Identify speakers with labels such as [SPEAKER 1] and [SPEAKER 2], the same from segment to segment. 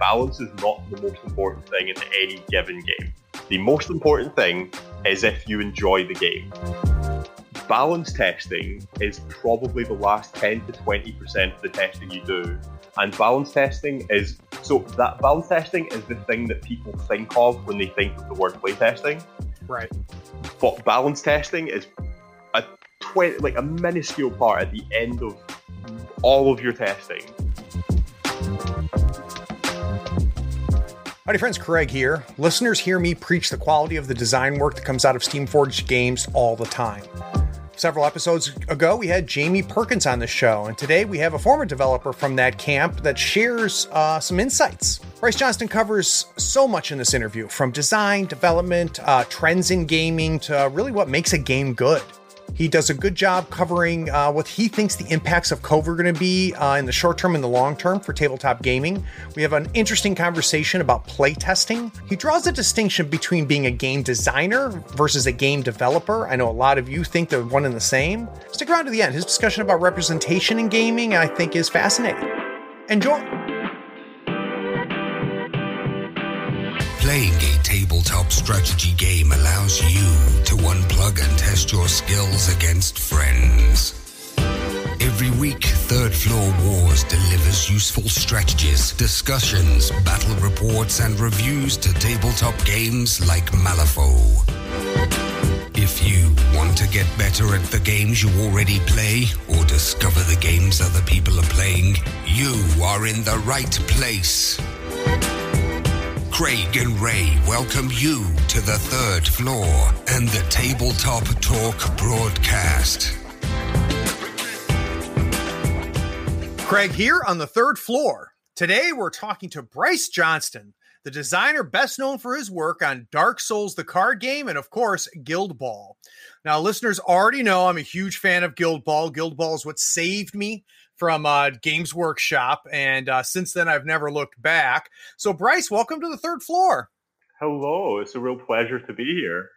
[SPEAKER 1] balance is not the most important thing in any given game. The most important thing is if you enjoy the game. Balance testing is probably the last 10 to 20% of the testing you do. And balance testing is so that balance testing is the thing that people think of when they think of the word playtesting.
[SPEAKER 2] Right.
[SPEAKER 1] But balance testing is a 20, like a minuscule part at the end of all of your testing.
[SPEAKER 2] Howdy, friends. Craig here. Listeners hear me preach the quality of the design work that comes out of Steamforged games all the time. Several episodes ago, we had Jamie Perkins on the show, and today we have a former developer from that camp that shares uh, some insights. Bryce Johnston covers so much in this interview from design, development, uh, trends in gaming to really what makes a game good. He does a good job covering uh, what he thinks the impacts of COVID are going to be uh, in the short term and the long term for tabletop gaming. We have an interesting conversation about playtesting. He draws a distinction between being a game designer versus a game developer. I know a lot of you think they're one and the same. Stick around to the end. His discussion about representation in gaming, I think, is fascinating. Enjoy.
[SPEAKER 3] Playing a tabletop strategy game allows you to unplug and test your skills against friends. Every week, Third Floor Wars delivers useful strategies, discussions, battle reports, and reviews to tabletop games like Malifaux. If you want to get better at the games you already play or discover the games other people are playing, you are in the right place. Craig and Ray welcome you to the third floor and the Tabletop Talk broadcast.
[SPEAKER 2] Craig here on the third floor. Today we're talking to Bryce Johnston, the designer best known for his work on Dark Souls, the card game, and of course, Guild Ball. Now, listeners already know I'm a huge fan of Guild Ball. Guild Ball is what saved me from uh, Games Workshop, and uh, since then I've never looked back. So, Bryce, welcome to the third floor.
[SPEAKER 1] Hello, it's a real pleasure to be here.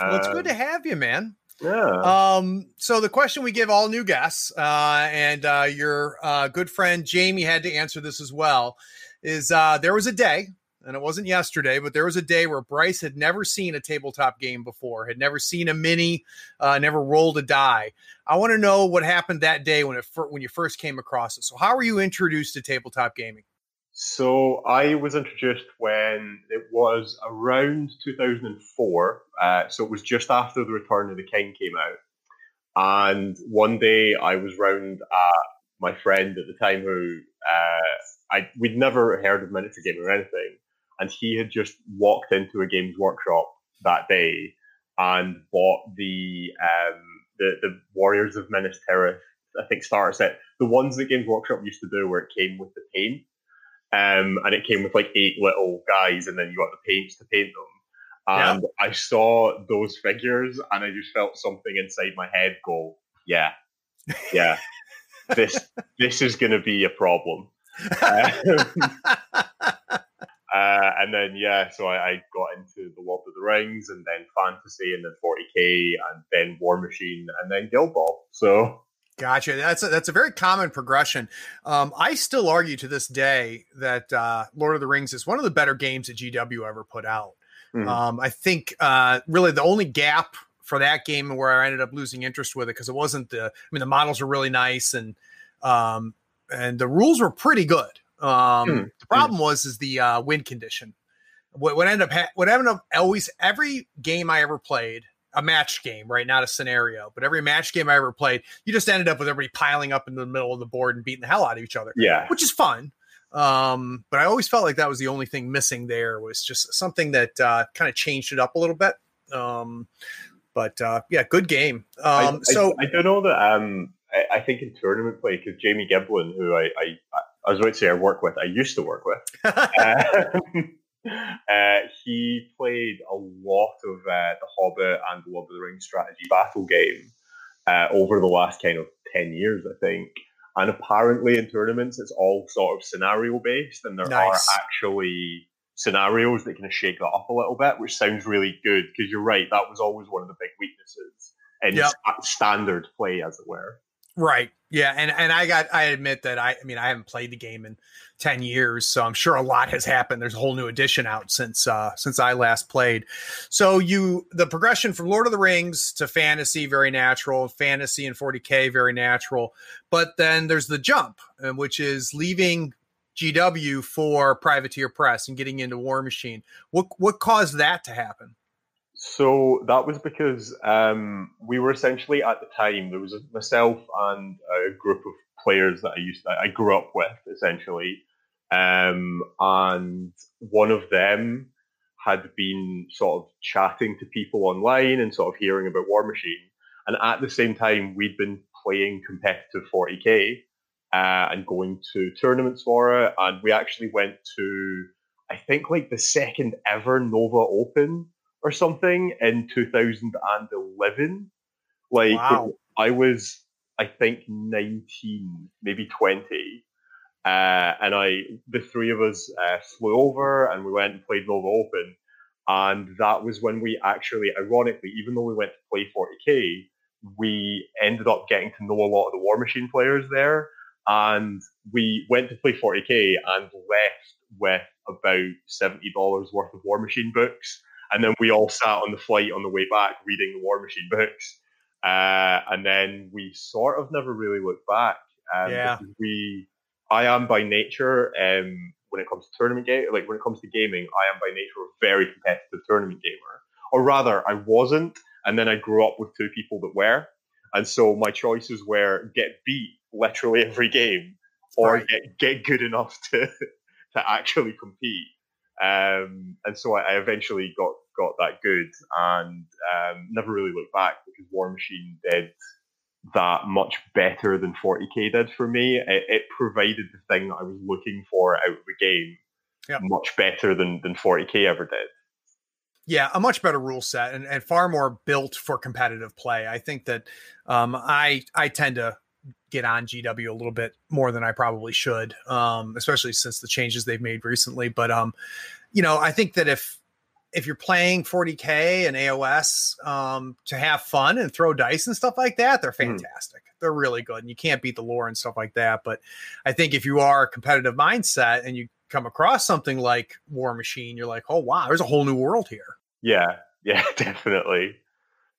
[SPEAKER 2] Well, it's good to have you, man.
[SPEAKER 1] Yeah.
[SPEAKER 2] Um, so the question we give all new guests, uh, and uh, your uh, good friend Jamie had to answer this as well, is uh, there was a day, and it wasn't yesterday, but there was a day where Bryce had never seen a tabletop game before, had never seen a mini, uh, never rolled a die. I want to know what happened that day when it when you first came across it. So, how were you introduced to tabletop gaming?
[SPEAKER 1] So I was introduced when it was around 2004. Uh, so it was just after the Return of the King came out. And one day I was round at my friend at the time who uh, I we'd never heard of miniature gaming or anything, and he had just walked into a games workshop that day and bought the um, the the Warriors of Minas Tirith, I think starter set, the ones that Games Workshop used to do, where it came with the paint, um, and it came with like eight little guys, and then you got the paints to paint them. And yeah. I saw those figures, and I just felt something inside my head go, "Yeah, yeah, this this is going to be a problem." Um, and then yeah, so I, I, got into the Lord of the Rings, and then fantasy, and then 40k, and then War Machine, and then Guild Ball. So
[SPEAKER 2] Gotcha. That's a, that's a very common progression. Um, I still argue to this day that uh, Lord of the Rings is one of the better games that GW ever put out. Mm-hmm. Um, I think uh, really the only gap for that game where I ended up losing interest with it because it wasn't the. I mean, the models were really nice and um, and the rules were pretty good. Um, mm-hmm. The problem was is the uh, win condition. What, what ended up ha- what ended up always every game I ever played a match game, right? Not a scenario, but every match game I ever played, you just ended up with everybody piling up in the middle of the board and beating the hell out of each other.
[SPEAKER 1] Yeah,
[SPEAKER 2] which is fun. Um, but I always felt like that was the only thing missing. There was just something that uh, kind of changed it up a little bit. Um, but uh, yeah, good game. Um,
[SPEAKER 1] I,
[SPEAKER 2] so
[SPEAKER 1] I, I, don't know that. Um, I, I think in tournament play because Jamie Giblin, who I, I I was about to say I work with, I used to work with. uh, uh, he played a lot of uh, the Hobbit and the Lord of the Rings strategy battle game uh, over the last kind of ten years, I think. And apparently, in tournaments, it's all sort of scenario based, and there nice. are actually scenarios that kind of shake that up a little bit, which sounds really good because you're right. That was always one of the big weaknesses in yep. standard play, as it were.
[SPEAKER 2] Right. Yeah, and and I got I admit that I I mean I haven't played the game in 10 years, so I'm sure a lot has happened. There's a whole new edition out since uh since I last played. So you the progression from Lord of the Rings to fantasy very natural, fantasy and 40K very natural. But then there's the jump, uh, which is leaving GW for Privateer Press and getting into War Machine. What what caused that to happen?
[SPEAKER 1] So that was because um, we were essentially at the time there was myself and a group of players that I used I grew up with essentially, um, and one of them had been sort of chatting to people online and sort of hearing about War Machine, and at the same time we'd been playing competitive 40k uh, and going to tournaments for it, and we actually went to I think like the second ever Nova Open or something in 2011. Like
[SPEAKER 2] wow.
[SPEAKER 1] I was, I think 19, maybe 20. Uh, and I, the three of us uh, flew over and we went and played Nova Open. And that was when we actually, ironically, even though we went to play 40k, we ended up getting to know a lot of the War Machine players there. And we went to play 40k and left with about $70 worth of War Machine books and then we all sat on the flight on the way back reading the War Machine books. Uh, and then we sort of never really looked back.
[SPEAKER 2] Um, yeah.
[SPEAKER 1] We, I am by nature, um, when it comes to tournament game, like when it comes to gaming, I am by nature a very competitive tournament gamer. Or rather, I wasn't, and then I grew up with two people that were, and so my choices were get beat literally every game, or right. get get good enough to to actually compete. Um, and so I, I, eventually got got that good and um, never really looked back because War Machine did that much better than 40k did for me. It, it provided the thing that I was looking for out of the game
[SPEAKER 2] yep.
[SPEAKER 1] much better than, than 40k ever did.
[SPEAKER 2] Yeah, a much better rule set and, and far more built for competitive play. I think that um, I I tend to get on GW a little bit more than I probably should, um, especially since the changes they've made recently. But um, you know, I think that if if you're playing 40k and AOS um, to have fun and throw dice and stuff like that, they're mm-hmm. fantastic. Mm. They're really good, and you can't beat the lore and stuff like that. But I think if you are a competitive mindset and you come across something like War Machine, you're like, oh wow, there's a whole new world here.
[SPEAKER 1] Yeah, yeah, definitely.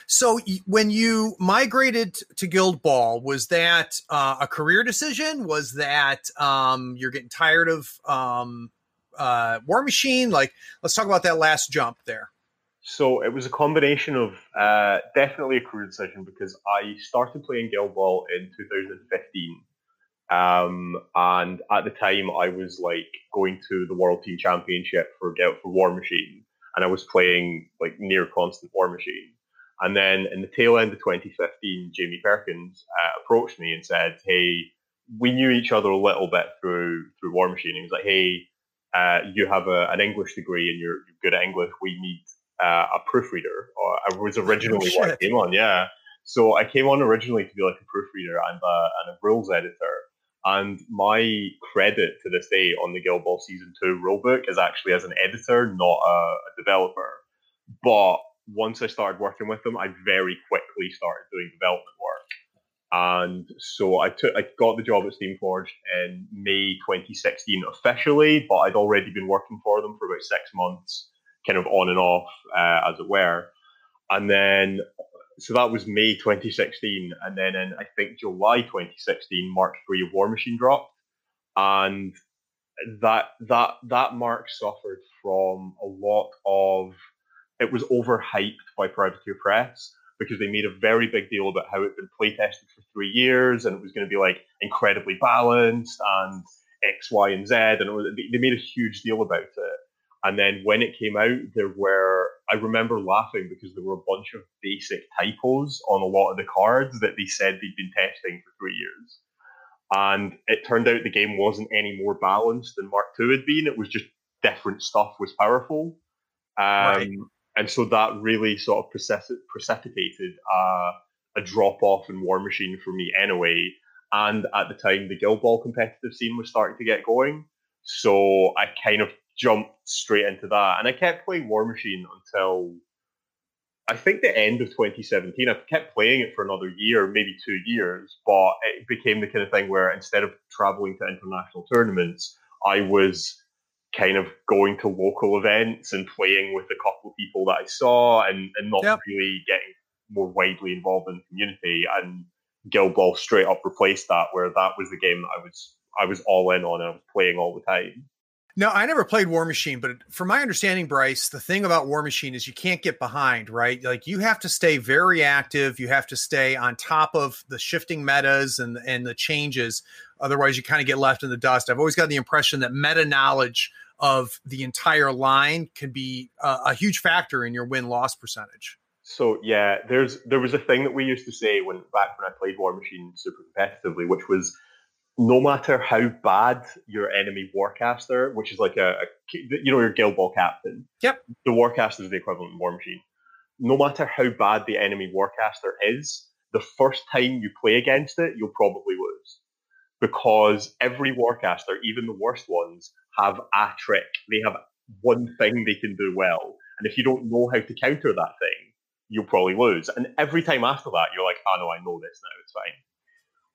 [SPEAKER 2] So when you migrated to Guild Ball, was that uh, a career decision? Was that um, you're getting tired of um, uh, War Machine? Like, let's talk about that last jump there.
[SPEAKER 1] So it was a combination of uh, definitely a career decision because I started playing Guild Ball in 2015. Um, and at the time, I was like going to the World Team Championship for for War Machine, and I was playing like near constant War Machine. And then in the tail end of 2015, Jamie Perkins uh, approached me and said, "Hey, we knew each other a little bit through through War Machine." He was like, "Hey, uh, you have a, an English degree and you're, you're good at English. We need uh, a proofreader." Or I was originally oh, what I came on, yeah. So I came on originally to be like a proofreader and a, and a rules editor. And my credit to this day on the Guild Ball Season 2 rulebook is actually as an editor, not a, a developer. But once I started working with them, I very quickly started doing development work. And so I took, I got the job at Steamforged in May 2016 officially, but I'd already been working for them for about six months, kind of on and off, uh, as it were. And then, so that was May 2016, and then in I think July 2016, Mark Three of War Machine dropped, and that that that mark suffered from a lot of it was overhyped by Privateer Press because they made a very big deal about how it had been playtested for three years and it was going to be like incredibly balanced and X, Y, and Z, and was, they made a huge deal about it. And then when it came out, there were I remember laughing because there were a bunch of basic typos on a lot of the cards that they said they'd been testing for three years. And it turned out the game wasn't any more balanced than Mark II had been. It was just different stuff was powerful. Um, right and so that really sort of precipitated uh, a drop off in War Machine for me anyway. And at the time, the Guild Ball competitive scene was starting to get going, so I kind of jumped straight into that, and I kept playing War Machine until I think the end of 2017. I kept playing it for another year, maybe two years, but it became the kind of thing where instead of traveling to international tournaments, I was kind of going to local events and playing with a couple of people that I saw and, and not yep. really getting more widely involved in the community. And Guild Ball straight up replaced that, where that was the game that I was I was all in on and I was playing all the time.
[SPEAKER 2] No, I never played War Machine, but from my understanding, Bryce, the thing about War Machine is you can't get behind, right? Like you have to stay very active. You have to stay on top of the shifting metas and and the changes. Otherwise, you kind of get left in the dust. I've always got the impression that meta knowledge of the entire line can be a, a huge factor in your win loss percentage.
[SPEAKER 1] So yeah, there's there was a thing that we used to say when back when I played War Machine super competitively, which was no matter how bad your enemy warcaster, which is like a, a you know your guild ball captain.
[SPEAKER 2] Yep.
[SPEAKER 1] The warcaster is the equivalent of War Machine. No matter how bad the enemy warcaster is, the first time you play against it, you'll probably lose because every warcaster, even the worst ones, have a trick. They have one thing they can do well, and if you don't know how to counter that thing, you'll probably lose. And every time after that, you're like, oh no, I know this now. It's fine.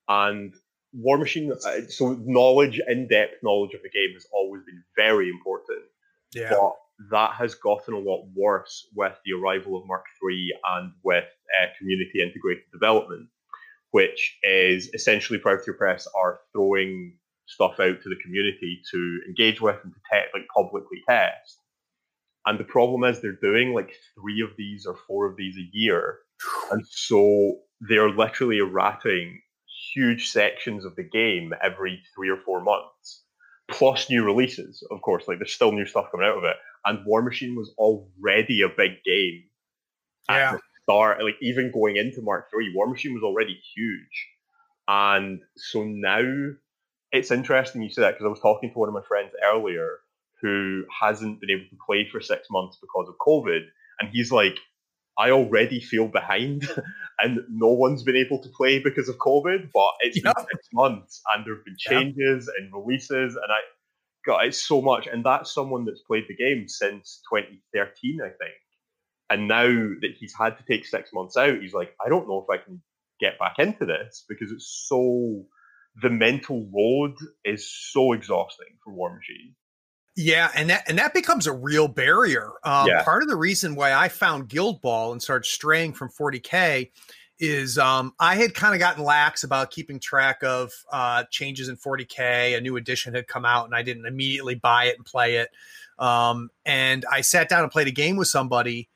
[SPEAKER 1] And War Machine, uh, so knowledge, in depth knowledge of the game has always been very important.
[SPEAKER 2] Yeah.
[SPEAKER 1] But that has gotten a lot worse with the arrival of Mark III and with uh, community integrated development, which is essentially Privateer Press are throwing stuff out to the community to engage with and to te- like publicly test. And the problem is they're doing like three of these or four of these a year. And so they're literally errating huge sections of the game every three or four months, plus new releases, of course. Like there's still new stuff coming out of it. And War Machine was already a big game
[SPEAKER 2] yeah.
[SPEAKER 1] at the start. Like even going into Mark Three, War Machine was already huge. And so now it's interesting you say that because I was talking to one of my friends earlier who hasn't been able to play for six months because of COVID. And he's like, I already feel behind, and no one's been able to play because of COVID. But it's been six months, and there have been changes and releases, and I, God, it's so much. And that's someone that's played the game since 2013, I think. And now that he's had to take six months out, he's like, I don't know if I can get back into this because it's so. The mental load is so exhausting for War Machine.
[SPEAKER 2] Yeah, and that and that becomes a real barrier. Um, yeah. Part of the reason why I found Guild Ball and started straying from 40k is um, I had kind of gotten lax about keeping track of uh, changes in 40k. A new edition had come out, and I didn't immediately buy it and play it. Um, and I sat down and played a game with somebody,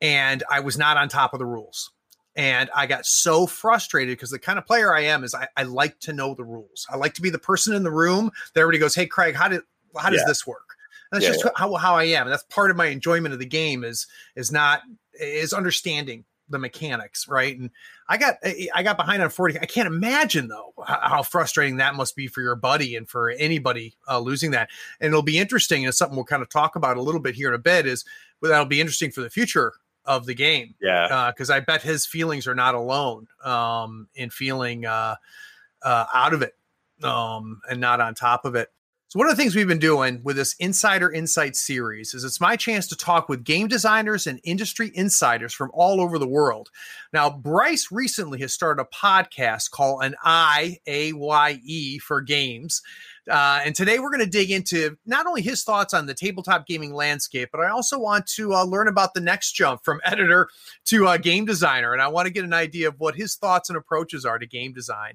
[SPEAKER 2] and I was not on top of the rules. And I got so frustrated because the kind of player I am is I, I, like to know the rules. I like to be the person in the room that everybody goes, "Hey, Craig, how did how does yeah. this work?" that's yeah, just yeah. how, how I am. And that's part of my enjoyment of the game is is not is understanding the mechanics, right? And I got I got behind on 40. I can't imagine though how frustrating that must be for your buddy and for anybody uh, losing that. And it'll be interesting. And something we'll kind of talk about a little bit here in a bit is well, that'll be interesting for the future of the game.
[SPEAKER 1] Yeah,
[SPEAKER 2] because uh, I bet his feelings are not alone um, in feeling uh, uh, out of it um, and not on top of it. So, one of the things we've been doing with this Insider Insight series is it's my chance to talk with game designers and industry insiders from all over the world. Now, Bryce recently has started a podcast called An I A Y E for Games. Uh, and today we're going to dig into not only his thoughts on the tabletop gaming landscape, but I also want to uh, learn about the next jump from editor to uh, game designer. And I want to get an idea of what his thoughts and approaches are to game design.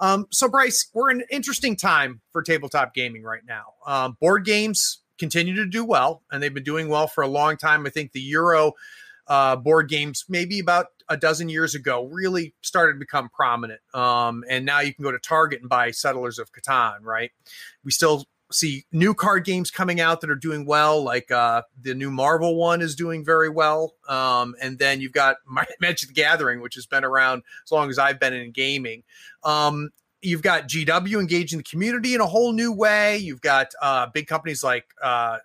[SPEAKER 2] Um, so, Bryce, we're in an interesting time for tabletop gaming right now. Um, board games continue to do well, and they've been doing well for a long time. I think the Euro uh, board games, maybe about a dozen years ago, really started to become prominent. Um, and now you can go to Target and buy Settlers of Catan, right? We still see new card games coming out that are doing well, like uh, the new Marvel one is doing very well. Um, and then you've got Magic the Gathering, which has been around as long as I've been in gaming. Um, you've got GW engaging the community in a whole new way. You've got uh, big companies like uh,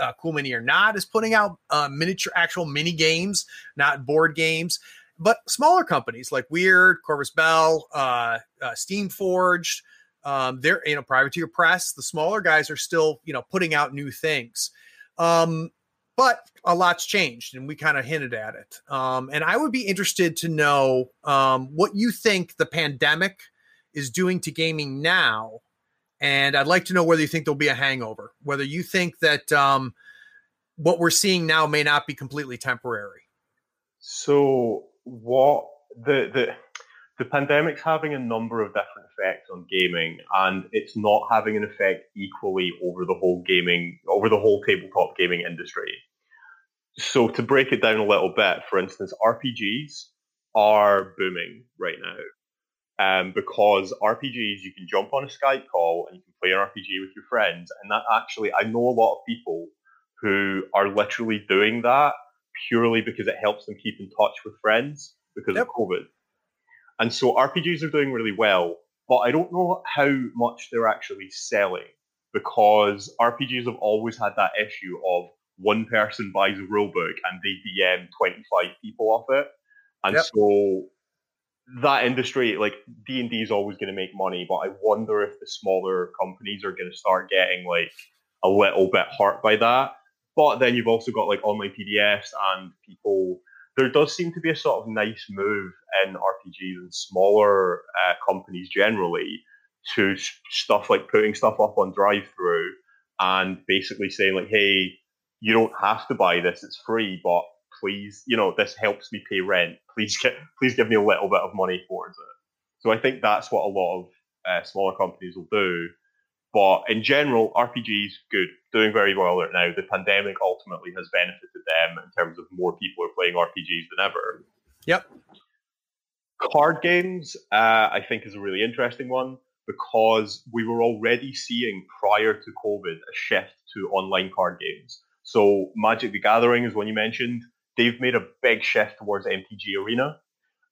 [SPEAKER 2] uh, Cool Mini or Not is putting out uh, miniature, actual mini games, not board games. But smaller companies like Wyrd, Corvus Belli, uh, uh, Steamforged, um, they're you know privateer press the smaller guys are still you know putting out new things um, but a lot's changed, and we kind of hinted at it. Um, and I would be interested to know um, what you think the pandemic is doing to gaming now. And I'd like to know whether you think there'll be a hangover, whether you think that um, what we're seeing now may not be completely temporary.
[SPEAKER 1] So, what the the the pandemic's having a number of different effects on gaming, and it's not having an effect equally over the whole gaming, over the whole tabletop gaming industry. So to break it down a little bit, for instance, RPGs are booming right now. Um, because RPGs, you can jump on a Skype call and you can play an RPG with your friends. And that actually, I know a lot of people who are literally doing that purely because it helps them keep in touch with friends because yep. of COVID. And so RPGs are doing really well, but I don't know how much they're actually selling because RPGs have always had that issue of one person buys a rulebook and they DM 25 people off it. And yep. so that industry, like D and D, is always going to make money, but I wonder if the smaller companies are going to start getting like a little bit hurt by that. But then you've also got like online PDFs and people. There does seem to be a sort of nice move in RPGs and smaller uh, companies generally to stuff like putting stuff up on drive-through and basically saying like, "Hey, you don't have to buy this; it's free, but please, you know, this helps me pay rent. Please get, please give me a little bit of money towards it." So I think that's what a lot of uh, smaller companies will do. But in general, RPGs good, doing very well right now. The pandemic ultimately has benefited them in terms of more people are playing RPGs than ever.
[SPEAKER 2] Yep.
[SPEAKER 1] Card games, uh, I think, is a really interesting one because we were already seeing prior to COVID a shift to online card games. So Magic the Gathering is one you mentioned. They've made a big shift towards MTG Arena.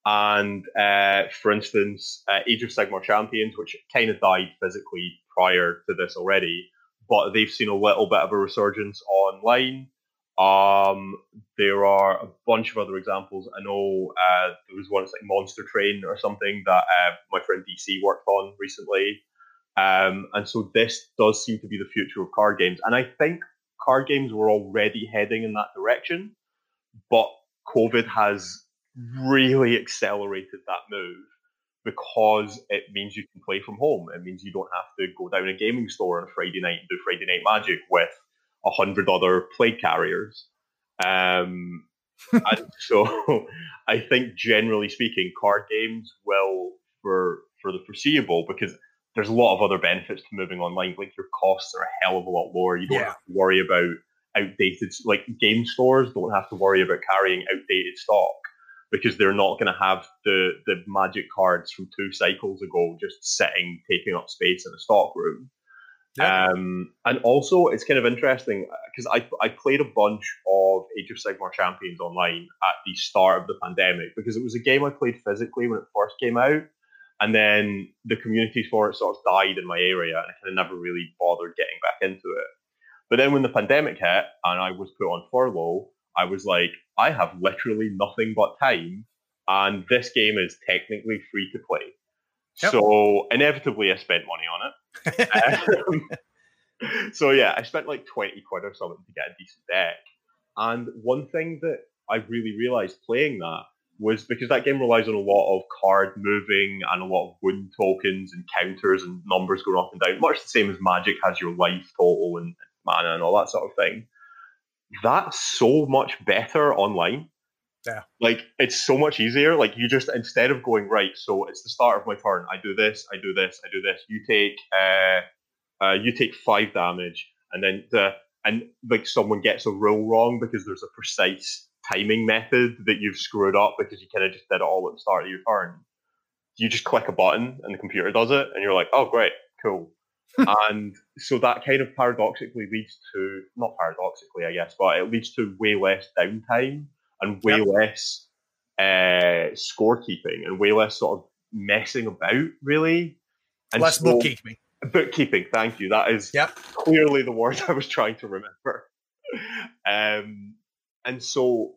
[SPEAKER 1] And uh, for instance, uh, Age of Sigmar Champions, which kind of died physically prior to this already, but they've seen a little bit of a resurgence online. Um, there are a bunch of other examples. I know uh, there was one, it's like Monster Train or something that uh, my friend DC worked on recently. Um, and so this does seem to be the future of card games. And I think card games were already heading in that direction, but COVID has really accelerated that move because it means you can play from home. It means you don't have to go down a gaming store on a Friday night and do Friday Night Magic with a hundred other play carriers. Um, and so I think generally speaking, card games will for for the foreseeable because there's a lot of other benefits to moving online. Like your costs are a hell of a lot lower. You don't yeah. have to worry about outdated like game stores don't have to worry about carrying outdated stock because they're not going to have the the magic cards from two cycles ago just sitting taking up space in a stock room. Yeah. Um, and also, it's kind of interesting because I, I played a bunch of Age of Sigmar Champions online at the start of the pandemic because it was a game I played physically when it first came out. And then the communities for it sort of died in my area, and I kind of never really bothered getting back into it. But then when the pandemic hit and I was put on furlough, I was like, I have literally nothing but time, and this game is technically free to play. Yep. So inevitably, I spent money on it. um, so yeah, I spent like twenty quid or something to get a decent deck. And one thing that I really realized playing that was because that game relies on a lot of card moving and a lot of wound tokens and counters and numbers going up and down, much the same as Magic has your life total and mana and all that sort of thing. That's so much better online.
[SPEAKER 2] Yeah.
[SPEAKER 1] Like it's so much easier. Like you just instead of going right, so it's the start of my turn. I do this, I do this, I do this. You take uh, uh you take five damage, and then the and like someone gets a roll wrong because there's a precise timing method that you've screwed up because you kind of just did it all at the start of your turn. You just click a button and the computer does it, and you're like, oh great, cool. And so that kind of paradoxically leads to not paradoxically, I guess, but it leads to way less downtime and way yep. less uh, scorekeeping and way less sort of messing about, really.
[SPEAKER 2] And less so, bookkeeping.
[SPEAKER 1] Bookkeeping, thank you. That is
[SPEAKER 2] yep.
[SPEAKER 1] clearly the word I was trying to remember. um, and so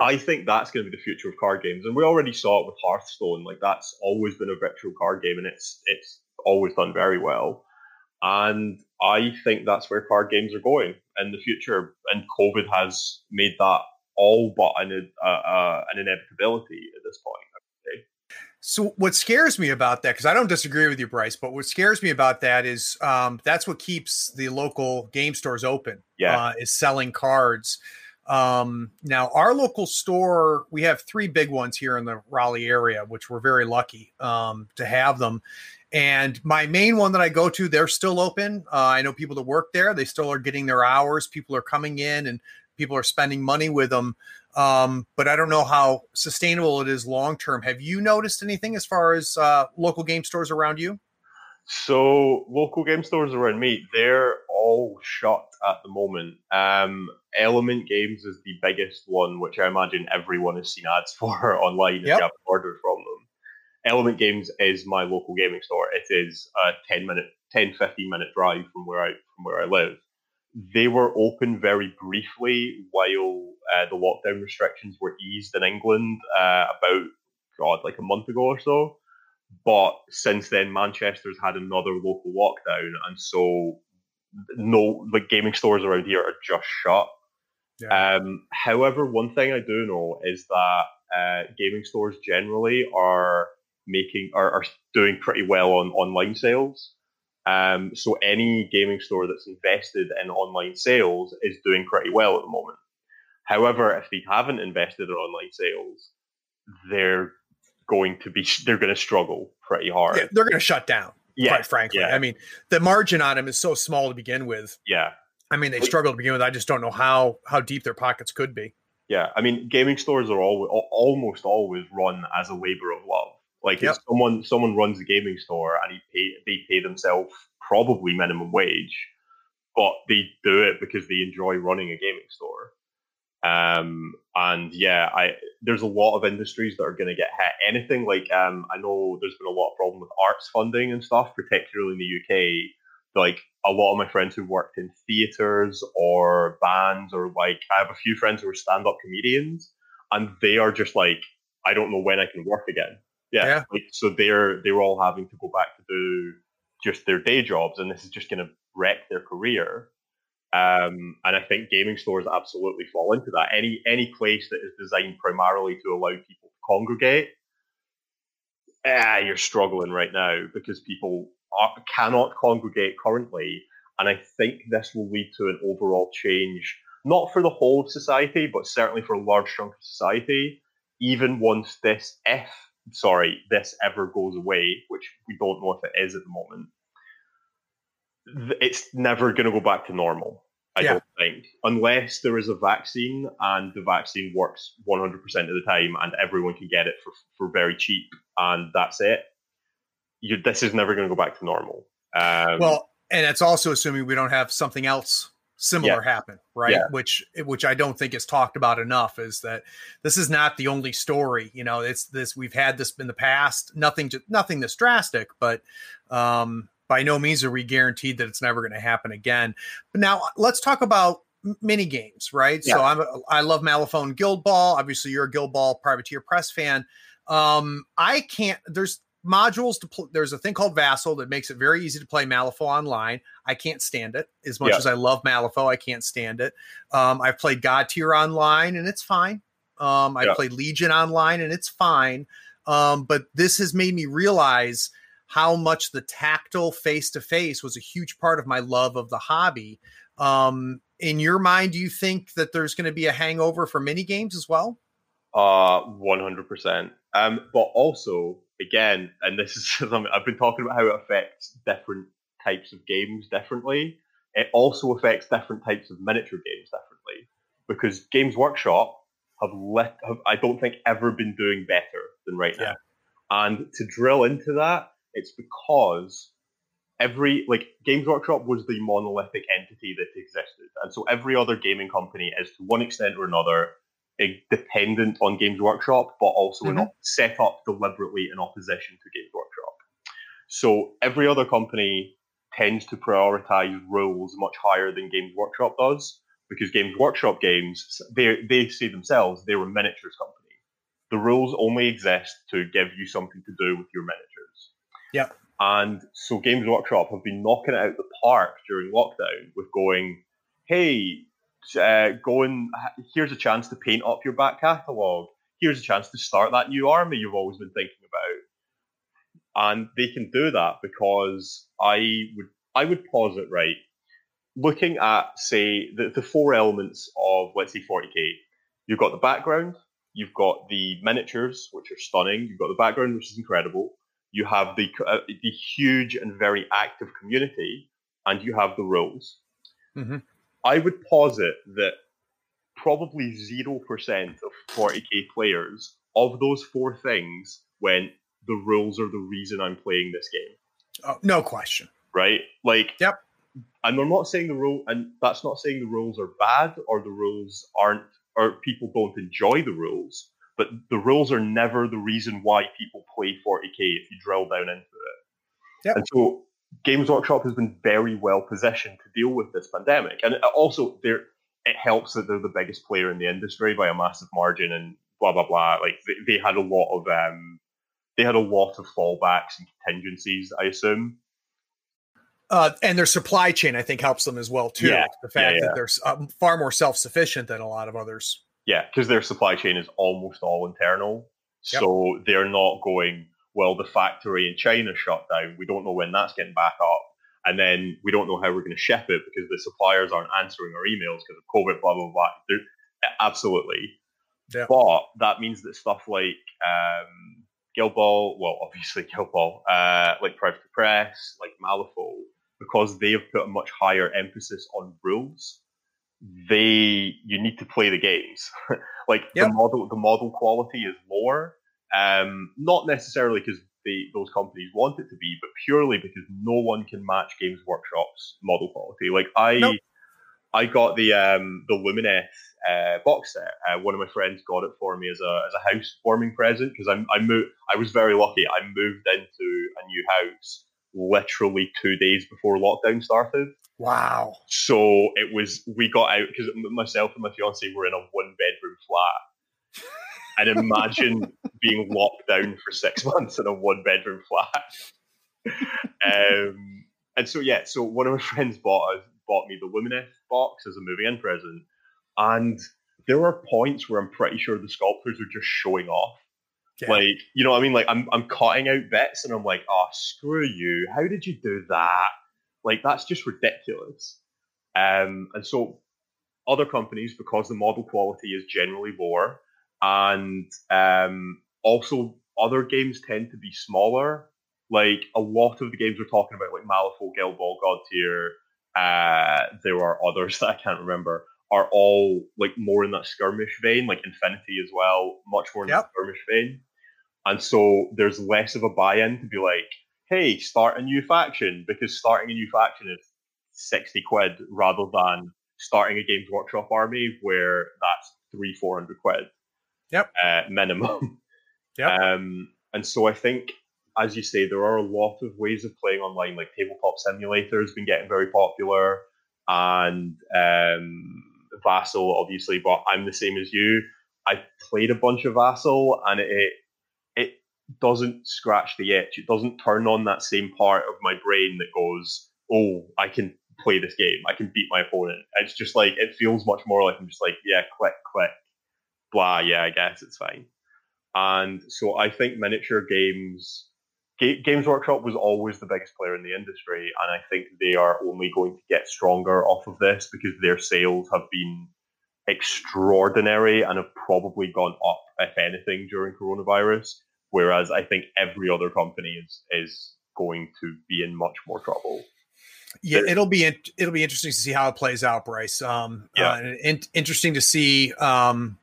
[SPEAKER 1] I think that's going to be the future of card games, and we already saw it with Hearthstone. Like that's always been a virtual card game, and it's it's always done very well. And I think that's where card games are going in the future. And COVID has made that all but an, uh, uh, an inevitability at this point.
[SPEAKER 2] So what scares me about that, because I don't disagree with you, Bryce, but what scares me about that is um, that's what keeps the local game stores open.
[SPEAKER 1] Yeah,
[SPEAKER 2] uh, is selling cards. Um, now, our local store, we have three big ones here in the Raleigh area, which we're very lucky um, to have them. And my main one that I go to, they're still open. Uh, I know people that work there; they still are getting their hours. People are coming in, and people are spending money with them. Um, but I don't know how sustainable it is long term. Have you noticed anything as far as uh, local game stores around you?
[SPEAKER 1] So local game stores around me, they're all shut at the moment. Um, Element Games is the biggest one, which I imagine everyone has seen ads for online if yep. you have ordered from them. Element Games is my local gaming store. It is a 10 minute, 10, 15 minute drive from where I from where I live. They were open very briefly while uh, the lockdown restrictions were eased in England uh, about God, like a month ago or so. But since then, Manchester's had another local lockdown, and so no, like gaming stores around here are just shut. Yeah. Um, however, one thing I do know is that uh, gaming stores generally are making are, are doing pretty well on online sales. Um, so any gaming store that's invested in online sales is doing pretty well at the moment. However, if they haven't invested in online sales, they're going to be they're going to struggle pretty hard.
[SPEAKER 2] Yeah, they're going to shut down. Yeah, quite frankly. Yeah. I mean, the margin on them is so small to begin with.
[SPEAKER 1] Yeah.
[SPEAKER 2] I mean, they struggle to begin with. I just don't know how how deep their pockets could be.
[SPEAKER 1] Yeah, I mean, gaming stores are always, almost always run as a labor of love. Like yep. if someone someone runs a gaming store and he pay they pay themselves probably minimum wage, but they do it because they enjoy running a gaming store. Um, and yeah, I there's a lot of industries that are going to get hit. Anything like um, I know there's been a lot of problem with arts funding and stuff, particularly in the UK. Like a lot of my friends who worked in theaters or bands, or like I have a few friends who are stand-up comedians, and they are just like, I don't know when I can work again. Yeah, yeah. Like, so they're they're all having to go back to do just their day jobs, and this is just going to wreck their career. Um, and I think gaming stores absolutely fall into that. Any any place that is designed primarily to allow people to congregate, ah, you're struggling right now because people are, cannot congregate currently. And I think this will lead to an overall change, not for the whole of society, but certainly for a large chunk of society. Even once this, if sorry, this ever goes away, which we don't know if it is at the moment it's never going to go back to normal. I yeah. don't think, unless there is a vaccine and the vaccine works 100% of the time and everyone can get it for, for very cheap and that's it. You, this is never going to go back to normal. Um,
[SPEAKER 2] well, and it's also assuming we don't have something else similar yeah. happen, right? Yeah. Which which I don't think is talked about enough is that this is not the only story. You know, it's this we've had this in the past. Nothing to, nothing this drastic, but um, by no means are we guaranteed that it's never going to happen again. But now let's talk about mini games, right? Yeah. So I'm a, I love Malifaux Guild Ball. Obviously, you're a Guild Ball Privateer Press fan. Um, I can't. There's modules to pl- there's a thing called Vassal that makes it very easy to play Malifaux online. I can't stand it as much yeah. as I love Malifaux. I can't stand it. Um, I've played Godtear online and it's fine. Um, I've yeah. played Legion online and it's fine. Um, but this has made me realize how much the tactile face to face was a huge part of my love of the hobby. Um, in your mind, do you think that there's going to be a hangover for mini games as well?
[SPEAKER 1] Uh, 100%. Um, but also, again, and this is something I've been talking about how it affects different types of games differently. It also affects different types of miniature games differently because Games Workshop have, lit, have I don't think ever been doing better than right now. And to drill into that, it's because every like Games Workshop was the monolithic entity that existed, and so every other gaming company is to one extent or another dependent on Games Workshop, but also mm-hmm. in, set up deliberately in opposition to Games Workshop. So every other company tends to prioritize rules much higher than Games Workshop does, because Games Workshop games they they say themselves they're a miniatures company. The rules only exist to give you something to do with your miniatures.
[SPEAKER 2] Yeah.
[SPEAKER 1] And so Games Workshop have been knocking it out the park during lockdown with going, hey, uh, go and here's a chance to paint up your back catalogue. Here's a chance to start that new army you've always been thinking about. And they can do that because I would I would pause it right. Looking at say the, the four elements of let's say 40k, you've got the background, you've got the miniatures which are stunning, you've got the background which is incredible, you have the uh, the huge and very active community, and you have the rules. Mm-hmm. I would posit that probably zero percent of 40k players of those four things went the rules are the reason I'm playing this game.
[SPEAKER 2] Oh, no question.
[SPEAKER 1] Right? Like
[SPEAKER 2] Yep.
[SPEAKER 1] And I'm not saying the rule and that's not saying the rules are bad or the rules aren't or people don't enjoy the rules, but the rules are never the reason why people play 40k if you drill down into it. Yep. And so Games Workshop has been very well positioned to deal with this pandemic, and also there it helps that they're the biggest player in the industry by a massive margin, and blah blah blah. Like they, they had a lot of um, they had a lot of fallbacks and contingencies, I assume.
[SPEAKER 2] Uh, and their supply chain, I think, helps them as well too. Yeah, the fact yeah, yeah. that they're um, far more self sufficient than a lot of others.
[SPEAKER 1] Yeah, because their supply chain is almost all internal, yep. so they're not going well, the factory in China shut down. We don't know when that's getting back up. And then we don't know how we're going to ship it because the suppliers aren't answering our emails because of COVID, blah, blah, blah. They're, absolutely. Yeah. But that means that stuff like um, Guild Ball, well, obviously Guild Ball, uh, like Privateer Press, like Malifaux, because they have put a much higher emphasis on rules, they you need to play the games. like yep. the model, the model quality is lower, um, not necessarily because those companies want it to be, but purely because no one can match Games Workshop's model quality. Like I, nope. I got the um, the Lumineth uh, box set. Uh, one of my friends got it for me as a as a housewarming present because I I moved. I was very lucky. I moved into a new house literally two days before lockdown started.
[SPEAKER 2] Wow.
[SPEAKER 1] So it was we got out because myself and my fiance were in a one bedroom flat and imagine being locked down for six months in a one bedroom flat. um, and so yeah, so one of my friends bought bought me the Lumineth box as a moving in present, and there were points where I'm pretty sure the sculptors are just showing off. Yeah. Like, you know what I mean? Like I'm I'm cutting out bits and I'm like, oh screw you. How did you do that? Like that's just ridiculous. Um, and so other companies, because the model quality is generally lower, and um, also other games tend to be smaller. Like a lot of the games we're talking about, like Malifaux, Guild Ball, God Tier, uh, there are others that I can't remember, are all like more in that skirmish vein, like Infinity as well, much more in yep. the skirmish vein. And so there's less of a buy-in to be like, hey, start a new faction, because starting a new faction is 60 quid rather than starting a Games Workshop army where that's three, 400 quid.
[SPEAKER 2] Yep.
[SPEAKER 1] Uh, minimum. Yep. Um, and so I think, as you say, there are a lot of ways of playing online. Like tabletop simulator has been getting very popular, and um, Vassal, obviously. But I'm the same as you. I played a bunch of Vassal, and it it doesn't scratch the itch. It doesn't turn on that same part of my brain that goes, "Oh, I can play this game. I can beat my opponent." It's just like it feels much more like I'm just like, yeah, click, click, blah, yeah, I guess it's fine. And so I think miniature games, Games Workshop was always the biggest player in the industry, and I think they are only going to get stronger off of this because their sales have been extraordinary and have probably gone up, if anything, during coronavirus. Whereas I think every other company is is going to be in much more trouble.
[SPEAKER 2] Yeah, it'll be it'll be interesting to see how it plays out, Bryce. Um, yeah, uh, in, interesting to see um,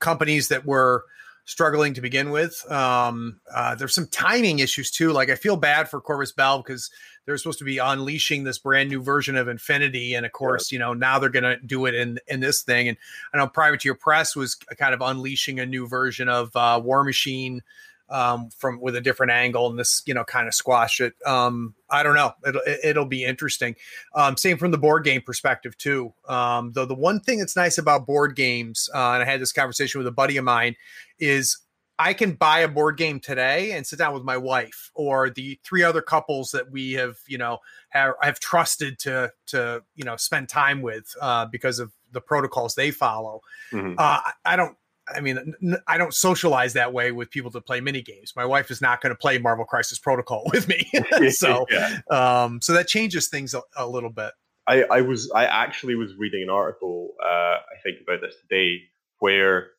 [SPEAKER 2] companies that were struggling to begin with. Um, uh, there's some timing issues too. Like I feel bad for Corvus Belli because they're supposed to be unleashing this brand new version of Infinity, and of course, you know now they're going to do it in in this thing. And I know Privateer Press was kind of unleashing a new version of uh, War Machine um, from with a different angle, and this you know kind of squash it. Um, I don't know. It'll it'll be interesting. Um, same from the board game perspective too. Um, though the one thing that's nice about board games, uh, and I had this conversation with a buddy of mine, is I can buy a board game today and sit down with my wife or the three other couples that we have, you know, have, have trusted to to you know spend time with uh, because of the protocols they follow. Mm-hmm. Uh, I don't. I mean, I don't socialize that way with people to play mini games. My wife is not going to play Marvel Crisis Protocol with me, so yeah. um, so that changes things a, a little bit.
[SPEAKER 1] I, I, was I actually was reading an article uh, I think about this today where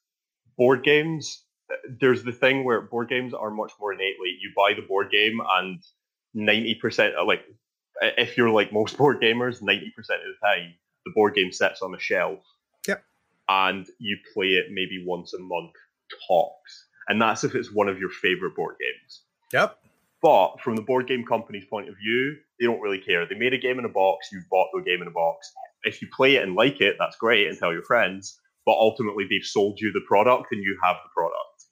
[SPEAKER 1] board games there's the thing where board games are much more innately you buy the board game and 90% like if you're like most board gamers 90% of the time the board game sits on a shelf and you play it maybe once a month tops and that's if it's one of your favorite board games.
[SPEAKER 2] Yep.
[SPEAKER 1] But from the board game company's point of view they don't really care. They made a game in a box you bought the game in a box. If you play it and like it that's great and tell your friends but ultimately they've sold you the product and you have the product.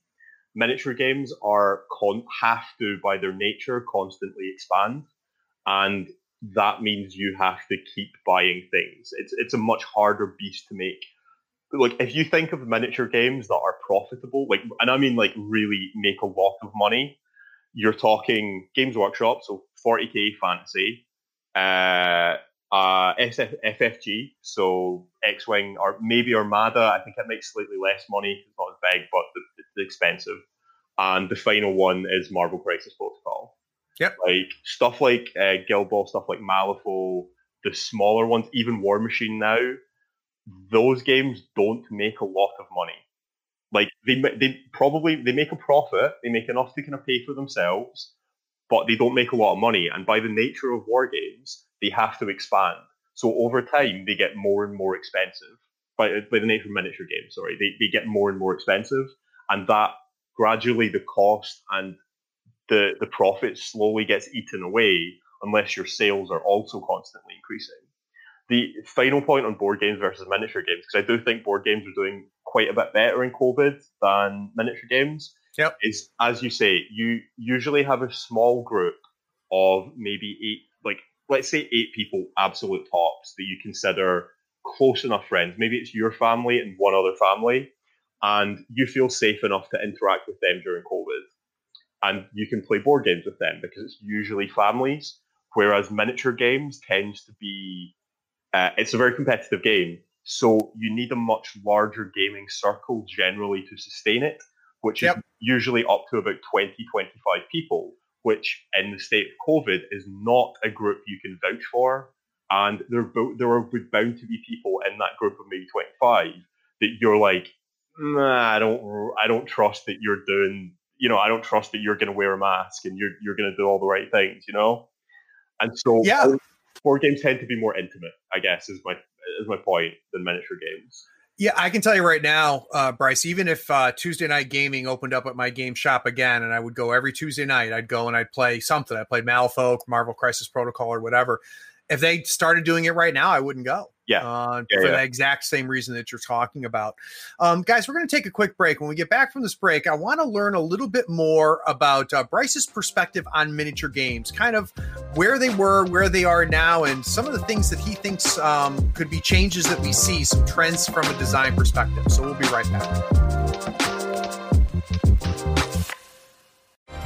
[SPEAKER 1] Miniature games are con- have to, by their nature, constantly expand, and that means you have to keep buying things. It's it's a much harder beast to make. Like if you think of miniature games that are profitable, like and I mean like really make a lot of money, you're talking Games Workshop, so 40k fantasy, uh, uh, SF, FFG, so X Wing, or maybe Armada. I think it makes slightly less money. It's not as big, but it's expensive. And the final one is Marvel Crisis Protocol.
[SPEAKER 2] Yep.
[SPEAKER 1] Like stuff like uh, Guild Ball, stuff like Malifaux, the smaller ones, even Warmachine now. Those games don't make a lot of money. Like they they probably they make a profit. They make enough to kind of pay for themselves, but they don't make a lot of money. And by the nature of war games, they have to expand. So over time, they get more and more expensive. By, by the nature of miniature games, sorry, they, they get more and more expensive. And that gradually the cost and the, the profit slowly gets eaten away unless your sales are also constantly increasing. The final point on board games versus miniature games, because I do think board games are doing quite a bit better in COVID than miniature games,
[SPEAKER 2] yep.
[SPEAKER 1] is as you say, you usually have a small group of maybe eight, like let's say eight people, absolute tops, that you consider close enough friends. Maybe it's your family and one other family, and you feel safe enough to interact with them during COVID. And you can play board games with them because it's usually families, whereas miniature games tends to be uh, it's a very competitive game. So you need a much larger gaming circle generally to sustain it, which yep. is usually up to about 20, 25 people which in the state of COVID is not a group you can vouch for. And there, there are bound to be people in that group of maybe 25 that you're like, nah, I don't, I don't trust that you're doing, you know, I don't trust that you're going to wear a mask and you're, you're going to do all the right things, you know? And so
[SPEAKER 2] yeah.
[SPEAKER 1] Board games tend to be more intimate, I guess, is my, is my point than miniature games.
[SPEAKER 2] Yeah, I can tell you right now, uh, Bryce. Even if uh, Tuesday night gaming opened up at my game shop again, and I would go every Tuesday night, I'd go and I'd play something. I played Malifaux, Marvel Crisis Protocol, or whatever if they started doing it right now, I wouldn't go.
[SPEAKER 1] Yeah.
[SPEAKER 2] Uh,
[SPEAKER 1] yeah
[SPEAKER 2] for
[SPEAKER 1] yeah.
[SPEAKER 2] the exact same reason that you're talking about. Um, guys, we're going to take a quick break. When we get back from this break, I want to learn a little bit more about uh, Bryce's perspective on miniature games, kind of where they were, where they are now, and some of the things that he thinks um, could be changes that we see, some trends from a design perspective. So we'll be right back.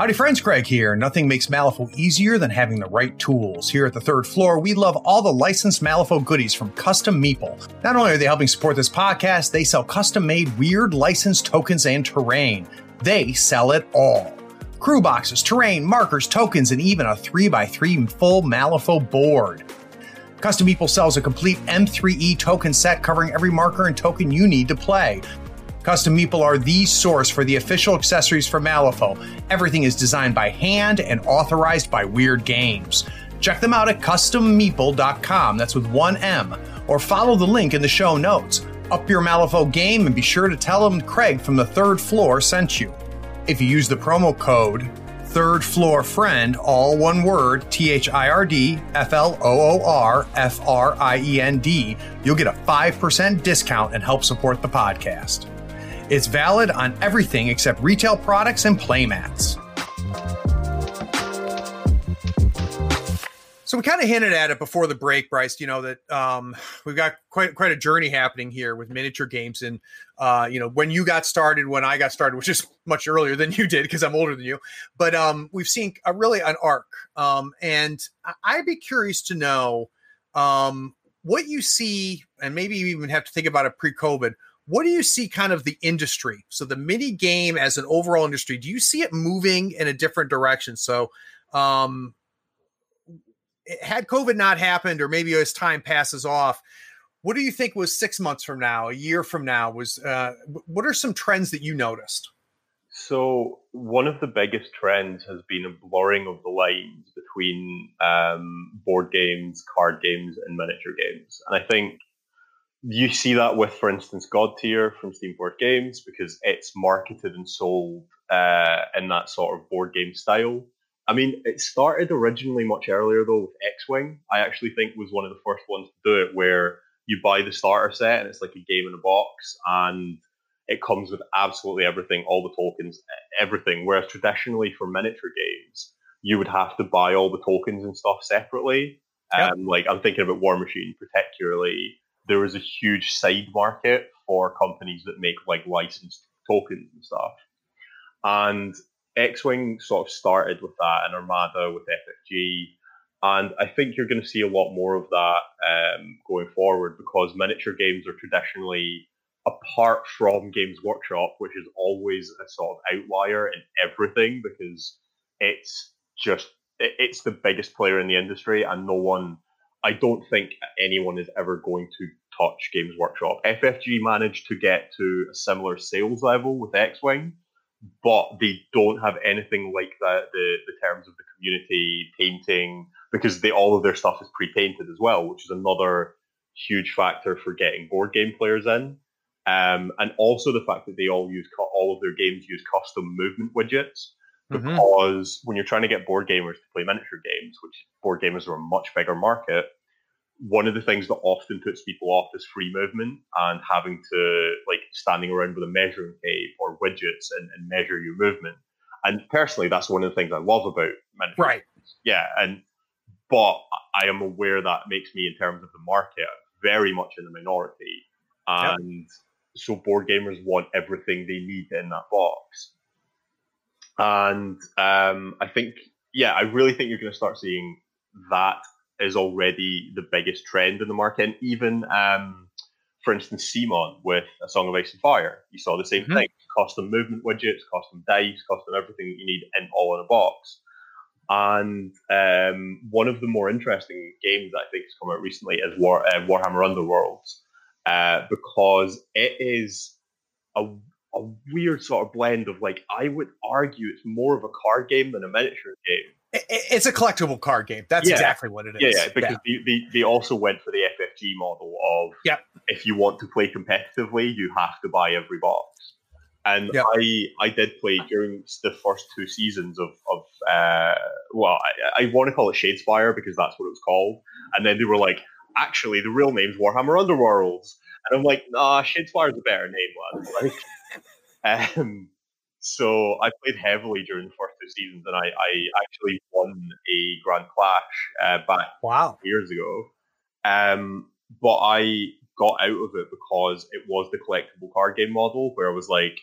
[SPEAKER 2] Howdy, friends. Craig here. Nothing makes Malifaux easier than having the right tools. Here at the third floor, we love all the licensed Malifaux goodies from Custom Meeple. Not only are they helping support this podcast, they sell custom made Wyrd licensed tokens and terrain. They sell it all crew boxes, terrain, markers, tokens, and even a 3x3 full Malifaux board. Custom Meeple sells a complete M3E token set covering every marker and token you need to play. Custom Meeple are the source for the official accessories for Malifaux. Everything is designed by hand and authorized by Wyrd Games. Check them out at custommeeple.com, that's with one M, or follow the link in the show notes. Up your Malifaux game and be sure to tell them Craig from the third floor sent you. If you use the promo code third floor friend, all one word, T H I R D F L O O R F R I E N D, you'll get a 5% discount and help support the podcast. It's valid on everything except retail products and playmats. So we kind of hinted at it before the break, Bryce. You know that um, we've got quite quite a journey happening here with miniature games, and uh, you know when you got started, when I got started, which is much earlier than you did because I'm older than you. But um, we've seen a, really an arc, um, and I'd be curious to know um, what you see, and maybe you even have to think about it pre-COVID. What do you see kind of the industry? So the mini game as an overall industry, do you see it moving in a different direction? So um, had COVID not happened, or maybe as time passes off, what do you think was six months from now, a year from now? Was uh, what are some trends that you noticed?
[SPEAKER 1] So one of the biggest trends has been a blurring of the lines between um, board games, card games, and miniature games, and I think you see that with, for instance, Godtear from Steamforged Games because it's marketed and sold uh, in that sort of board game style. I mean, it started originally much earlier though with X Wing. I actually think was one of the first ones to do it, where you buy the starter set and it's like a game in a box, and it comes with absolutely everything, all the tokens, everything. Whereas traditionally for miniature games, you would have to buy all the tokens and stuff separately. Yep. Um, like I'm thinking about Warmachine particularly. There was a huge side market for companies that make like licensed tokens and stuff. And X Wing sort of started with that, and Armada with FFG. And I think you're going to see a lot more of that um, going forward because miniature games are traditionally, apart from Games Workshop, which is always a sort of outlier in everything because it's just it's the biggest player in the industry, and no one, I don't think anyone is ever going to touch Games Workshop. FFG managed to get to a similar sales level with X Wing but they don't have anything like that the the terms of the community painting because they all of their stuff is pre-painted as well which is another huge factor for getting board game players in um, and also the fact that they all use all of their games use custom movement widgets. Because mm-hmm. when you're trying to get board gamers to play miniature games which board gamers are a much bigger market one of the things that often puts people off is free movement and having to like standing around with a measuring tape or widgets and, and measure your movement. And personally, that's one of the things I love about miniature.
[SPEAKER 2] Right.
[SPEAKER 1] Yeah, and but I am aware that makes me, in terms of the market, very much in the minority. And yep. so board gamers want everything they need in that box. And um, I think, yeah, I really think you're going to start seeing that is already the biggest trend in the market. And even, um, for instance, CMON with A Song of Ice and Fire, you saw the same mm-hmm. thing: custom movement widgets, custom dice, custom everything that you need and all in a box. And um, one of the more interesting games that I think has come out recently is War, uh, Warhammer Underworlds, uh, because it is a, a weird sort of blend of like I would argue it's more of a card game than a miniature game
[SPEAKER 2] it's a collectible card game. That's yeah. exactly what it is.
[SPEAKER 1] Yeah, yeah because yeah. They, they, they, also went for the FFG model of
[SPEAKER 2] yep.
[SPEAKER 1] if you want to play competitively, you have to buy every box. And yep. I I did play during the first two seasons of of uh, well I, I want to call it Shadespire because that's what it was called. And then they were like, actually, the real name's Warhammer Underworlds. And I'm like, nah, Shadespire's a better name, lad. Like, um, so I played heavily during the first two seasons, and I, I actually won a Grand Clash uh, back
[SPEAKER 2] wow.
[SPEAKER 1] years ago. Um, but I got out of it because it was the collectible card game model, where I was like,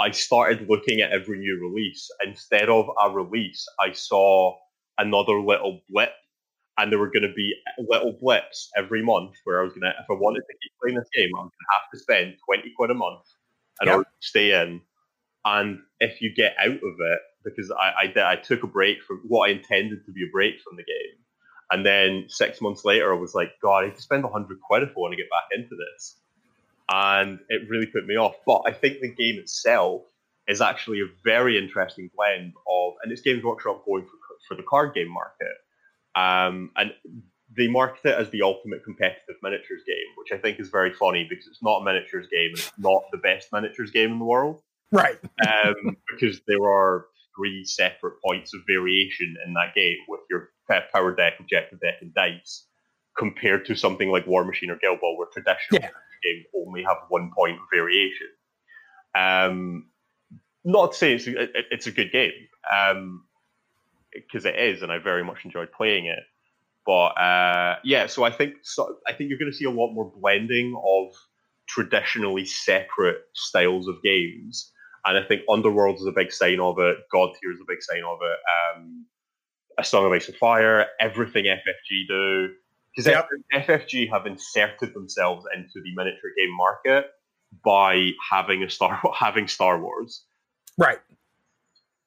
[SPEAKER 1] I started looking at every new release. Instead of a release, I saw another little blip, and there were going to be little blips every month where I was going to, if I wanted to keep playing this game, I was going to have to spend 20 quid a month in yep. order to stay in. And if you get out of it, because I, I, did, I took a break from what I intended to be a break from the game. And then six months later, I was like, God, I need to spend 100 quid if I want to get back into this and it really put me off. But I think the game itself is actually a very interesting blend of, and it's Games Workshop going for, for the card game market. Um, and they market it as the ultimate competitive miniatures game, which I think is very funny because it's not a miniatures game and it's not the best miniatures game in the world.
[SPEAKER 2] Right.
[SPEAKER 1] um, because there are three separate points of variation in that game with your power deck, objective deck, and dice, compared to something like Warmachine or Guild Ball, where traditional yeah game only have one point variation. Um, not to say it's a, it's a good game, because it is, and I very much enjoyed playing it. But uh, yeah, so I think so, I think you're going to see a lot more blending of traditionally separate styles of games, and I think Underworld is a big sign of it. God Tier is a big sign of it. Um, a Song of Ice and Fire, everything FFG do, because yep. FFG have inserted themselves into the miniature game market by having a Star having Star Wars.
[SPEAKER 2] Right.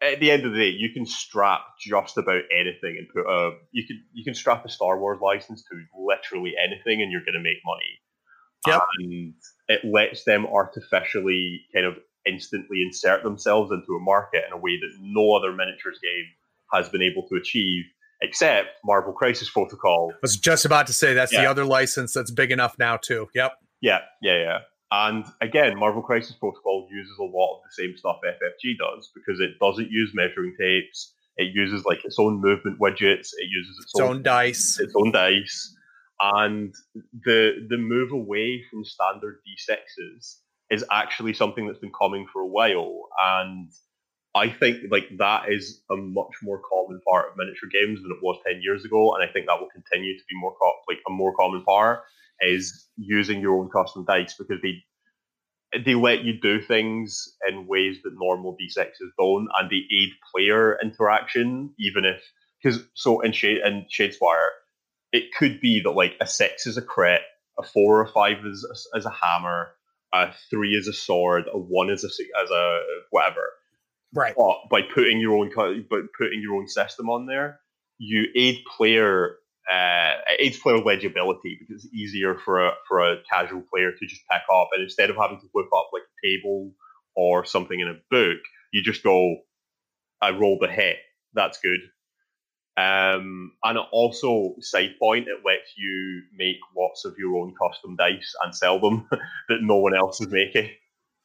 [SPEAKER 1] At the end of the day, you can strap just about anything and put a you can you can strap a Star Wars license to literally anything, and you're going to make money.
[SPEAKER 2] Yep.
[SPEAKER 1] And it lets them artificially kind of instantly insert themselves into a market in a way that no other miniatures game has been able to achieve except Marvel Crisis Protocol.
[SPEAKER 2] I was just about to say that's yeah. the other license that's big enough now too. Yep.
[SPEAKER 1] Yeah, yeah, yeah. And again, Marvel Crisis Protocol uses a lot of the same stuff FFG does because it doesn't use measuring tapes. It uses like its own movement widgets. It uses its,
[SPEAKER 2] its own, own dice.
[SPEAKER 1] Its own dice. And the the move away from standard D6s is actually something that's been coming for a while. And I think like that is a much more common part of miniature games than it was ten years ago, and I think that will continue to be more co- like a more common part is using your own custom dice because they they let you do things in ways that normal d6s don't, and they aid player interaction, even if because so in shade in Shadespire, it could be that like a six is a crit, a four or five is a, is a hammer, a three is a sword, a one is a as a whatever
[SPEAKER 2] Right.
[SPEAKER 1] But by putting your own but putting your own system on there, you aid player uh, aids player legibility because it's easier for a for a casual player to just pick up and instead of having to whip up like a table or something in a book, you just go, I rolled a hit. That's good. Um, and also, side point, it lets you make lots of your own custom dice and sell them that no one else is making.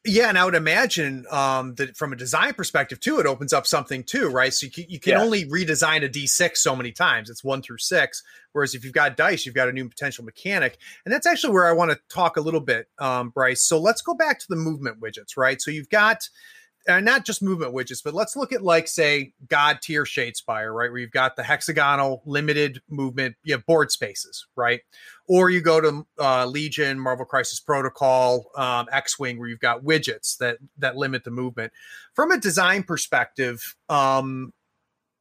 [SPEAKER 2] Yeah, and I would imagine um, that from a design perspective too, it opens up something too, right? So you can, you can yeah. only redesign a D6 so many times. It's one through six. Whereas if you've got dice, you've got a new potential mechanic, and that's actually where I want to talk a little bit, um, Bryce. So let's go back to the movement widgets, right? So you've got uh, not just movement widgets, but let's look at like say Godtear Shadespire, right? Where you've got the hexagonal limited movement, you have board spaces, right? Or you go to uh, Legion, Marvel Crisis Protocol, um, X Wing, where you've got widgets that that limit the movement. From a design perspective, um,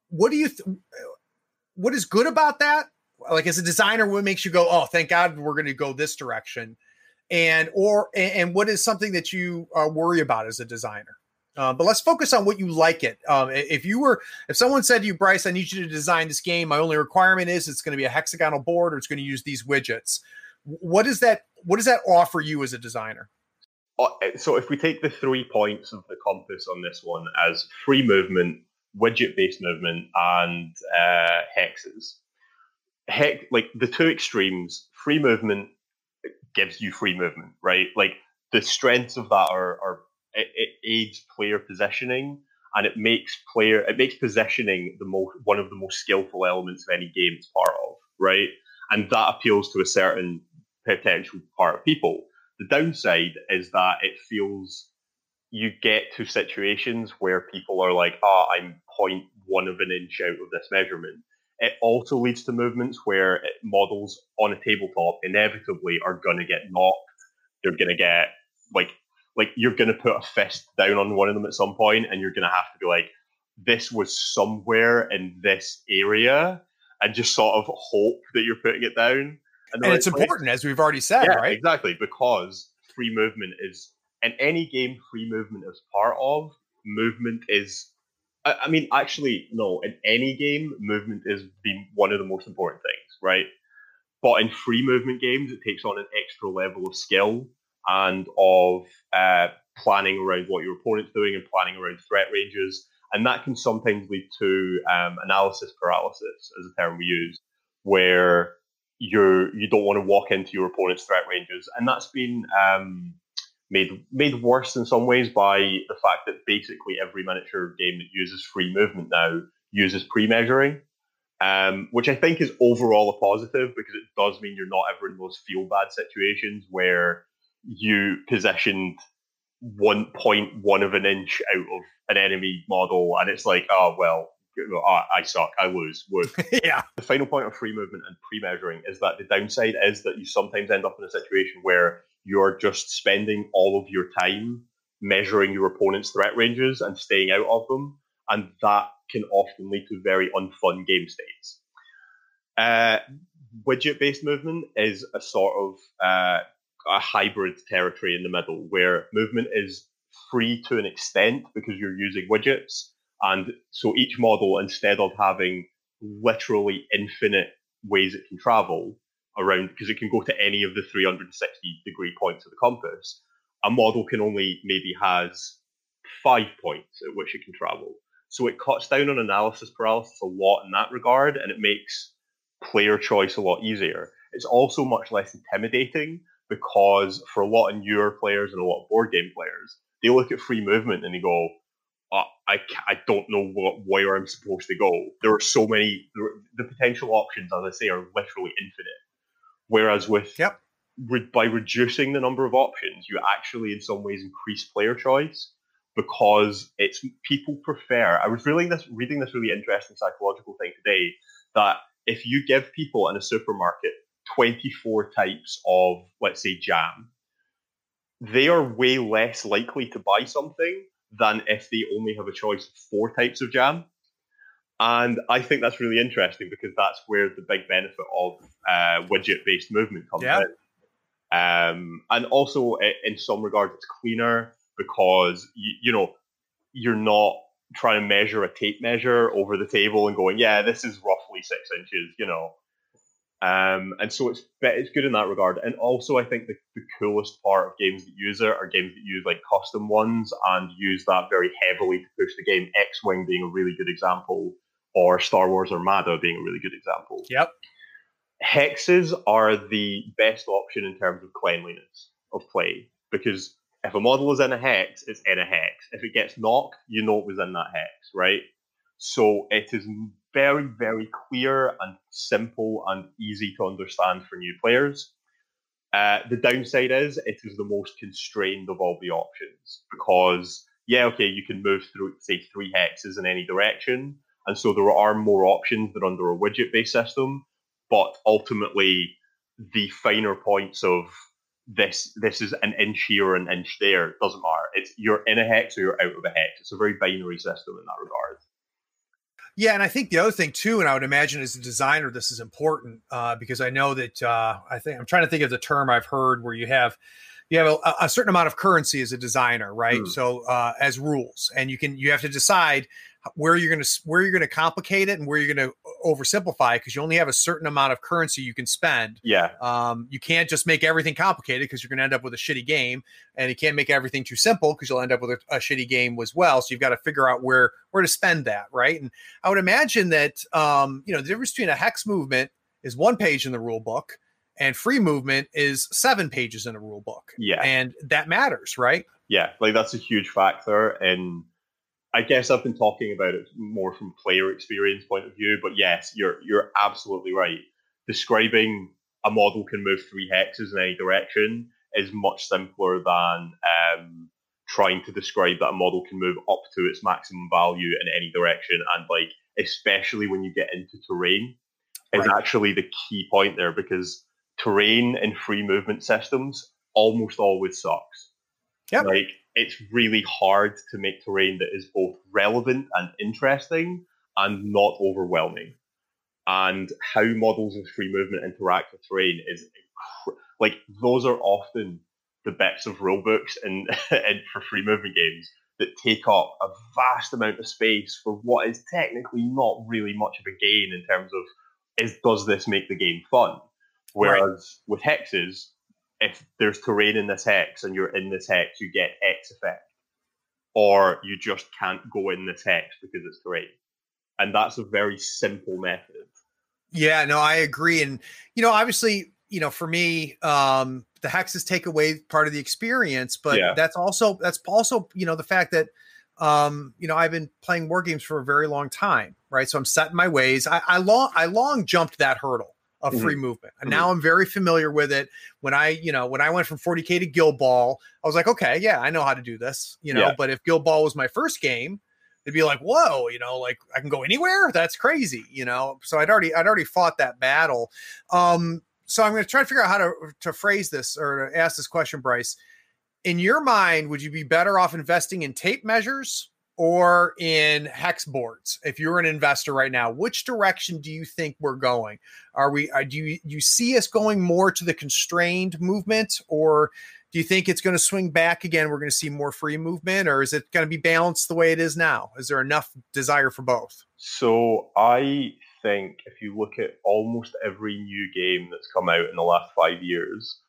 [SPEAKER 2] what do you th- what is good about that? Like as a designer, what makes you go, oh, thank God we're going to go this direction, and or and what is something that you uh, worry about as a designer? Uh, but let's focus on what you like it. Um, if you were, if someone said to you, Bryce, I need you to design this game. My only requirement is it's going to be a hexagonal board or it's going to use these widgets. What does that? What does that offer you as a designer?
[SPEAKER 1] Uh, so if we take the three points of the compass on this one as free movement, widget-based movement, and uh, hexes, heck, like the two extremes, free movement gives you free movement, right? Like the strengths of that are, are it, it aids player positioning and it makes player it makes positioning the most one of the most skillful elements of any game it's part of, right? And that appeals to a certain potential part of people. The downside is that it feels you get to situations where people are like, "Ah, oh, I'm point one of an inch out of this measurement." It also leads to movements where models on a tabletop inevitably are going to get knocked. They're going to get like like you're going to put a fist down on one of them at some point, and you're going to have to be like, this was somewhere in this area, and just sort of hope that you're putting it down.
[SPEAKER 2] And right it's place. important, as we've already said,
[SPEAKER 1] yeah,
[SPEAKER 2] right?
[SPEAKER 1] Exactly, because free movement is in any game. Free movement is part of movement is. I, I mean, actually, no. In any game, movement is the one of the most important things, right? But in free movement games, it takes on an extra level of skill and of uh, planning around what your opponent's doing and planning around threat ranges. And that can sometimes lead to um, analysis paralysis, as a term we use, where you're you don't want to walk into your opponent's threat ranges, and that's been um, made made worse in some ways by the fact that basically every miniature game that uses free movement now uses pre-measuring, um, which I think is overall a positive because it does mean you're not ever in those feel bad situations where you positioned one point one of an inch out of an enemy model, and it's like, oh well, I suck, I lose. Would
[SPEAKER 2] yeah.
[SPEAKER 1] The final point of free movement and pre-measuring is that the downside is that you sometimes end up in a situation where you're just spending all of your time measuring your opponent's threat ranges and staying out of them, and that can often lead to very unfun game states. Uh, widget-based movement is a sort of uh, a hybrid territory in the middle where movement is free to an extent because you're using widgets. And so each model, instead of having literally infinite ways it can travel around, because it can go to any of the 360 degree points of the compass, a model can only maybe has five points at which it can travel. So it cuts down on analysis paralysis a lot in that regard, and it makes player choice a lot easier. It's also much less intimidating because for a lot of newer players and a lot of board game players, they look at free movement and they go, oh, I, I don't know what, where I'm supposed to go. There are so many, the potential options, as I say, are literally infinite. Whereas with,
[SPEAKER 2] yep.
[SPEAKER 1] Re, by reducing the number of options, you actually in some ways increase player choice because it's people prefer. I was reading this, reading this really interesting psychological thing today that if you give people in a supermarket 24 types of, let's say, jam, they are way less likely to buy something than if they only have a choice of four types of jam. And I think that's really interesting because that's where the big benefit of uh, widget based movement comes yeah. in. Um, and also, in some regards, it's cleaner because, you, you know, you're not trying to measure a tape measure over the table and going, yeah, this is roughly six inches, you know. Um, and so it's it's good in that regard. And also, I think the, the coolest part of games that use it are games that use like custom ones and use that very heavily to push the game. X Wing being a really good example, or Star Wars Armada being a really good example.
[SPEAKER 2] Yep.
[SPEAKER 1] Hexes are the best option in terms of cleanliness of play because if a model is in a hex, it's in a hex. If it gets knocked, you know it was in that hex, right? So it is very, very clear and simple and easy to understand for new players. Uh, the downside is it is the most constrained of all the options because, yeah, okay, you can move through, say, three hexes in any direction. And so there are more options than under a widget based system. But ultimately, the finer points of this this is an inch here an inch there doesn't matter. It's you're in a hex or you're out of a hex. It's a very binary system in that regard.
[SPEAKER 2] Yeah, and I think the other thing too, and I would imagine as a designer, this is important uh, because I know that uh, I think I'm trying to think of the term I've heard where you have you have a, a certain amount of currency as a designer, right? Mm. So uh, as rules, and you can you have to decide where you're going to where you're going to complicate it and where you're going to oversimplify because you only have a certain amount of currency you can spend.
[SPEAKER 1] Yeah.
[SPEAKER 2] Um, you can't just make everything complicated because you're going to end up with a shitty game, and you can't make everything too simple because you'll end up with a, a, shitty game as well. So you've got to figure out where where to spend that, right? And I would imagine that um, you know the difference between a hex movement is one page in the rule book and free movement is seven pages in a rule book.
[SPEAKER 1] Yeah.
[SPEAKER 2] And that matters, right?
[SPEAKER 1] Yeah, like that's a huge factor in I guess I've been talking about it more from player experience point of view, but yes, you're you're absolutely right. Describing a model can move three hexes in any direction is much simpler than um, trying to describe that a model can move up to its maximum value in any direction, and like especially when you get into terrain, is right. actually the key point there because terrain in free movement systems almost always sucks
[SPEAKER 2] Yeah,
[SPEAKER 1] Like it's really hard to make terrain that is both relevant and interesting and not overwhelming. And how models of free movement interact with terrain is inc- like those are often the bits of rulebooks and, and for free movement games that take up a vast amount of space for what is technically not really much of a gain in terms of is does this make the game fun? Whereas right. with hexes, if there's terrain in this hex and you're in this hex, you get X effect. Or you just can't go in this hex because it's terrain. And that's a very simple method.
[SPEAKER 2] Yeah, no, I agree. And, you know, obviously, you know, for me, um, the hexes take away part of the experience, but yeah. that's also, that's also, you know, the fact that, um, you know, I've been playing war games for a very long time, right? So I'm set in my ways. I, I long, I long jumped that hurdle of mm-hmm. free movement. And mm-hmm. now I'm very familiar with it. When I, you know, when I went from 40k to Guild Ball, I was like, okay, yeah, I know how to do this, you know. Yeah. But if Guild Ball was my first game, it'd be like, whoa, you know, like I can go anywhere. That's crazy, you know. So I'd already, I'd already fought that battle. Um, so I'm going to try to figure out how to to phrase this or to ask this question, Bryce. In your mind, would you be better off investing in tape measures or in hex boards if you're an investor right now which direction do you think we're going? Are we are, uh, do you, you see us going more to the constrained movement or do you think it's going to swing back again we're going to see more free movement or is it going to be balanced the way it is now? Is there enough desire for both?
[SPEAKER 1] So i think if you look at almost every new game that's come out in the last five years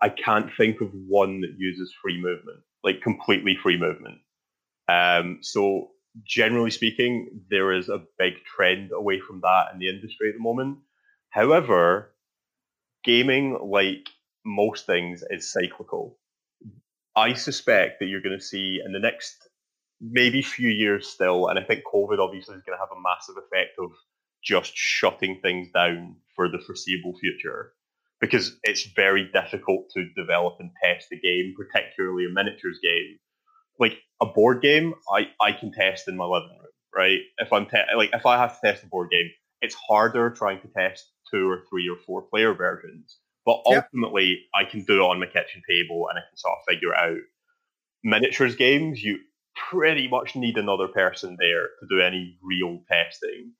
[SPEAKER 1] I can't think of one that uses free movement, like completely free movement. Um, so generally speaking, there is a big trend away from that in the industry at the moment. However, gaming, like most things, is cyclical. I suspect that you're going to see in the next maybe few years still, and I think COVID obviously is going to have a massive effect of just shutting things down for the foreseeable future because it's very difficult to develop and test a game, particularly a miniatures game, like a board game, I, I can test in my living room, right? If I'm te- like if I have to test a board game, it's harder trying to test two or three or four player versions. But ultimately, yep. I can do it on my kitchen table and I can sort of figure it out. Miniatures games, you pretty much need another person there to do any real testing,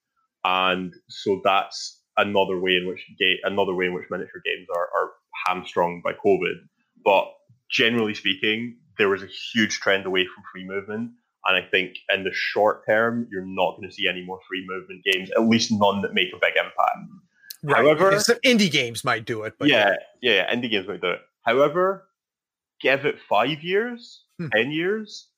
[SPEAKER 1] and so that's another way in which ga- another way in which miniature games are, are hamstrung by COVID. But generally speaking, there was a huge trend away from free movement. And I think in the short term, you're not going to see any more free movement games, at least none that make a big impact.
[SPEAKER 2] Right. However, some indie games might do it, but
[SPEAKER 1] yeah, yeah, yeah, indie games might do it. However, give it five years, hmm. ten years,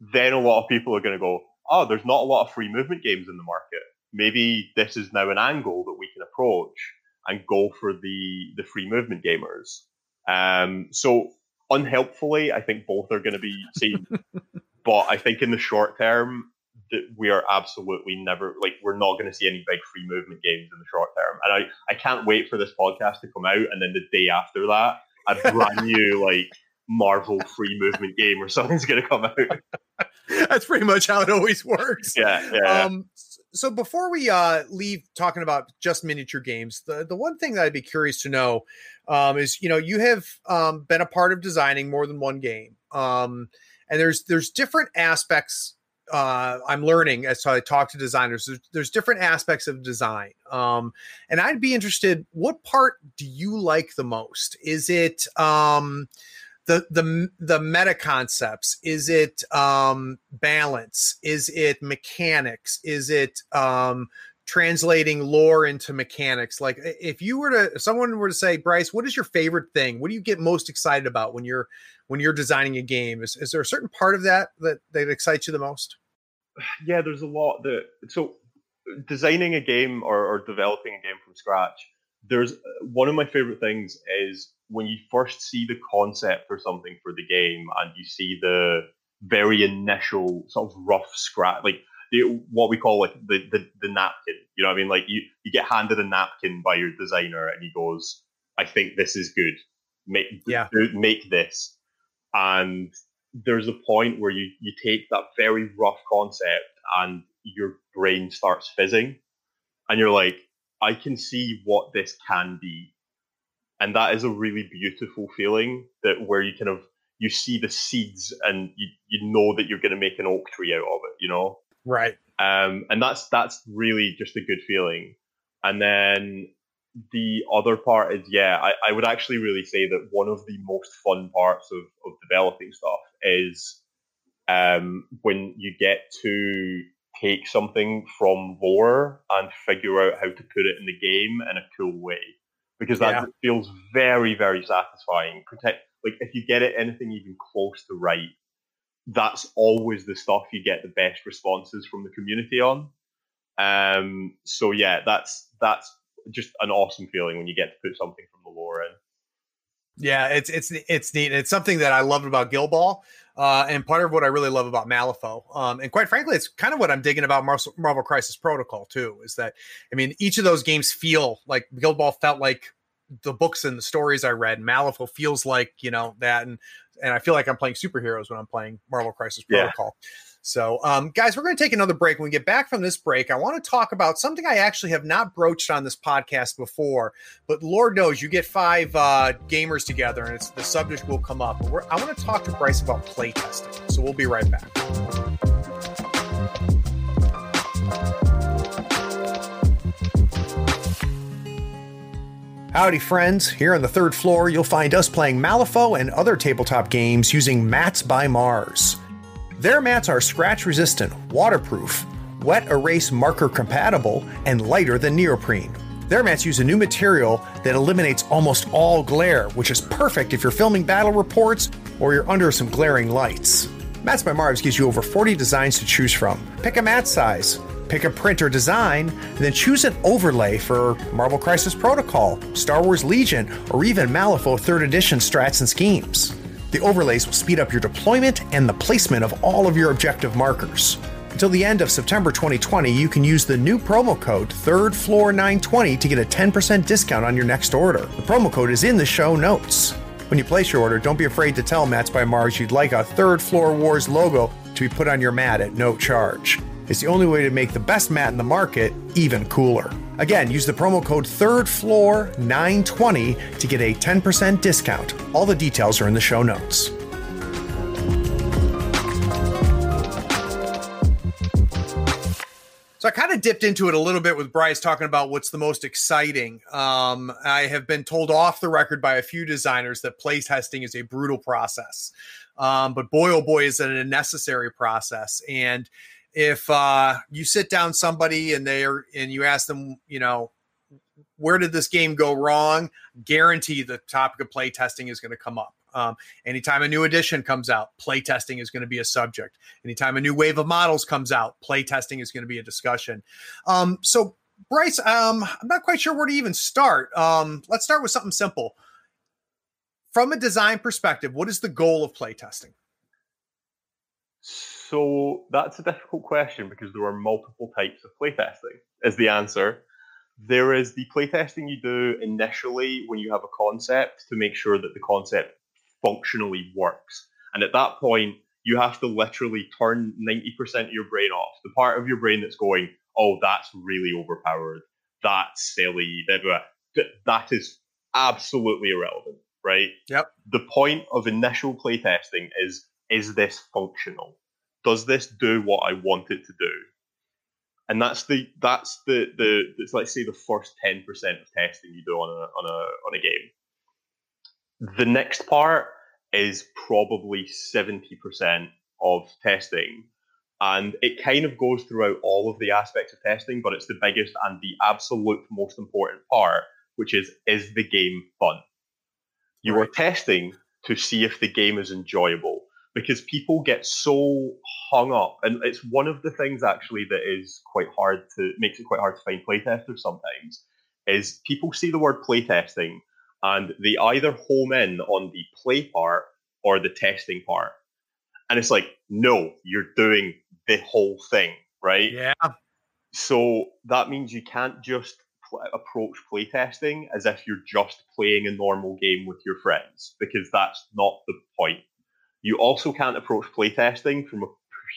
[SPEAKER 1] then a lot of people are going to go, "Oh, there's not a lot of free movement games in the market. Maybe this is now an angle that we can approach and go for the the free movement gamers." Um, so unhelpfully, I think both are going to be seen. but I think in the short term, that we are absolutely never like we're not going to see any big free movement games in the short term. And I, I can't wait for this podcast to come out, and then the day after that, a brand new like Marvel free movement game or something's going to come out.
[SPEAKER 2] That's pretty much how it always works.
[SPEAKER 1] Yeah, yeah.
[SPEAKER 2] Um, so before we uh, leave talking about just miniature games, the the one thing that I'd be curious to know um, is you know you have um, been a part of designing more than one game, um, and there's there's different aspects. Uh, I'm learning as I talk to designers. There's, there's different aspects of design, um, and I'd be interested. What part do you like the most? Is it um, the the the meta concepts is it um balance? Is it mechanics? Is it um translating lore into mechanics? Like if you were to if someone were to say bryce what is your favorite thing? What do you get most excited about when you're when you're designing a game? Is, is there a certain part of that that that excites you the most?
[SPEAKER 1] Yeah there's a lot that so designing a game or, or developing a game from scratch there's one of my favorite things is when you first see the concept for something for the game and you see the very initial sort of rough scratch, like the, what we call like the, the, the napkin. You know what I mean? Like you, you get handed a napkin by your designer and he goes, I think this is good. Make,
[SPEAKER 2] yeah.
[SPEAKER 1] make this. And there's a point where you, you take that very rough concept and your brain starts fizzing and you're like, I can see what this can be and that is a really beautiful feeling that where you kind of you see the seeds and you, you know that you're going to make an oak tree out of it, you know?
[SPEAKER 2] Right.
[SPEAKER 1] Um, and that's that's really just a good feeling. And then the other part is, yeah, I, I would actually really say that one of the most fun parts of, of developing stuff is um, when you get to take something from lore and figure out how to put it in the game in a cool way. Because that
[SPEAKER 2] Yeah.
[SPEAKER 1] feels very, very satisfying. Protect like if you get it anything even close to right, that's always the stuff you get the best responses from the community on. Um, so yeah, that's that's just an awesome feeling when you get to put something from the lore in.
[SPEAKER 2] Yeah, it's it's it's neat. It's something that I loved about Guild Ball, uh, and part of what I really love about Malifaux. Um, and quite frankly, it's kind of what I'm digging about Marvel, Marvel Crisis Protocol too. Is that I mean, each of those games feel like Guild Ball felt like the books and the stories I read. Malifaux feels like you know that, and and I feel like I'm playing superheroes when I'm playing Marvel Crisis
[SPEAKER 1] Yeah.
[SPEAKER 2] So, um, guys, we're going to take another break. When we get back from this break, I want to talk about something I actually have not broached on this podcast before, but Lord knows you get five uh, gamers together and it's the subject will come up. But I want to talk to Bryce about playtesting. So we'll be right back. Howdy, friends. Here on the third floor, you'll find us playing Malifaux and other tabletop games using Mats by Mars. Their mats are scratch resistant, waterproof, wet erase marker compatible, and lighter than neoprene. Their mats use a new material that eliminates almost all glare, which is perfect if you're filming battle reports or you're under some glaring lights. Mats by Mars gives you over 40 designs to choose from. Pick a mat size, pick a print or design, and then choose an overlay for Marvel Crisis Protocol, Star Wars Legion, or even Malifaux 3rd Edition strats and schemes. The overlays will speed up your deployment and the placement of all of your objective markers. Until the end of September 2020, you can use the new promo code Third Floor 920 to get a 10% discount on your next order. The promo code is in the show notes. When you place your order, don't be afraid to tell Mats by Mars you'd like a Third Floor Wars logo to be put on your mat at no charge. It's the only way to make the best mat in the market even cooler. Again, use the promo code Third Floor 920 to get a 10% discount. All the details are in the show notes. So I kind of dipped into it a little bit with Bryce talking about what's the most exciting. Um, I have been told off the record by a few designers that play testing is a brutal process. Um, but boy, oh boy, is it a necessary process. And if uh, you sit down somebody and they're and you ask them, you know, where did this game go wrong? Guarantee the topic of play testing is going to come up. Um, anytime a new edition comes out, play testing is going to be a subject. Anytime a new wave of models comes out, play testing is going to be a discussion. Um, so, Bryce, um, I'm not quite sure where to even start. Um, let's start with something simple. From a design perspective, what is the goal of playtesting?
[SPEAKER 1] So that's a difficult question because there are multiple types of playtesting, is the answer. There is the playtesting you do initially when you have a concept to make sure that the concept functionally works. And at that point, you have to literally turn 90% of your brain off. The part of your brain that's going, oh, that's really overpowered. That's silly. Blah, blah, blah. That is absolutely irrelevant, right?
[SPEAKER 2] Yep.
[SPEAKER 1] The point of initial playtesting is is this functional? Does this do what I want it to do? And that's the that's the the it's let's say the first ten percent of testing you do on a on a on a game. The next part is probably seventy percent of testing, and it kind of goes throughout all of the aspects of testing, but it's the biggest and the absolute most important part, which is is the game fun? You are testing to see if the game is enjoyable because people get so hung up, and it's one of the things actually that is quite hard to makes it quite hard to find playtesters sometimes. Is people see the word playtesting and they either home in on the play part or the testing part, and it's like, no, you're doing the whole thing, right?
[SPEAKER 2] Yeah.
[SPEAKER 1] So that means you can't just pl- approach playtesting as if you're just playing a normal game with your friends because that's not the point. You also can't approach playtesting from a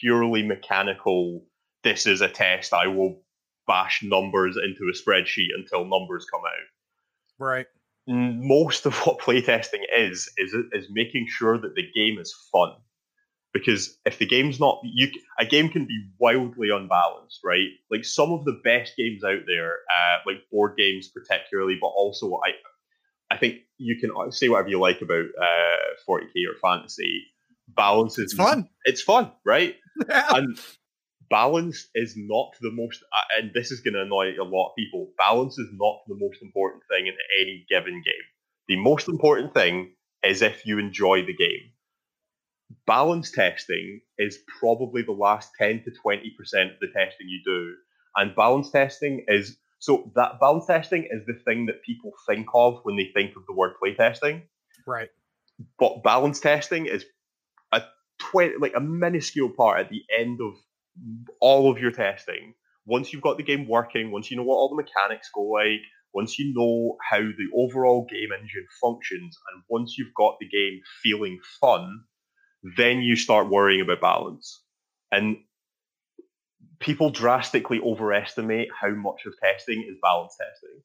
[SPEAKER 1] purely mechanical, this is a test, I will bash numbers into a spreadsheet until numbers come out.
[SPEAKER 2] Right.
[SPEAKER 1] most of what playtesting is is is making sure that the game is fun. Because if the game's not, you a game can be wildly unbalanced, right? Like some of the best games out there, uh, like board games particularly, but also I, I think you can say whatever you like about uh, 40k or fantasy. Balance is
[SPEAKER 2] it's fun.
[SPEAKER 1] It's fun, right? Yeah. And balance is not the most, uh, and this is going to annoy a lot of people. Balance is not the most important thing in any given game. The most important thing is if you enjoy the game. Balance testing is probably the last 10 to 20% of the testing you do. And balance testing is so that balance testing is the thing that people think of when they think of the word playtesting.
[SPEAKER 2] Right.
[SPEAKER 1] But balance testing is a 20, like a minuscule part at the end of all of your testing. Once you've got the game working, once you know what all the mechanics go like, once you know how the overall game engine functions, and once you've got the game feeling fun, then you start worrying about balance. And people drastically overestimate how much of testing is balance testing,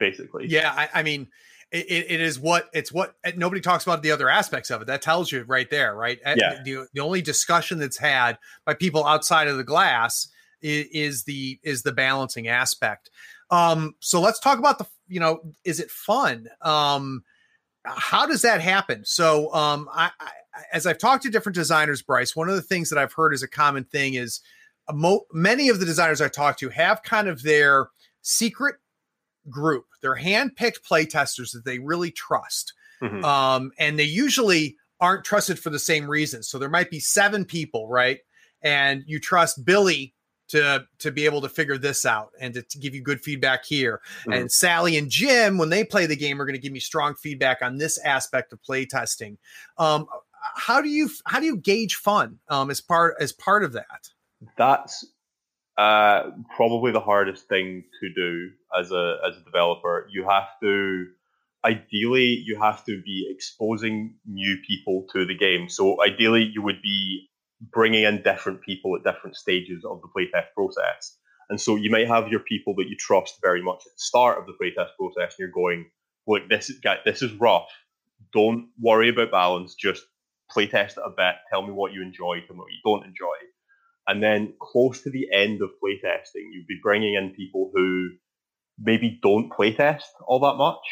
[SPEAKER 1] basically.
[SPEAKER 2] Yeah, I, I mean, it, it is what it's what nobody talks about the other aspects of it. That tells you right there, right?
[SPEAKER 1] Yeah.
[SPEAKER 2] The, the only discussion that's had by people outside of the glass is, is the is the balancing aspect. Um, so let's talk about the you know, is it fun? Um, how does that happen? So um, I, I, as I've talked to different designers, Bryce, one of the things that I've heard as a common thing is mo- many of the designers I talk to have kind of their secret group. They're hand-picked playtesters that they really trust. Mm-hmm. Um, and they usually aren't trusted for the same reasons. So there might be seven people, right? And you trust Billy to to be able to figure this out and to, to give you good feedback here. Mm-hmm. And Sally and Jim, when they play the game, are going to give me strong feedback on this aspect of playtesting. Um, how do you how do you gauge fun um, as part as part of that?
[SPEAKER 1] That's uh, probably the hardest thing to do as a as a developer. You have to ideally you have to be exposing new people to the game. So ideally you would be bringing in different people at different stages of the playtest process. And so you might have your people that you trust very much at the start of the playtest process, and you're going, "Look, this is this is rough. Don't worry about balance. Just playtest it a bit. Tell me what you enjoy. Tell me what you don't enjoy." And then close to the end of playtesting, you'd be bringing in people who maybe don't playtest all that much.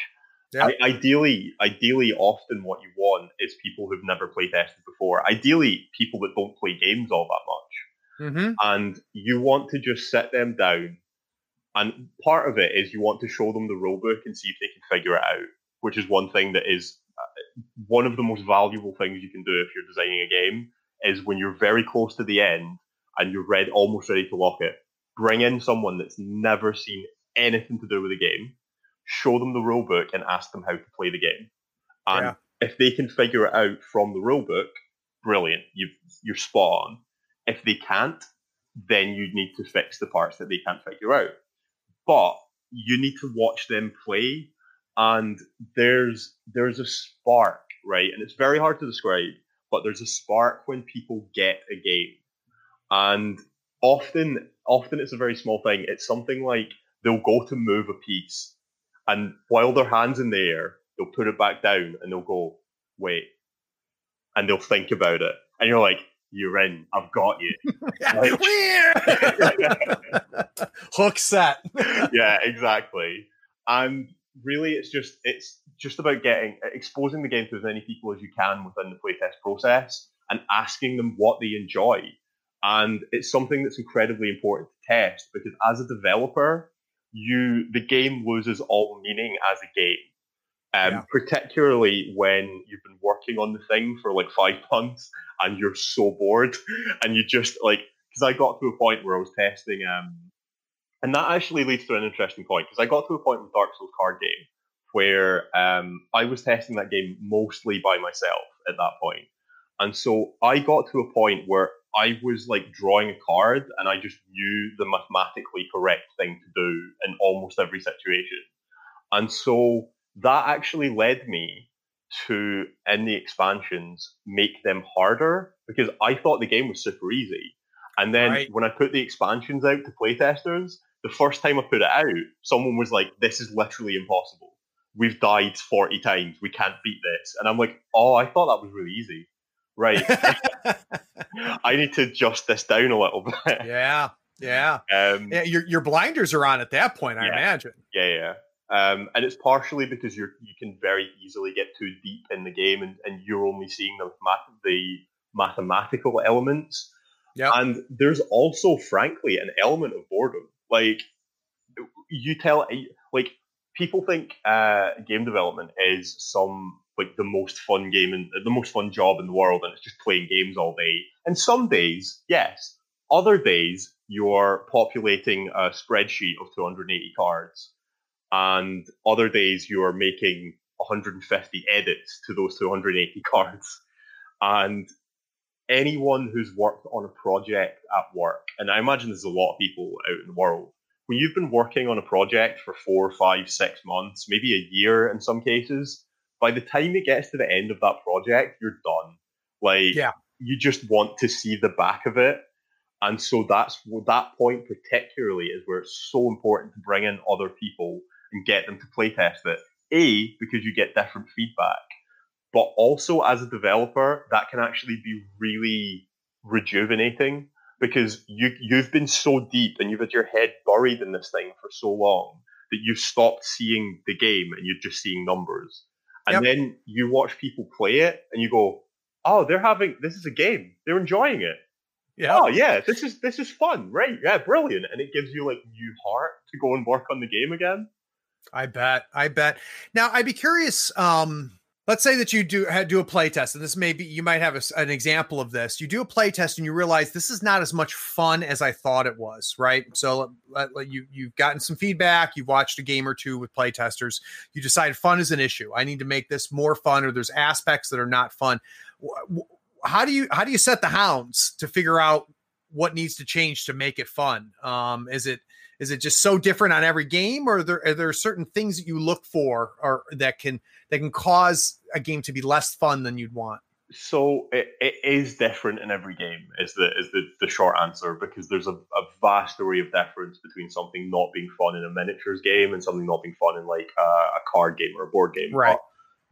[SPEAKER 1] Yeah. I, ideally, ideally, often what you want is people who've never playtested before. Ideally, people that don't play games all that much. Mm-hmm. And you want to just sit them down. And part of it is you want to show them the rulebook and see if they can figure it out, which is one thing that is uh, one of the most valuable things you can do if you're designing a game is when you're very close to the end and you're ready, almost ready to lock it, bring in someone that's never seen anything to do with the game, show them the rule book, and ask them how to play the game. And yeah. if they can figure it out from the rule book, brilliant, you you're spot on. If they can't, then you need to fix the parts that they can't figure out. But you need to watch them play, and there's there's a spark, right? And it's very hard to describe, but there's a spark when people get a game and often often it's a very small thing. It's something like they'll go to move a piece, and while their hands in the air, they'll put it back down and they'll go, "Wait," and they'll think about it, and you're like, "You're in. I've got you." like,
[SPEAKER 2] Hook set.
[SPEAKER 1] yeah, exactly. And really, it's just it's just about getting exposing the game to as many people as you can within the playtest process and asking them what they enjoy and it's something that's incredibly important to test because as a developer, you the game loses all meaning as a game. Um, yeah. Particularly when you've been working on the thing for like five months and you're so bored, and you just like because I got to a point where I was testing, um, and that actually leads to an interesting point because I got to a point with Dark Souls card game where um, I was testing that game mostly by myself at that point. And so I got to a point where I was like drawing a card and I just knew the mathematically correct thing to do in almost every situation. And so that actually led me to, in the expansions, make them harder because I thought the game was super easy. And then right. when I put the expansions out to playtesters, the first time I put it out, someone was like, this is literally impossible. we've died 40 times. We can't beat this. And I'm like, oh, I thought that was really easy. Right. I need to adjust this down a little bit.
[SPEAKER 2] Yeah. Yeah.
[SPEAKER 1] Um,
[SPEAKER 2] yeah. Your, your blinders are on at that point, I
[SPEAKER 1] Yeah.
[SPEAKER 2] imagine.
[SPEAKER 1] yeah, yeah. Um, and it's partially because you're you can very easily get too deep in the game and, and you're only seeing the math, the mathematical elements.
[SPEAKER 2] Yeah.
[SPEAKER 1] And there's also, frankly, an element of boredom. Like you tell, like people think uh, game development is some like the most fun game and the most fun job in the world, and it's just playing games all day. And some days, yes. Other days, you're populating a spreadsheet of 280 cards, and other days you are making 150 edits to those 280 cards. And anyone who's worked on a project at work, and I imagine there's a lot of people out in the world, when you've been working on a project for four, five, six months, maybe a year in some cases, by the time it gets to the end of that project, you're done. Like,
[SPEAKER 2] Yeah.
[SPEAKER 1] you just want to see the back of it. And so that's that point particularly is where it's so important to bring in other people and get them to playtest it. A, because you get different feedback, but also as a developer, that can actually be really rejuvenating because you you've been so deep and you've had your head buried in this thing for so long that you've stopped seeing the game and you're just seeing numbers. And
[SPEAKER 2] Yep.
[SPEAKER 1] then you watch people play it and you go, "Oh, they're having this is a game. They're enjoying it.
[SPEAKER 2] Yeah.
[SPEAKER 1] Oh yeah, this is this is fun, right? Yeah, brilliant." And it gives you like new heart to go and work on the game again.
[SPEAKER 2] I bet. I bet. Now, I'd be curious. Um, let's say that you do do a play test, and this may be you might have a an example of this. You do a play test, and you realize this is not as much fun as I thought it was. Right. So you you've gotten some feedback. You've watched a game or two with play testers. You decide fun is an issue. I need to make this more fun, or there's aspects that are not fun. How do you how do you set the hounds to figure out what needs to change to make it fun? Um, is it is it just so different on every game or are there are there certain things that you look for or that can that can cause a game to be less fun than you'd want
[SPEAKER 1] So it, it is different in every game. Is the is the, the short answer because there's a, a vast array of difference between something not being fun in a miniatures game and something not being fun in like a, a card game or a board game.
[SPEAKER 2] Right.
[SPEAKER 1] But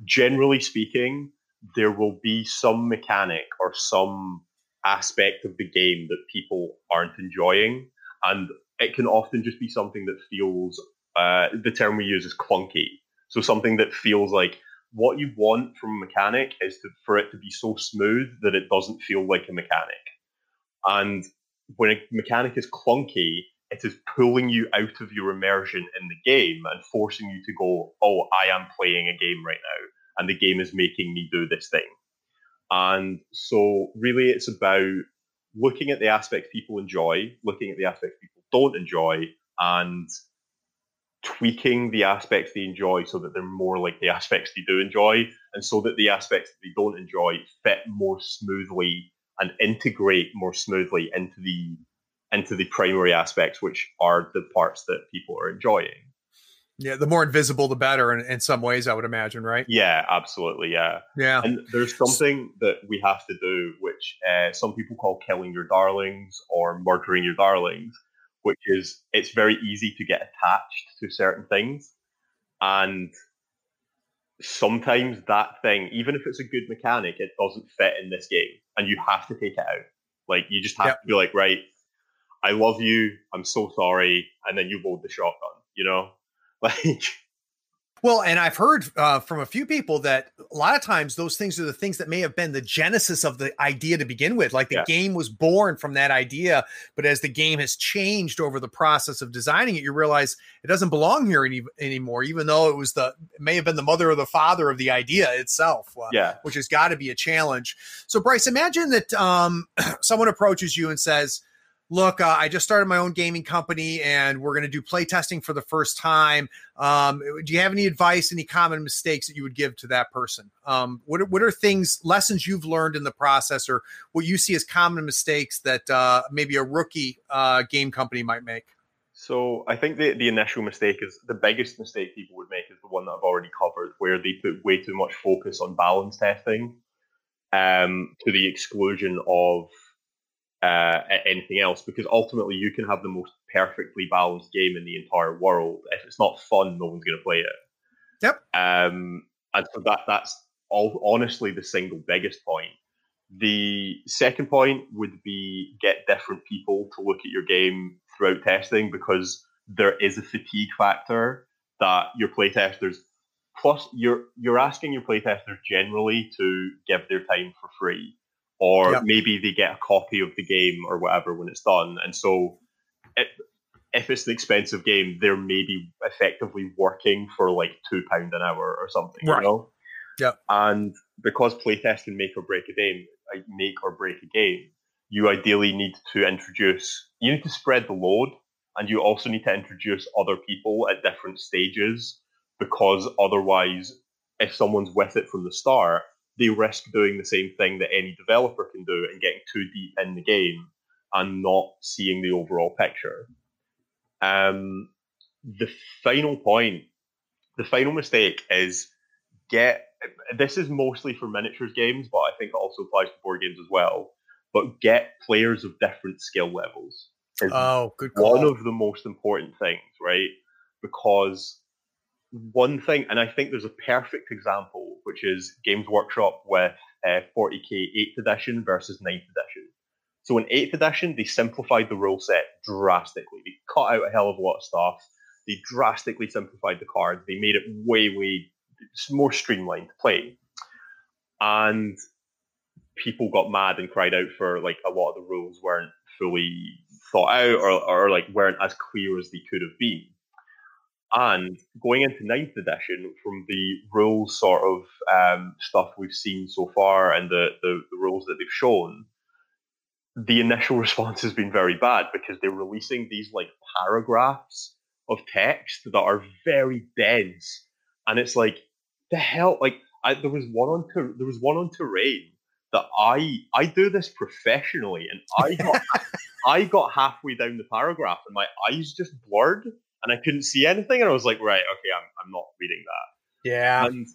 [SPEAKER 1] generally speaking, there will be some mechanic or some aspect of the game that people aren't enjoying, and it can often just be something that feels. Uh, the term we use is clunky. So something that feels like what you want from a mechanic is to, for it to be so smooth that it doesn't feel like a mechanic. And when a mechanic is clunky, it is pulling you out of your immersion in the game and forcing you to go, oh, I am playing a game right now, and the game is making me do this thing. And so, really, it's about looking at the aspects people enjoy, looking at the aspects people don't enjoy, and tweaking the aspects they enjoy so that they're more like the aspects they do enjoy, and so that the aspects that they don't enjoy fit more smoothly and integrate more smoothly into the into the primary aspects, which are the parts that people are enjoying.
[SPEAKER 2] yeah the more invisible the better in, in some ways i would imagine right
[SPEAKER 1] Yeah, absolutely. Yeah.
[SPEAKER 2] yeah
[SPEAKER 1] And there's something that we have to do, which uh, some people call killing your darlings or murdering your darlings, which is it's very easy to get attached to certain things. And sometimes that thing, even if it's a good mechanic, it doesn't fit in this game. And you have to take it out. Like, you just have
[SPEAKER 2] Yep.
[SPEAKER 1] to be like, right, I love you. I'm so sorry. And then you load the shotgun, you know? Like,
[SPEAKER 2] well and i've heard uh, from a few people that a lot of times those things are the things that may have been the genesis of the idea to begin with like the
[SPEAKER 1] Yeah.
[SPEAKER 2] game was born from that idea but as the game has changed over the process of designing it you realize it doesn't belong here any, anymore even though it was the it may have been the mother or the father of the idea itself uh,
[SPEAKER 1] yeah.
[SPEAKER 2] which has got to be a challenge. So, Bryce, imagine that um, someone approaches you and says, Look, uh, I just started my own gaming company and we're going to do play testing for the first time. Um, do you have any advice, any common mistakes that you would give to that person? Um, what, are, what are things, lessons you've learned in the process, or what you see as common mistakes that uh, maybe a rookie uh, game company might make?
[SPEAKER 1] So I think the, the initial mistake is the biggest mistake people would make is the one that I've already covered, where they put way too much focus on balance testing um, to the exclusion of uh, anything else. Because ultimately, you can have the most perfectly balanced game in the entire world. If it's not fun, no one's going to play it.
[SPEAKER 2] Yep.
[SPEAKER 1] Um, and so that that's all honestly the single biggest point. The second point would be get different people to look at your game throughout testing because there is a fatigue factor that your playtesters plus you're you're asking your playtesters generally to give their time for free or yep. maybe they get a copy of the game or whatever when it's done and so it, if it's an expensive game they're maybe effectively working for like two pound an hour or something right. you know
[SPEAKER 2] yeah
[SPEAKER 1] and because playtest can make or break a game make or break a game you ideally need to introduce you need to spread the load and you also need to introduce other people at different stages because otherwise, if someone's with it from the start, they risk doing the same thing that any developer can do and getting too deep in the game and not seeing the overall picture. Um, the final point, the final mistake is get. This is mostly for miniatures games, but I think it also applies to board games as well. But get players of different skill levels.
[SPEAKER 2] Oh, good call.
[SPEAKER 1] One of the most important things, right? Because one thing, and I think there's a perfect example, which is Games Workshop with uh, 40k 8th edition versus 9th edition. So in 8th edition, they simplified the rule set drastically. They cut out a hell of a lot of stuff. They drastically simplified the cards. They made it way, way more streamlined to play. And people got mad and cried out for like a lot of the rules weren't fully thought out or, or like weren't as clear as they could have been. And going into ninth edition, from the rules sort of um, stuff we've seen so far and the, the, the rules that they've shown, the initial response has been very bad because they're releasing these like paragraphs of text that are very dense, and it's like the hell. Like I, there was one on ter- there was one on terrain that I I do this professionally, and I got I got halfway down the paragraph and my eyes just blurred and I couldn't see anything. And I was like, right, okay, I'm, I'm not reading that.
[SPEAKER 2] Yeah.
[SPEAKER 1] And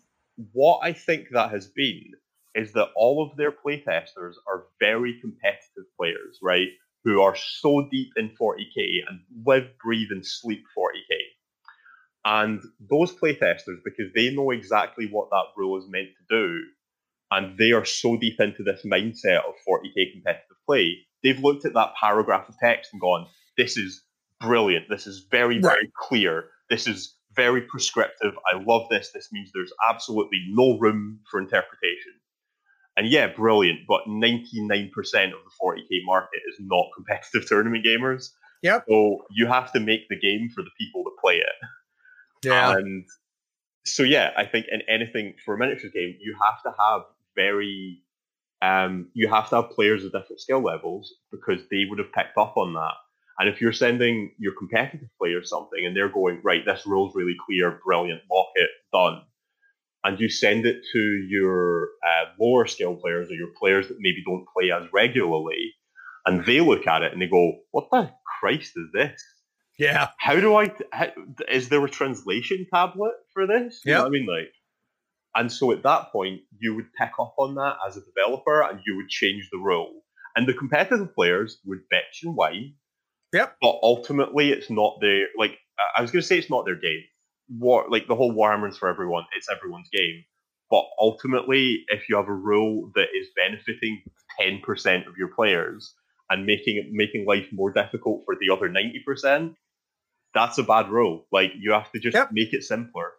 [SPEAKER 1] what I think that has been is that all of their playtesters are very competitive players, right? Who are so deep in 40k and live, breathe, and sleep 40k. And those playtesters, because they know exactly what that rule is meant to do, and they are so deep into this mindset of 40k competitive play, they've looked at that paragraph of text and gone, this is brilliant. This is very, very clear. This is very prescriptive. I love this. This means there's absolutely no room for interpretation. And yeah, brilliant. But 99% of the 40k market is not competitive tournament gamers.
[SPEAKER 2] Yep.
[SPEAKER 1] So you have to make the game for the people that play it.
[SPEAKER 2] Yeah.
[SPEAKER 1] And so yeah, I think in anything for a miniatures game, you have to have very um, you have to have players of different skill levels because they would have picked up on that. And if you're sending your competitive players something and they're going, right, this rule's really clear, brilliant, lock it, done. And you send it to your uh, lower skill players or your players that maybe don't play as regularly, and they look at it and they go, what the Christ is this?
[SPEAKER 2] Yeah.
[SPEAKER 1] How do I, how, is there a translation tablet for this?
[SPEAKER 2] Yeah.
[SPEAKER 1] I mean, like, and so at that point, you would pick up on that as a developer and you would change the rule. And the competitive players would bitch and whine
[SPEAKER 2] Yep.
[SPEAKER 1] But ultimately, it's not their like. I was going to say it's not their game. War like the whole Warhammer's for everyone. It's everyone's game. But ultimately, if you have a rule that is benefiting ten percent of your players and making it making life more difficult for the other ninety percent, that's a bad rule. Like you have to just yep. make it simpler.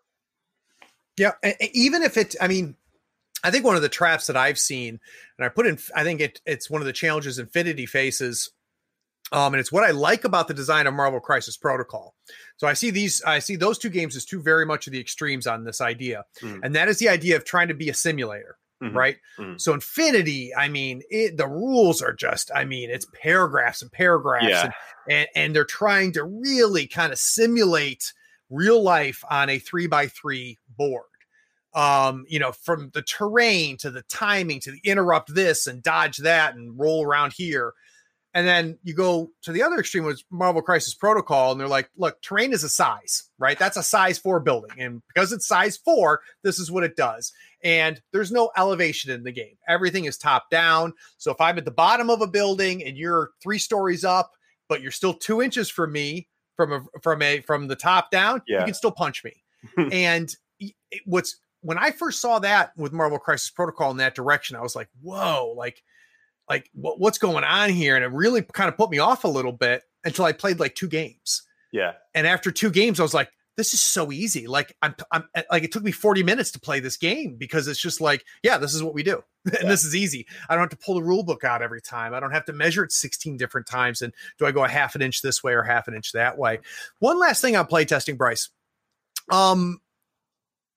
[SPEAKER 2] Yeah, even if it, I mean, I think one of the traps that I've seen, and I put in, I think it, it's one of the challenges Infinity faces um, and it's what I like about the design of Marvel Crisis Protocol. So I see these, I see those two games as two very much of the extremes on this idea, mm-hmm. and that is the idea of trying to be a simulator, mm-hmm. right? Mm-hmm. So Infinity, I mean, it, the rules are just, I mean, it's paragraphs and paragraphs, yeah. and, and and they're trying to really kind of simulate real life on a three by three board um, you know, from the terrain to the timing to the interrupt this and dodge that and roll around here. And then you go to the other extreme with Marvel Crisis Protocol, and they're like, look, terrain is a size, right? That's a size four building. And because it's size four, this is what it does. And there's no elevation in the game. Everything is top down. So if I'm at the bottom of a building and you're three stories up, but you're still two inches from me from a from a from the top down,
[SPEAKER 1] yeah.
[SPEAKER 2] you can still punch me. and what's when I first saw that with Marvel Crisis Protocol in that direction, I was like, whoa, like, like what, what's going on here? And it really kind of put me off a little bit until I played like two games.
[SPEAKER 1] Yeah.
[SPEAKER 2] And after two games, I was like, this is so easy. Like I'm, I'm like, it took me 40 minutes to play this game because it's just like, yeah, this is what we do. and
[SPEAKER 1] Yeah.
[SPEAKER 2] this is easy. I don't have to pull the rule book out every time. I don't have to measure it 16 different times. And do I go a half an inch this way or half an inch that way? One last thing on playtesting, Bryce. Um,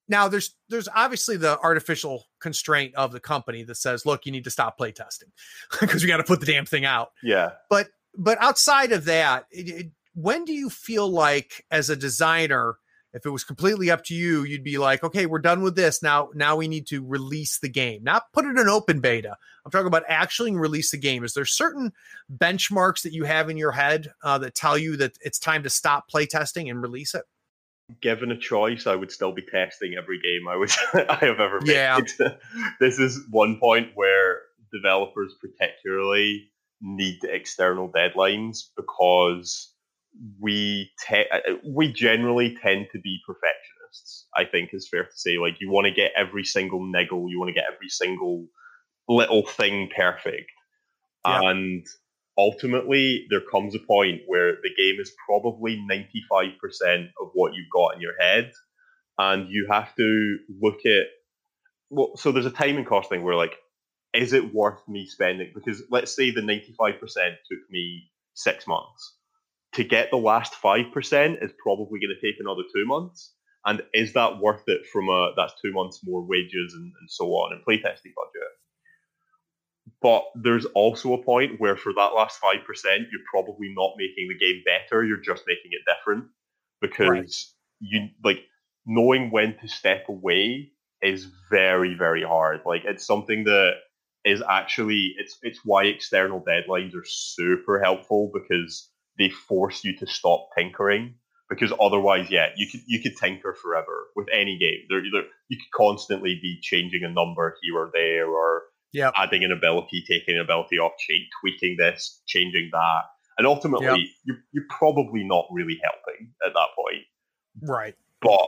[SPEAKER 2] now there's there's obviously the artificial constraint of the company that says, look, you need to stop playtesting because we got to put the damn thing out.
[SPEAKER 1] Yeah.
[SPEAKER 2] but but outside of that it, it- when do you feel like as a designer if it was completely up to you you'd be like okay we're done with this. Now now we need to release the game. Not put it in open beta. I'm talking about actually release the game. Is there certain benchmarks that you have in your head uh, that tell you that it's time to stop playtesting and release it
[SPEAKER 1] given a choice, I would still be testing every game I was I have ever made.
[SPEAKER 2] Yeah.
[SPEAKER 1] this is one point where developers particularly need external deadlines because we te- uh, we generally tend to be perfectionists. I think is fair to say. Like you want to get every single niggle, you want to get every single little thing perfect,
[SPEAKER 2] Yeah.
[SPEAKER 1] and ultimately there comes a point where the game is probably 95% of what you've got in your head and you have to look at well so there's a timing cost thing where like is it worth me spending? Because let's say the 95% took me six months. To get the last 5% is probably going to take another two months. And is that worth it from a that's two months more wages and, and so on and playtesting budget but there's also a point where for that last 5% you're probably not making the game better you're just making it different. Because
[SPEAKER 2] Right.
[SPEAKER 1] you like knowing when to step away is very very hard. Like it's something that is actually it's it's why external deadlines are super helpful because they force you to stop tinkering. Because otherwise yeah you could you could tinker forever with any game. There, there you could constantly be changing a number here or there or
[SPEAKER 2] Yep.
[SPEAKER 1] adding an ability taking an ability off tweaking this changing that and ultimately
[SPEAKER 2] Yep.
[SPEAKER 1] you're, you're probably not really helping at that point
[SPEAKER 2] right
[SPEAKER 1] but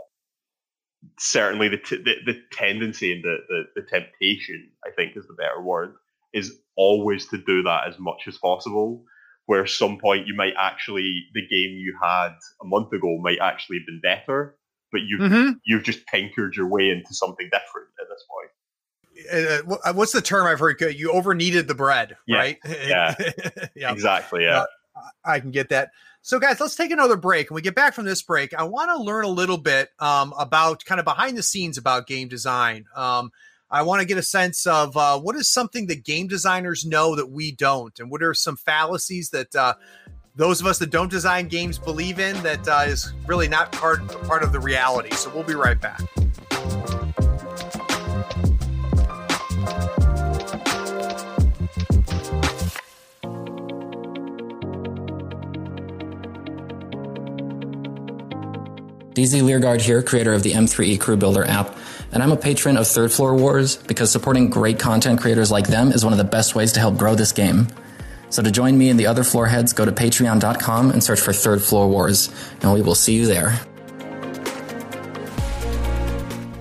[SPEAKER 1] certainly the t- the, the tendency and the, the the temptation i think is the better word is always to do that as much as possible where some point you might actually the game you had a month ago might actually have been better but you've
[SPEAKER 2] mm-hmm.
[SPEAKER 1] you've just tinkered your way into something different at this point
[SPEAKER 2] uh, what's the term i've heard you over kneaded the bread
[SPEAKER 1] Yeah.
[SPEAKER 2] right
[SPEAKER 1] Yeah.
[SPEAKER 2] yeah
[SPEAKER 1] exactly yeah
[SPEAKER 2] I can get that. So, guys, let's take another break. When we get back from this break, I want to learn a little bit um, about kind of behind the scenes about game design. Um, I want to get a sense of uh, what is something that game designers know that we don't, and what are some fallacies that uh, those of us that don't design games believe in that uh, is really not part part of the reality. So, we'll be right back.
[SPEAKER 4] DZ Learguard here, creator of the M3E Crew Builder app, and I'm a patron of Third Floor Wars because supporting great content creators like them is one of the best ways to help grow this game. So to join me and the other floorheads, go to patreon.com and search for Third Floor Wars, and we will see you there.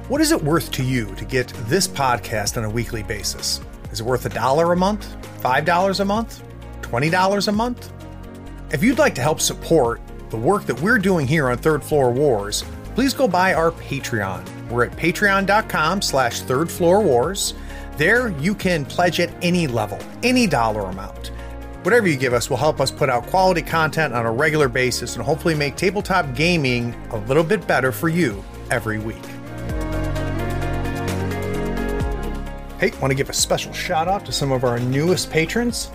[SPEAKER 2] What is it worth to you to get this podcast on a weekly basis? Is it worth a dollar a month? Five dollars a month? Twenty dollars a month? If you'd like to help support the work that we're doing here on Third Floor Wars, please go by our Patreon. We're at patreon.com slash third floor wars. There you can pledge at any level, any dollar amount. Whatever you give us will help us put out quality content on a regular basis and hopefully make tabletop gaming a little bit better for you every week. Hey, want to give a special shout out to some of our newest patrons.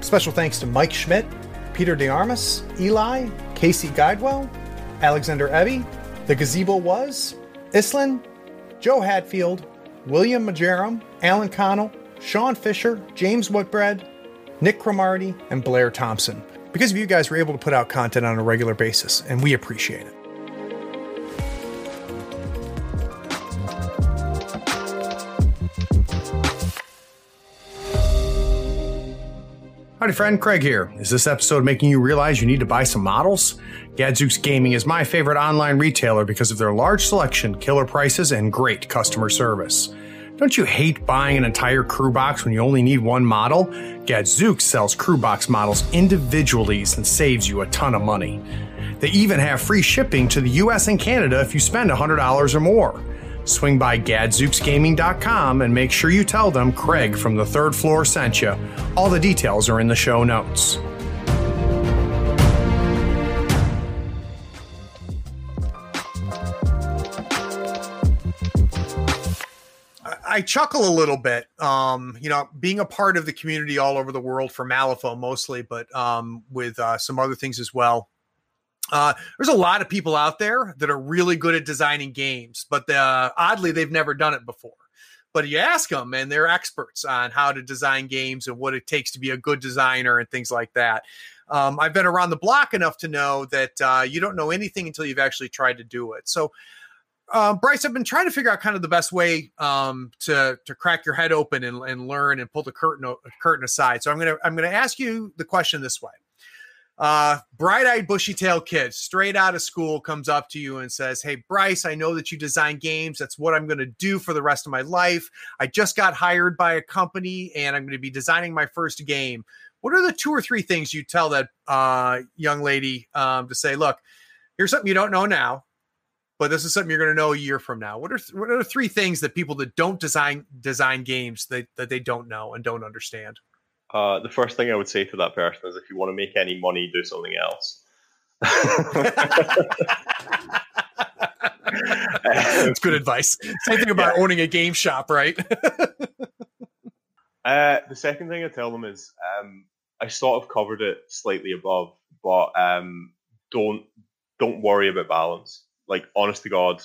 [SPEAKER 2] Special thanks to Mike Schmidt, Peter DeArmas, Eli, Casey Guidewell, Alexander Ebby, The Gazebo Was, Islin, Joe Hatfield, William Majerum, Alan Connell, Sean Fisher, James Whitbread, Nick Cromarty, and Blair Thompson. Because of you guys, we're able to put out content on a regular basis, and we appreciate it. Howdy, friend. Craig here. Is this episode making you realize you need to buy some models? Gadzooks Gaming is my favorite online retailer because of their large selection, killer prices, and great customer service. Don't you hate buying an entire crew box when you only need one model? Gadzooks sells crew box models individually and saves you a ton of money. They even have free shipping to the US and Canada if you spend $100 or more. Swing by gadzooksgaming.com and make sure you tell them Craig from the third floor sent you. All the details are in the show notes. I chuckle a little bit. Um, you know, being a part of the community all over the world for Malifaux mostly, but um, with uh, some other things as well. Uh, there's a lot of people out there that are really good at designing games, but uh, oddly, they've never done it before. But you ask them, and they're experts on how to design games and what it takes to be a good designer and things like that. Um, I've been around the block enough to know that uh, you don't know anything until you've actually tried to do it. So, um, Bryce, I've been trying to figure out kind of the best way um, to to crack your head open and, and learn and pull the curtain curtain aside. So I'm gonna I'm gonna ask you the question this way uh, bright-eyed bushy-tailed kid straight out of school comes up to you and says hey bryce i know that you design games. That's what i'm going to do for the rest of my life. I just got hired by a company and i'm going to be designing my first game. What are the two or three things you tell that uh, young lady um, to say look here's something you don't know now but this is something you're going to know a year from now. What are th- what are the three things that people that don't design design games that, that they don't know and don't understand
[SPEAKER 1] uh, the first thing I would say to that person is if you want to make any money, do something else.
[SPEAKER 2] That's good advice. Same thing about yeah. owning a game shop, right?
[SPEAKER 1] uh, the second thing I tell them is um, I sort of covered it slightly above, but um, don't don't worry about balance. Like honest to God,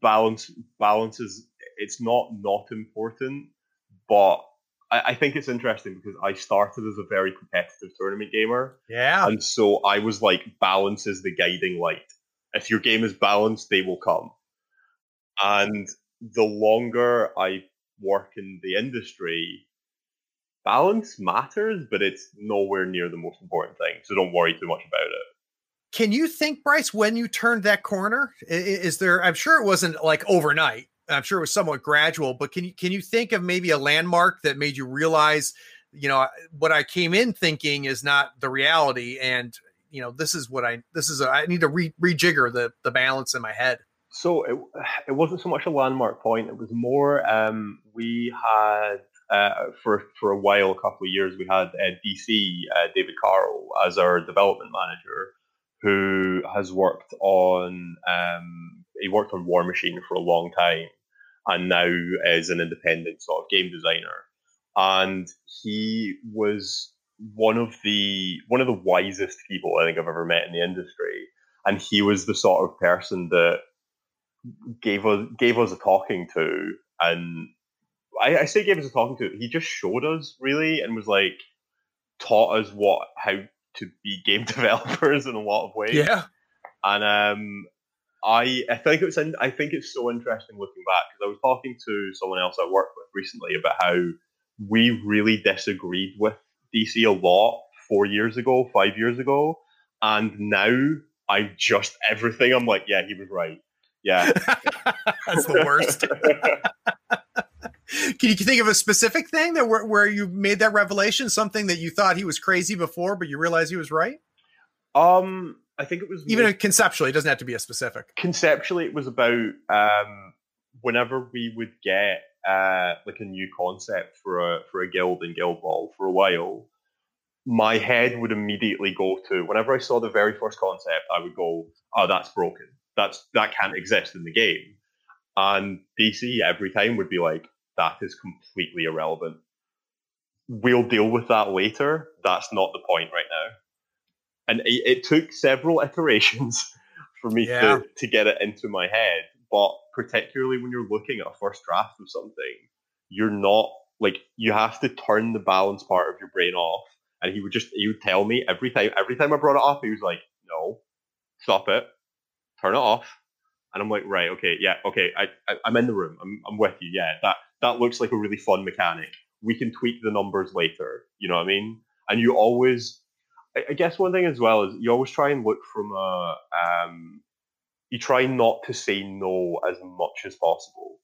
[SPEAKER 1] balance balance is it's not not important, but I, I think it's interesting because I started as a very competitive tournament gamer.
[SPEAKER 2] Yeah.
[SPEAKER 1] And so I was like, balance is the guiding light. If your game is balanced, they will come. And the longer I work in the industry, balance matters, but it's nowhere near the most important thing. So don't worry too much about it.
[SPEAKER 2] Can you think, Bryce, when you turned that corner? Is there? I'm sure it wasn't like overnight. I'm sure it was somewhat gradual, but can you can you think of maybe a landmark that made you realize, you know, what I came in thinking is not the reality, and you know, this is what I this is a, I need to re, rejigger the the balance in my head.
[SPEAKER 1] So it it wasn't so much a landmark point; it was more um, we had uh, for for a while, a couple of years, we had uh, DC uh, David Carroll as our development manager, who has worked on um, he worked on Warmachine for a long time, and now is an independent sort of game designer. And he was one of the one of the wisest people I think I've ever met in the industry. And he was the sort of person that gave us gave us a talking to and I, I say gave us a talking to. He just showed us really and was like taught us what how to be game developers in a lot of ways.
[SPEAKER 2] Yeah.
[SPEAKER 1] And um I I think it's in, I think it's so interesting looking back because I was talking to someone else I worked with recently about how we really disagreed with DC a lot four years ago, five years ago, and now I just everything. I'm like, yeah, he was right. Yeah,
[SPEAKER 2] that's the worst. Can you think of a specific thing that where, where you made that revelation? Something that you thought he was crazy before, but you realized he was right?
[SPEAKER 1] Um, I think it was
[SPEAKER 2] even more, conceptually. It doesn't have to be a specific.
[SPEAKER 1] Conceptually, it was about um, whenever we would get uh, like a new concept for a for a guild in Guild Ball for a while. My head would immediately go to whenever I saw the very first concept, I would go, "Oh, that's broken. That's that can't exist in the game." And DC every time would be like, "That is completely irrelevant. We'll deal with that later. That's not the point right now." And it, it took several iterations for me yeah. to, to get it into my head. But particularly when you're looking at a first draft of something, you're not like you have to turn the balance part of your brain off. And he would just he would tell me every time every time I brought it up, he was like, "No, stop it, turn it off." And I'm like, "Right, okay, yeah, okay, I, I I'm in the room. I'm I'm with you. Yeah, that that looks like a really fun mechanic. We can tweak the numbers later. You know what I mean?" and you always. I, I guess one thing as well is you always try and look from a. Um, you try not to say no as much as possible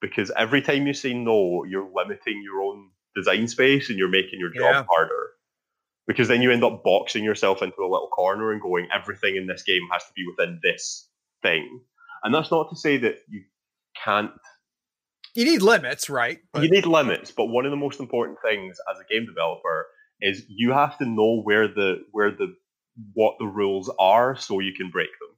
[SPEAKER 1] because every time you say no, you're limiting your own design space and you're making your job yeah. harder. Because then you end up boxing yourself into a little corner and going, everything in this game has to be within this thing. And that's not to say that you can't.
[SPEAKER 2] You need limits, right?
[SPEAKER 1] But... You need limits, but one of the most important things as a game developer is you have to know where the where the what the rules are so you can break them.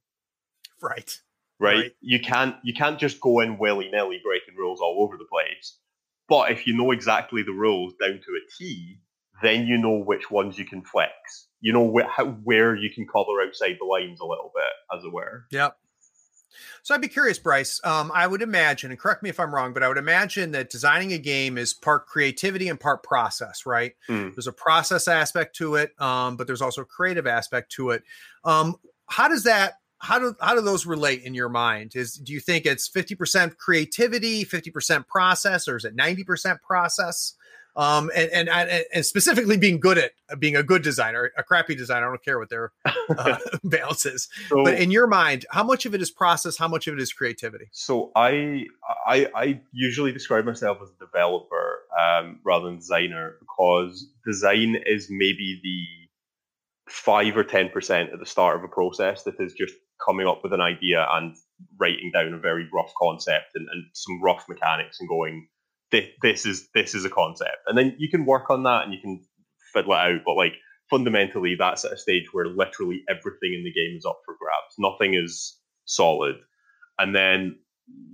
[SPEAKER 2] Right.
[SPEAKER 1] Right? right. You can't you can't just go in willy nilly breaking rules all over the place. But if you know exactly the rules down to a T, then you know which ones you can flex. You know wh- how, where you can color outside the lines a little bit, as it were.
[SPEAKER 2] Yep. So I'd be curious, Bryce. Um, I would imagine, and correct me if I'm wrong, but I would imagine that designing a game is part creativity and part process, right? Mm. There's a process aspect to it, um, but there's also a creative aspect to it. Um, how does that how do how do those relate in your mind? Is do you think it's 50% creativity, 50% process, or is it 90% process? Um, and, and, and specifically being good at being a good designer, a crappy designer. I don't care what their uh, balance is. So, but in your mind, how much of it is process? How much of it is creativity?
[SPEAKER 1] So I I, I usually describe myself as a developer um, rather than designer because design is maybe the five or ten percent at the start of a process that is just coming up with an idea and writing down a very rough concept and, and some rough mechanics and going this, is this is a concept. And then you can work on that and you can fiddle it out but like fundamentally that's at a stage where literally everything in the game is up for grabs. Nothing is solid. And then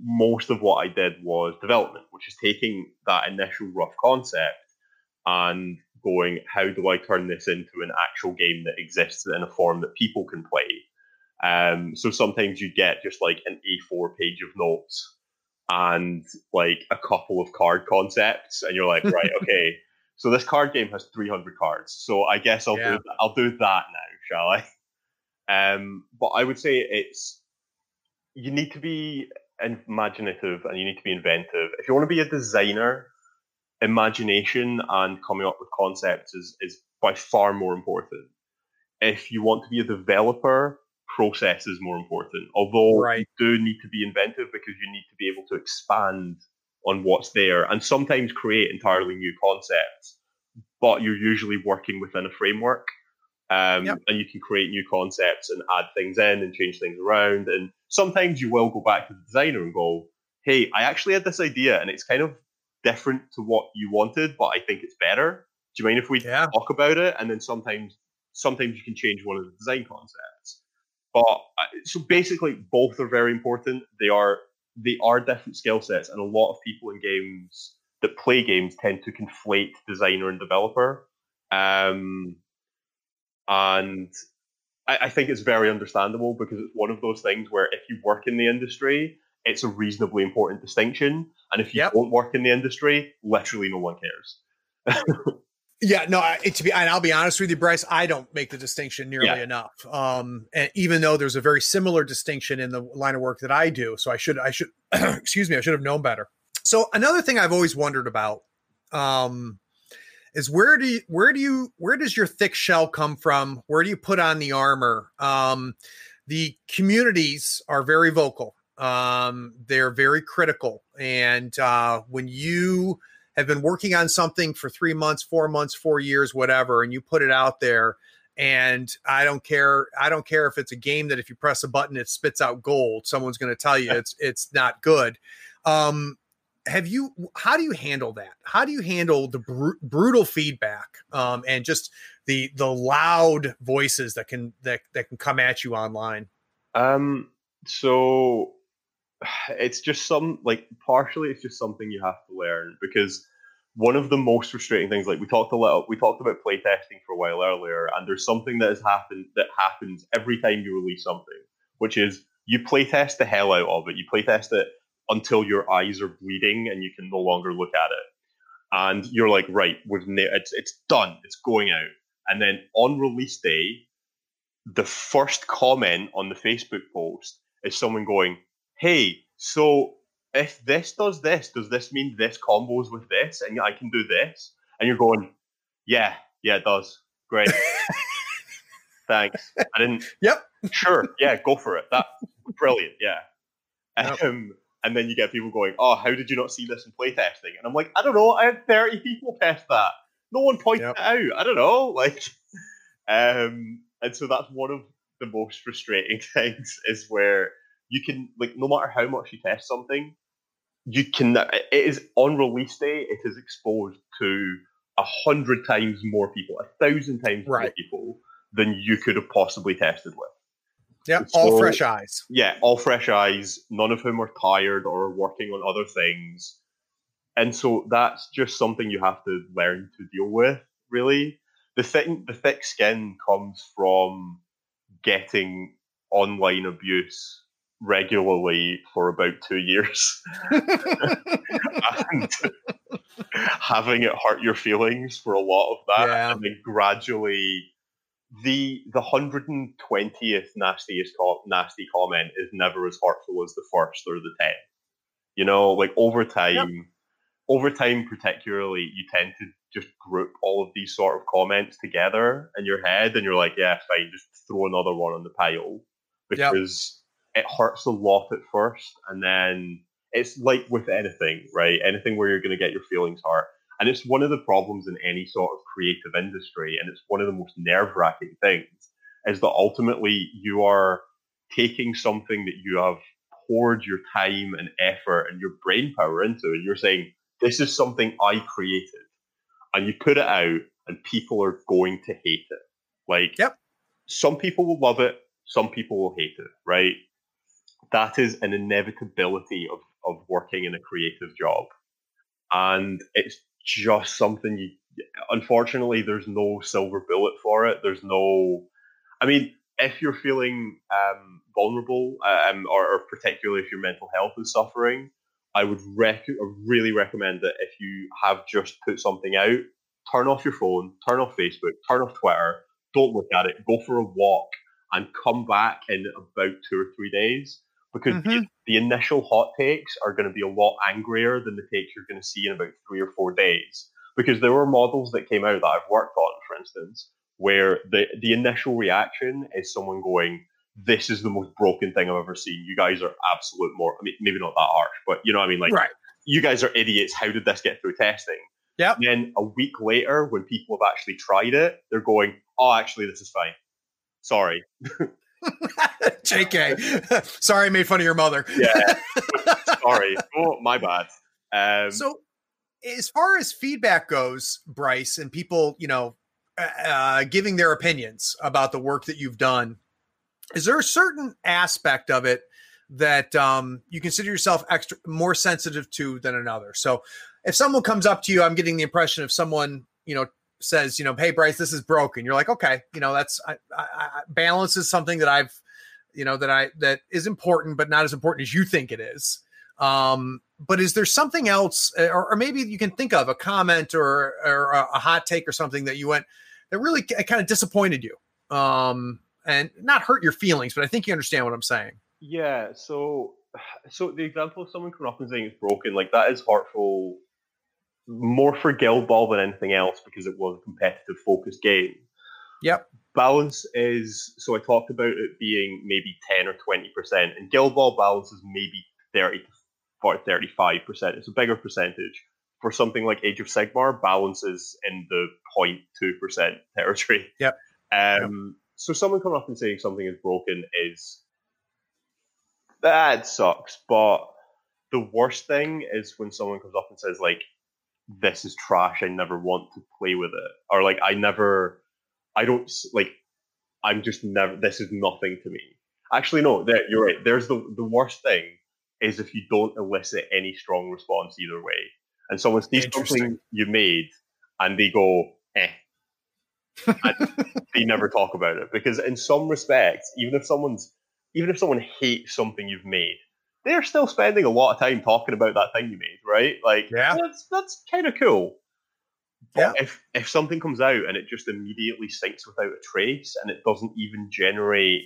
[SPEAKER 1] most of what i did was development which is taking that initial rough concept and going how do i turn this into an actual game that exists in a form that people can play? Um, so sometimes you get just like an A4 page of notes and like a couple of card concepts, and you're like, right, okay. So this card game has 300 cards. So I guess I'll yeah. do I'll do that now, shall I? Um, but I would say it's you need to be imaginative and you need to be inventive. If you want to be a designer, imagination and coming up with concepts is is by far more important. If you want to be a developer, process is more important. Although right. you do need to be inventive because you need to be able to expand on what's there and sometimes create entirely new concepts. But you're usually working within a framework. Um, yep. And you can create new concepts and add things in and change things around. And sometimes you will go back to the designer and go, hey, I actually had this idea and it's kind of different to what you wanted, but I think it's better. Do you mind if we yeah. talk about it? And then sometimes sometimes you can change one of the design concepts. But uh, so basically, both are very important. They are they are different skill sets, and a lot of people in games that play games tend to conflate designer and developer. Um, and I, I think it's very understandable because it's one of those things where if you work in the industry, it's a reasonably important distinction, and if you yep. don't work in the industry, literally no one cares.
[SPEAKER 2] Yeah, no, to be, and I'll be honest with you, Bryce, I don't make the distinction nearly yeah. enough. Um, and even though there's a very similar distinction in the line of work that I do, so I should, I should, excuse me, I should have known better. So another thing I've always wondered about, um, is where do you, where do you, where does your thick shell come from? Where do you put on the armor? Um, the communities are very vocal. Um, they're very critical, and uh, when you have been working on something for three months, four months, four years, whatever, and you put it out there. And I don't care. I don't care if it's a game that if you press a button, it spits out gold. Someone's going to tell you it's it's not good. Um, have you? How do you handle that? How do you handle the br- brutal feedback um, and just the the loud voices that can that that can come at you online?
[SPEAKER 1] Um. So it's just some like partially it's just something you have to learn because one of the most frustrating things like we talked a little we talked about playtesting for a while earlier and there's something that has happened that happens every time you release something which is you playtest the hell out of it. You playtest it until your eyes are bleeding and you can no longer look at it. And you're like right we've na- it's it's done. It's going out. And then on release day the first comment on the facebook post is someone going hey, so if this does this, does this mean this combos with this and I can do this? And you're going, yeah, Yeah, it does. Great. Thanks. I didn't.
[SPEAKER 2] Yep.
[SPEAKER 1] Sure. Yeah, go for it. That's brilliant. Yeah. Yep. Um, and then you get people going, "Oh, how did you not see this in playtesting?" And I'm like, "I don't know. I had 30 people test that. No one pointed yep. it out. I don't know." Like, um, and so that's one of the most frustrating things is where you can like no matter how much you test something, you can it is on release day it is exposed to a hundred times more people, a thousand times right. more people than you could have possibly tested with.
[SPEAKER 2] Yeah, so, all fresh eyes.
[SPEAKER 1] Yeah, all fresh eyes, none of whom are tired or working on other things. And so that's just something you have to learn to deal with, really. The thing the thick skin comes from getting online abuse regularly for about two years and having it hurt your feelings for a lot of that yeah. and then gradually the the 120th nastiest co- nasty comment is never as hurtful as the first or the 10th you know like over time yep. over time particularly you tend to just group all of these sort of comments together in your head and you're like yeah fine just throw another one on the pile because yep. It hurts a lot at first and then it's like with anything right? Anything where you're going to get your feelings hurt. And it's one of the problems in any sort of creative industry and it's one of the most nerve-wracking things is that ultimately you are taking something that you have poured your time and effort and your brain power into and you're saying this is something i created. And you put it out and people are going to hate it. Like
[SPEAKER 2] yep.
[SPEAKER 1] some people will love it some people will hate it, right? That is an inevitability of, of working in a creative job. And it's just something you, unfortunately, there's no silver bullet for it. There's no, I mean, if you're feeling um, vulnerable, um, or, or, particularly if your mental health is suffering, I would rec- really recommend that if you have just put something out, turn off your phone, turn off Facebook, turn off Twitter, don't look at it, go for a walk, and come back in about two or three days because mm-hmm. the, the, initial hot takes are going to be a lot angrier than the takes you're going to see in about three or four days. Because there were models that came out that I've worked on, for instance, where the, the initial reaction is someone going, This is the most broken thing I've ever seen. You guys are absolute more, I mean, maybe not that harsh, but you know what I mean? Like,
[SPEAKER 2] right.
[SPEAKER 1] you guys are idiots. How did this get through testing?
[SPEAKER 2] Yeah.
[SPEAKER 1] Then a week later, when people have actually tried it, they're going, Oh, actually, this is fine. Sorry.
[SPEAKER 2] JK. Sorry I made fun of your mother.
[SPEAKER 1] yeah. Sorry. Oh, my bad. Um,
[SPEAKER 2] so, as far as feedback goes, Bryce, and people, you know, uh, uh, giving their opinions about the work that you've done, is there a certain aspect of it that um, you consider yourself extra more sensitive to than another? So, if someone comes up to you, I'm getting the impression of someone, you know, says, you know, hey Bryce, this is broken. You're like, okay, you know, that's I, I, I, balance is something that I've, you know, that I that is important, but not as important as you think it is. Um, but is there something else, eh, or, or maybe you can think of a comment or or a, a hot take or something that you went that really kind of disappointed you, um, and not hurt your feelings, but I think you understand what I'm saying.
[SPEAKER 1] Yeah. So, so the example of someone coming up and saying it's broken, like that is hurtful more for Guild Ball than anything else because it was a competitive focused game.
[SPEAKER 2] Yep.
[SPEAKER 1] Balance is so I talked about it being maybe 10 or 20%, and Guild Ball balance is maybe 30 to 35%. It's a bigger percentage. For something like Age of Sigmar, balance is in the 0.2% territory.
[SPEAKER 2] Yep.
[SPEAKER 1] Um, yep. So someone coming up and saying something is broken is that sucks. But the worst thing is when someone comes up and says like, this is trash. I never want to play with it, or like I never, I don't like. I'm just never. This is nothing to me. Actually, no. There, you're right. There's the the worst thing is if you don't elicit any strong response either way, and someone sees something you made and they go, eh. and they never talk about it because in some respects, even if someone's even if someone hates something you've made, they're still spending a lot of time talking about that thing you made, right? Like,
[SPEAKER 2] yeah,
[SPEAKER 1] that's that's kind of cool. But
[SPEAKER 2] yeah.
[SPEAKER 1] if if something comes out and it just immediately sinks without a trace and it doesn't even generate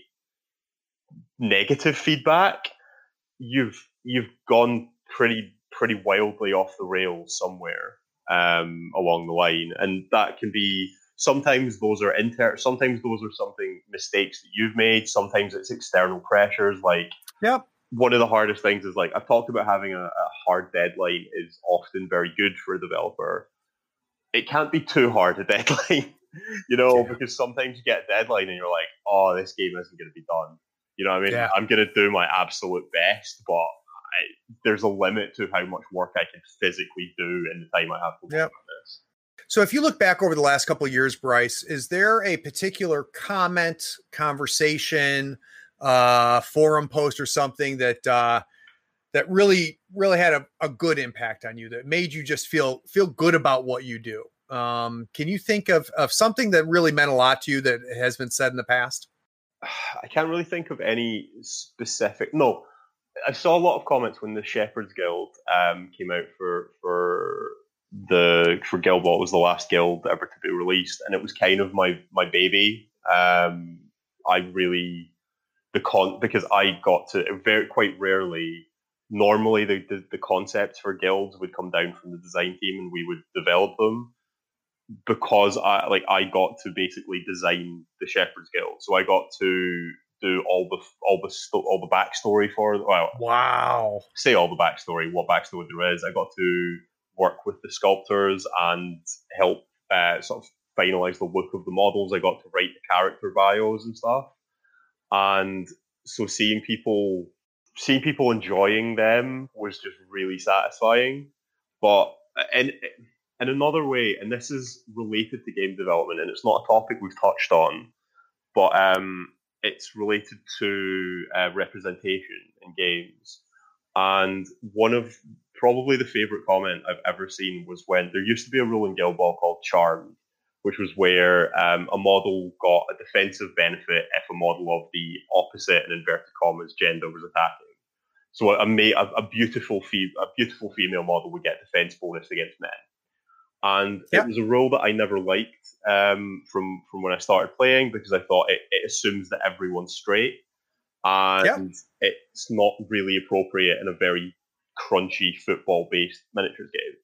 [SPEAKER 1] negative feedback, you've you've gone pretty pretty wildly off the rails somewhere um, along the line, and that can be sometimes those are inter sometimes those are something mistakes that you've made sometimes it's external pressures like
[SPEAKER 2] yep
[SPEAKER 1] one of the hardest things is like i've talked about having a, a hard deadline is often very good for a developer it can't be too hard a deadline you know yeah. because sometimes you get a deadline and you're like oh this game isn't going to be done you know what i mean yeah. i'm going to do my absolute best but I, there's a limit to how much work i can physically do in the time i have to work yep. on this
[SPEAKER 2] so, if you look back over the last couple of years, Bryce, is there a particular comment, conversation, uh, forum post, or something that uh, that really, really had a, a good impact on you that made you just feel feel good about what you do? Um, can you think of of something that really meant a lot to you that has been said in the past?
[SPEAKER 1] I can't really think of any specific. No, I saw a lot of comments when the Shepherds Guild um, came out for for the for Guild Ball was the last guild ever to be released, and it was kind of my my baby. Um, I really the con because I got to very quite rarely. Normally, the, the the concepts for guilds would come down from the design team, and we would develop them. Because I like I got to basically design the Shepherds Guild, so I got to do all the all the all the backstory for well
[SPEAKER 2] wow
[SPEAKER 1] say all the backstory what backstory there is. I got to work with the sculptors and help uh, sort of finalize the look of the models. I got to write the character bios and stuff, and so seeing people seeing people enjoying them was just really satisfying. But in in another way, and this is related to game development, and it's not a topic we've touched on, but um, it's related to uh, representation in games. And one of probably the favorite comment I've ever seen was when there used to be a rule in Guild Ball called Charmed, which was where um, a model got a defensive benefit if a model of the opposite in inverted commas gender was attacking. So a, a, a beautiful fe- a beautiful female model would get defense bonus against men, and yep. it was a rule that I never liked um, from from when I started playing because I thought it, it assumes that everyone's straight, and yep. it's not really appropriate in a very crunchy football based miniatures game.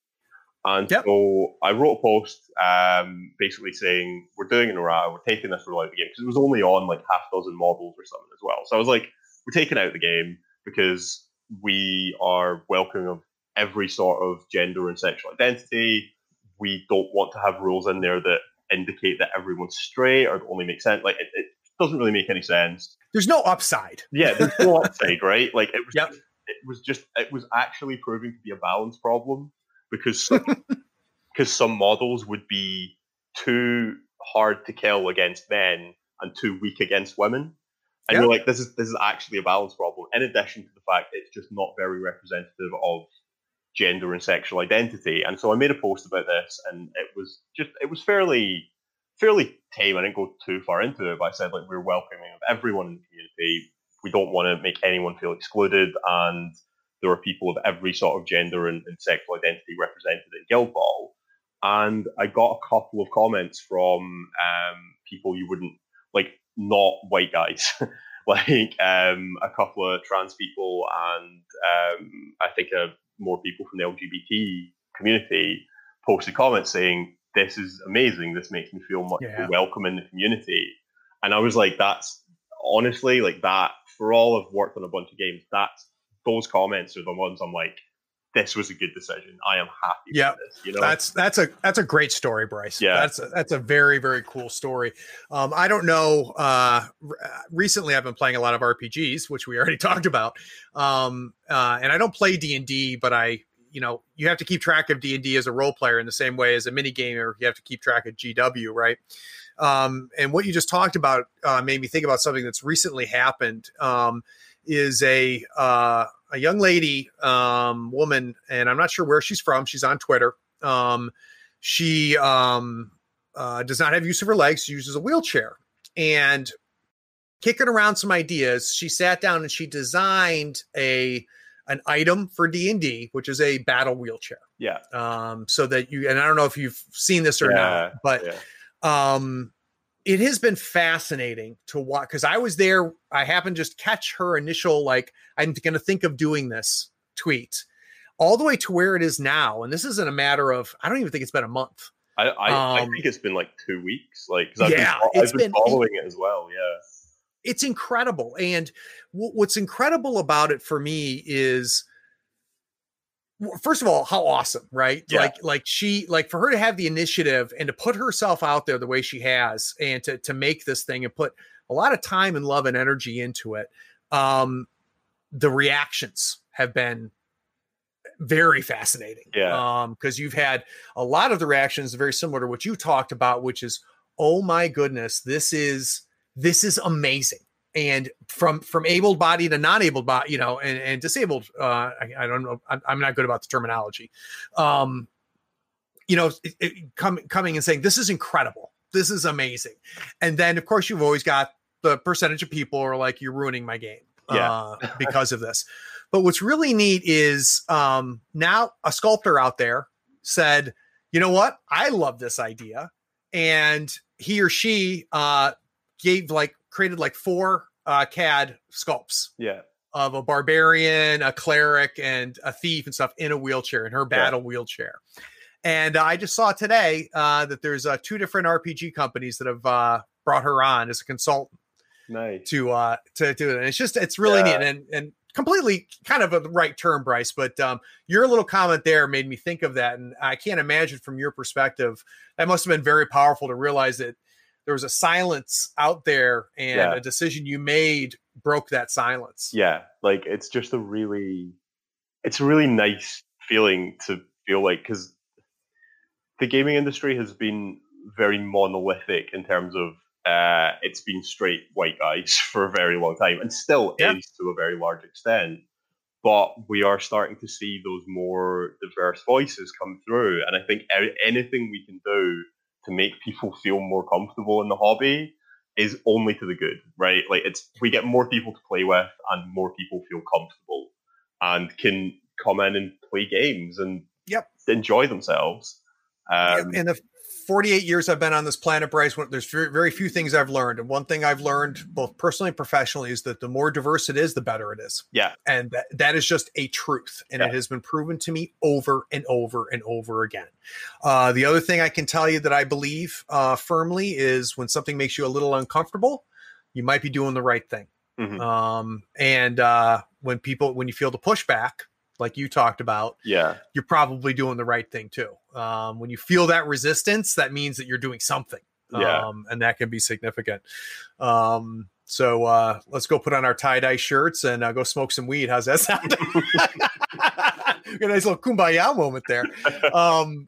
[SPEAKER 1] And yep. so I wrote a post um, basically saying, We're doing an errata, we're taking this rule out of the game because it was only on like half a dozen models or something as well. So I was like, We're taking out the game because we are welcoming of every sort of gender and sexual identity. We don't want to have rules in there that indicate that everyone's straight or it only make sense. Like, it, it doesn't really make any sense.
[SPEAKER 2] There's no upside.
[SPEAKER 1] Yeah, there's no upside, right? Like, it was. Yep it was just it was actually proving to be a balance problem because because some models would be too hard to kill against men and too weak against women. And you're like, this is this is actually a balance problem. In addition to the fact that it's just not very representative of gender and sexual identity. And so I made a post about this, and it was just it was fairly fairly tame. I didn't go too far into it, but I said like we're welcoming of everyone in the community we don't want to make anyone feel excluded, and there are people of every sort of gender and, and sexual identity represented in Guild Ball. And I got a couple of comments from um, people you wouldn't like, not white guys, like um, a couple of trans people, and um, I think uh, more people from the LGBT community posted comments saying, "This is amazing. This makes me feel much yeah. welcome in the community." And I was like, "That's honestly like that for all I've worked on a bunch of games, that's those comments are the ones I'm like, this was a good decision. I am happy.
[SPEAKER 2] Yeah, you know, that's that's a that's a great story, Bryce. Yeah, that's a, that's a very very cool story. Um, I don't know. Uh, recently, I've been playing a lot of RPGs, which we already talked about. Um, uh, and I don't play D and D, but I, you know, you have to keep track of D and D as a role player in the same way as a mini gamer. You have to keep track of GW, right? Um, and what you just talked about uh, made me think about something that's recently happened. Um, is a uh, a young lady, um, woman, and I'm not sure where she's from. She's on Twitter. Um, she um, uh, does not have use of her legs. She uses a wheelchair, and kicking around some ideas, she sat down and she designed a an item for D&D, which is a battle wheelchair.
[SPEAKER 1] Yeah.
[SPEAKER 2] Um, so that you and I don't know if you've seen this or yeah, not, but yeah um, it has been fascinating to watch because I was there. I happened to just catch her initial, like, I'm going to think of doing this tweet all the way to where it is now. And this isn't a matter of, I don't even think it's been a month.
[SPEAKER 1] I I, um, I think it's been like two weeks. Like, I've yeah, been, I've been, been following it, it as well. Yeah,
[SPEAKER 2] it's incredible. And w- what's incredible about it for me is first of all how awesome right? Yeah. like like she like for her to have the initiative and to put herself out there the way she has and to to make this thing and put a lot of time and love and energy into it um the reactions have been very fascinating.
[SPEAKER 1] Yeah.
[SPEAKER 2] Um because you've had a lot of the reactions very similar to what you talked about which is oh my goodness this is this is amazing and from from able body to non able body, you know, and, and disabled. Uh, I, I don't know. I'm, I'm, not good about the terminology. Um, you know, it, it, com- coming and saying this is incredible, this is amazing, and then of course you've always got the percentage of people are like you're ruining my game
[SPEAKER 1] yeah.
[SPEAKER 2] uh, because of this. But what's really neat is um, now a sculptor out there said, you know what, I love this idea, and he or she uh, gave like created like four uh, CAD sculpts.
[SPEAKER 1] Yeah.
[SPEAKER 2] Of a barbarian, a cleric, and a thief and stuff in a wheelchair, in her battle yeah. wheelchair. And uh, I just saw today uh, that there's uh, two different RPG companies that have uh, brought her on as a consultant.
[SPEAKER 1] Nice.
[SPEAKER 2] To uh to do it. And it's just it's really yeah. neat and and completely kind of a right term, Bryce. But um, your little comment there made me think of that, and I can't imagine from your perspective that must have been very powerful to realize that there was a silence out there and yeah. a decision you made broke that silence.
[SPEAKER 1] Yeah, like it's just a really it's a really nice feeling to feel like cuz the gaming industry has been very monolithic in terms of uh, it's been straight white guys for a very long time and still yeah. is to a very large extent but we are starting to see those more diverse voices come through and i think anything we can do to make people feel more comfortable in the hobby is only to the good, right? Like it's we get more people to play with and more people feel comfortable and can come in and play games and
[SPEAKER 2] yep.
[SPEAKER 1] enjoy themselves.
[SPEAKER 2] Um, and the 48 years I've been on this planet, Bryce, there's very, few things I've learned. And one thing I've learned, both personally and professionally, is that the more diverse it is, the better it is.
[SPEAKER 1] Yeah.
[SPEAKER 2] And that, that is just a truth. And yeah. it has been proven to me over and over and over again. Uh, the other thing I can tell you that I believe uh, firmly is when something makes you a little uncomfortable, you might be doing the right thing. Mm-hmm. Um, and uh, when people, when you feel the pushback, like you talked about,
[SPEAKER 1] yeah,
[SPEAKER 2] you're probably doing the right thing too. Um, when you feel that resistance, that means that you're doing something.
[SPEAKER 1] Yeah.
[SPEAKER 2] Um, and that can be significant. Um, so uh, let's go put on our tie dye shirts and uh, go smoke some weed. How's that sound? a nice little kumbaya moment there. Um,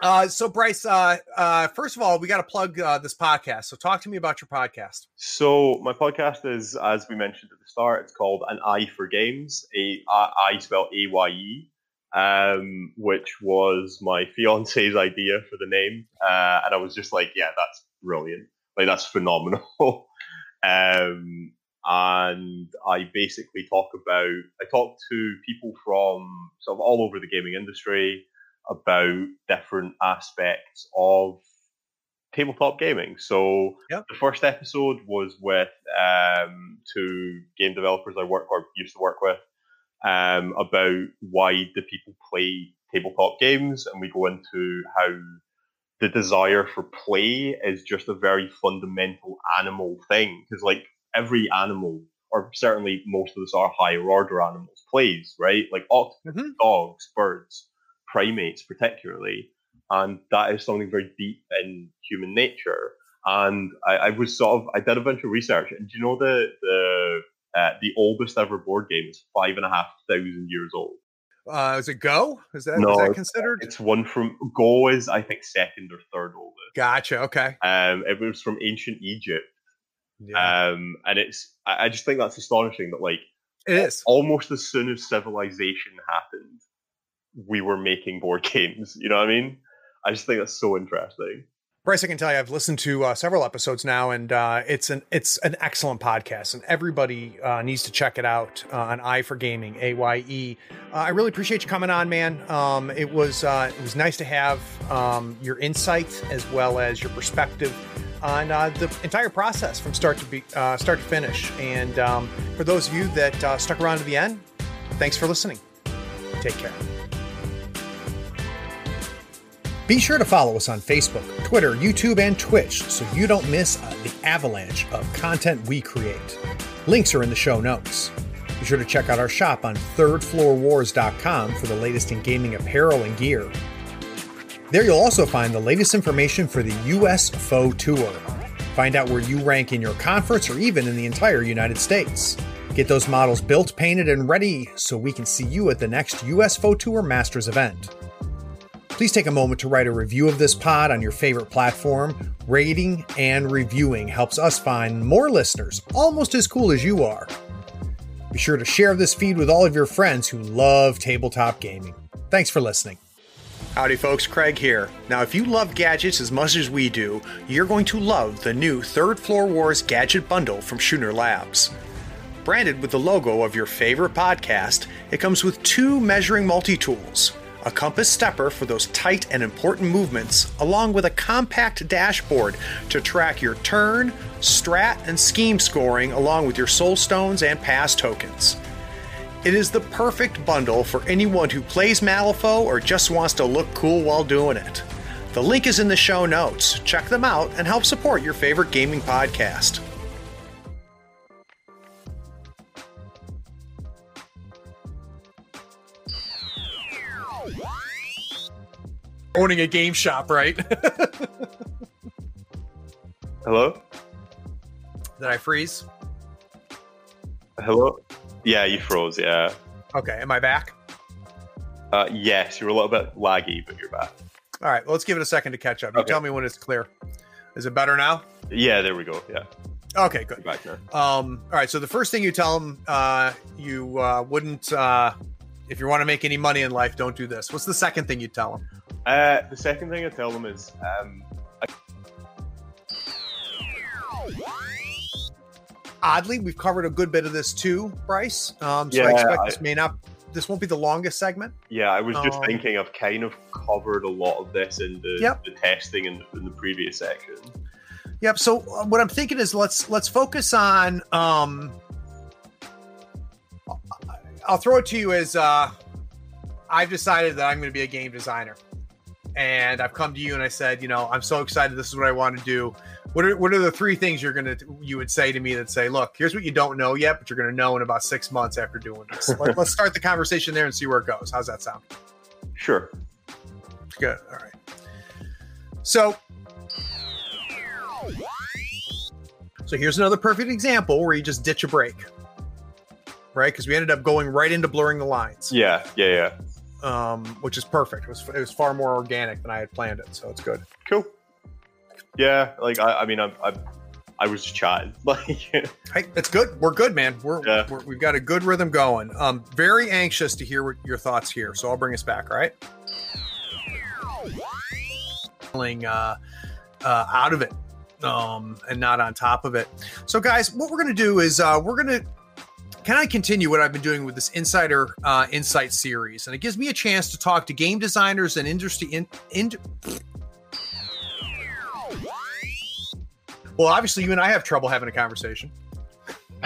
[SPEAKER 2] uh, so Bryce, uh, uh, first of all, we got to plug uh, this podcast. So talk to me about your podcast.
[SPEAKER 1] So my podcast is, as we mentioned at the start, it's called An Aye for Games. A I spell A Y E, um, which was my fiance's idea for the name, uh, and I was just like, yeah, that's brilliant. Like that's phenomenal. um, and I basically talk about I talk to people from sort of all over the gaming industry about different aspects of tabletop gaming. So
[SPEAKER 2] yep.
[SPEAKER 1] the first episode was with um, two game developers I work or used to work with um, about why do people play tabletop games, and we go into how the desire for play is just a very fundamental animal thing because like every animal or certainly most of us are higher order animals plays right like octopus mm-hmm. dogs birds primates particularly, and that is something very deep in human nature. And I, I was sort of I did a bunch of research, and do you know the the uh, the oldest ever board game is five and a half thousand years old.
[SPEAKER 2] Uh, is it Go? Is that, no, is that considered?
[SPEAKER 1] It's one from Go is I think second or third oldest.
[SPEAKER 2] Gotcha. Okay.
[SPEAKER 1] Um, it was from ancient Egypt. Yeah. Um, and it's I, I just think that's astonishing that like
[SPEAKER 2] it is
[SPEAKER 1] almost as soon as civilization happened, we were making board games. You know what I mean? I just think that's so interesting.
[SPEAKER 2] Bryce, I can tell you, I've listened to uh, several episodes now, and uh, it's an it's an excellent podcast, and everybody uh, needs to check it out uh, on Aye for Gaming, A Y E. Uh, I really appreciate you coming on, man. Um, it was uh, it was nice to have um, your insight as well as your perspective on the entire process from start to be start to finish. And um, for those of you that stuck around to the end, thanks for listening. Take care. Be sure to follow us on Facebook, Twitter, YouTube, and Twitch so you don't miss uh, the avalanche of content we create. Links are in the show notes. Be sure to check out our shop on thirdfloorwars.com for the latest in gaming apparel and gear. There you'll also find the latest information for the US FOE Tour. Find out where you rank in your conference or even in the entire United States. Get those models built, painted, and ready so we can see you at the next US FOE Tour Masters event. Please take a moment to write a review of this pod on your favorite platform. Rating and reviewing helps us find more listeners almost as cool as you are. Be sure to share this feed with all of your friends who love tabletop gaming. Thanks for listening. Howdy, folks. Craig here. Now, if you love gadgets as much as we do, you're going to love the new Third Floor Wars Gadget Bundle from Schooner Labs. Branded with the logo of your favorite podcast, it comes with two measuring multi tools a compass stepper for those tight and important movements, along with a compact dashboard to track your turn, strat, and scheme scoring, along with your soul stones and pass tokens. It is the perfect bundle for anyone who plays Malifaux or just wants to look cool while doing it. The link is in the show notes. Check them out and help support your favorite gaming podcast. Owning a game shop, right?
[SPEAKER 1] Hello?
[SPEAKER 2] Did I freeze?
[SPEAKER 1] Hello? Yeah, you froze, yeah.
[SPEAKER 2] Okay, am I back?
[SPEAKER 1] Uh, yes, you're a little bit laggy, but you're back.
[SPEAKER 2] All right, well, let's give it a second to catch up. You
[SPEAKER 1] Okay.
[SPEAKER 2] tell me when it's clear. Is it better now?
[SPEAKER 1] Yeah, there we go. Yeah,
[SPEAKER 2] Okay, good.
[SPEAKER 1] back now.
[SPEAKER 2] Um, all right, so the first thing you tell them, uh, you uh, wouldn't, uh, if you want to make any money in life, don't do this. What's the second thing you tell them?
[SPEAKER 1] Uh, the second thing I tell them is, um,
[SPEAKER 2] Oddly, we've covered a good bit of this too, Bryce. Um, so I expect
[SPEAKER 1] I-
[SPEAKER 2] this may not, this won't be the longest segment.
[SPEAKER 1] yeah, I was just
[SPEAKER 2] Um,
[SPEAKER 1] thinking I've kind of covered a lot of this in the,
[SPEAKER 2] Yep.
[SPEAKER 1] the testing in the, in the previous section.
[SPEAKER 2] Yep. So uh, what I'm thinking is let's let's focus on. Um, I'll throw it to you as uh, I've decided that I'm going to be a game designer, and I've come to you and I said, you know, I'm so excited. This is what I want to do. What are what are the three things you're gonna you would say to me that say, look, here's what you don't know yet, but you're going to know in about six months after doing this. Let, let's start the conversation there and see where it goes. How's that sound?
[SPEAKER 1] Sure.
[SPEAKER 2] Good. All right. So, so here's another perfect example where you just ditch a break, right? Because we ended up going right into blurring the lines,
[SPEAKER 1] Yeah, yeah, yeah.
[SPEAKER 2] Um, which is perfect. It was, it was far more organic than I had planned it, so it's good.
[SPEAKER 1] Cool. Yeah, like I, I mean, I, I, I was just chatting. Like,
[SPEAKER 2] Hey, it's good. We're good, man. We're,
[SPEAKER 1] Yeah.
[SPEAKER 2] we're we've got a good rhythm going. Um, very anxious to hear what your thoughts here, so I'll bring us back. All right. Feeling uh, uh, out of it, um, and not on top of it. So, guys, what we're gonna do is uh, we're gonna kind of continue what I've been doing with this Insider uh, Insight series, and it gives me a chance to talk to game designers and industry in, in Well, obviously, you and I have trouble having a conversation.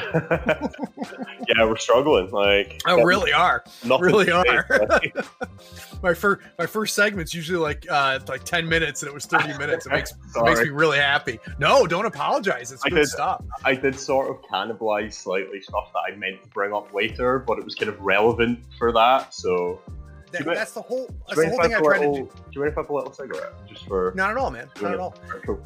[SPEAKER 1] yeah, we're struggling. Like,
[SPEAKER 2] Oh, really are. really
[SPEAKER 1] to say.
[SPEAKER 2] are. My first my first segment's usually like uh like 10 minutes and it was 30 minutes it makes it makes me really happy no don't apologize it's
[SPEAKER 1] I
[SPEAKER 2] good
[SPEAKER 1] did-
[SPEAKER 2] stuff
[SPEAKER 1] I did sort of cannibalize slightly stuff that I meant to bring up later, but it was kind of relevant for that. So,
[SPEAKER 2] That-
[SPEAKER 1] you
[SPEAKER 2] that's the whole that's the whole thing i
[SPEAKER 1] a
[SPEAKER 2] try to
[SPEAKER 1] little-
[SPEAKER 2] do
[SPEAKER 1] do you mind if I a little cigarette just for?
[SPEAKER 2] not at all man not at all
[SPEAKER 1] Cool.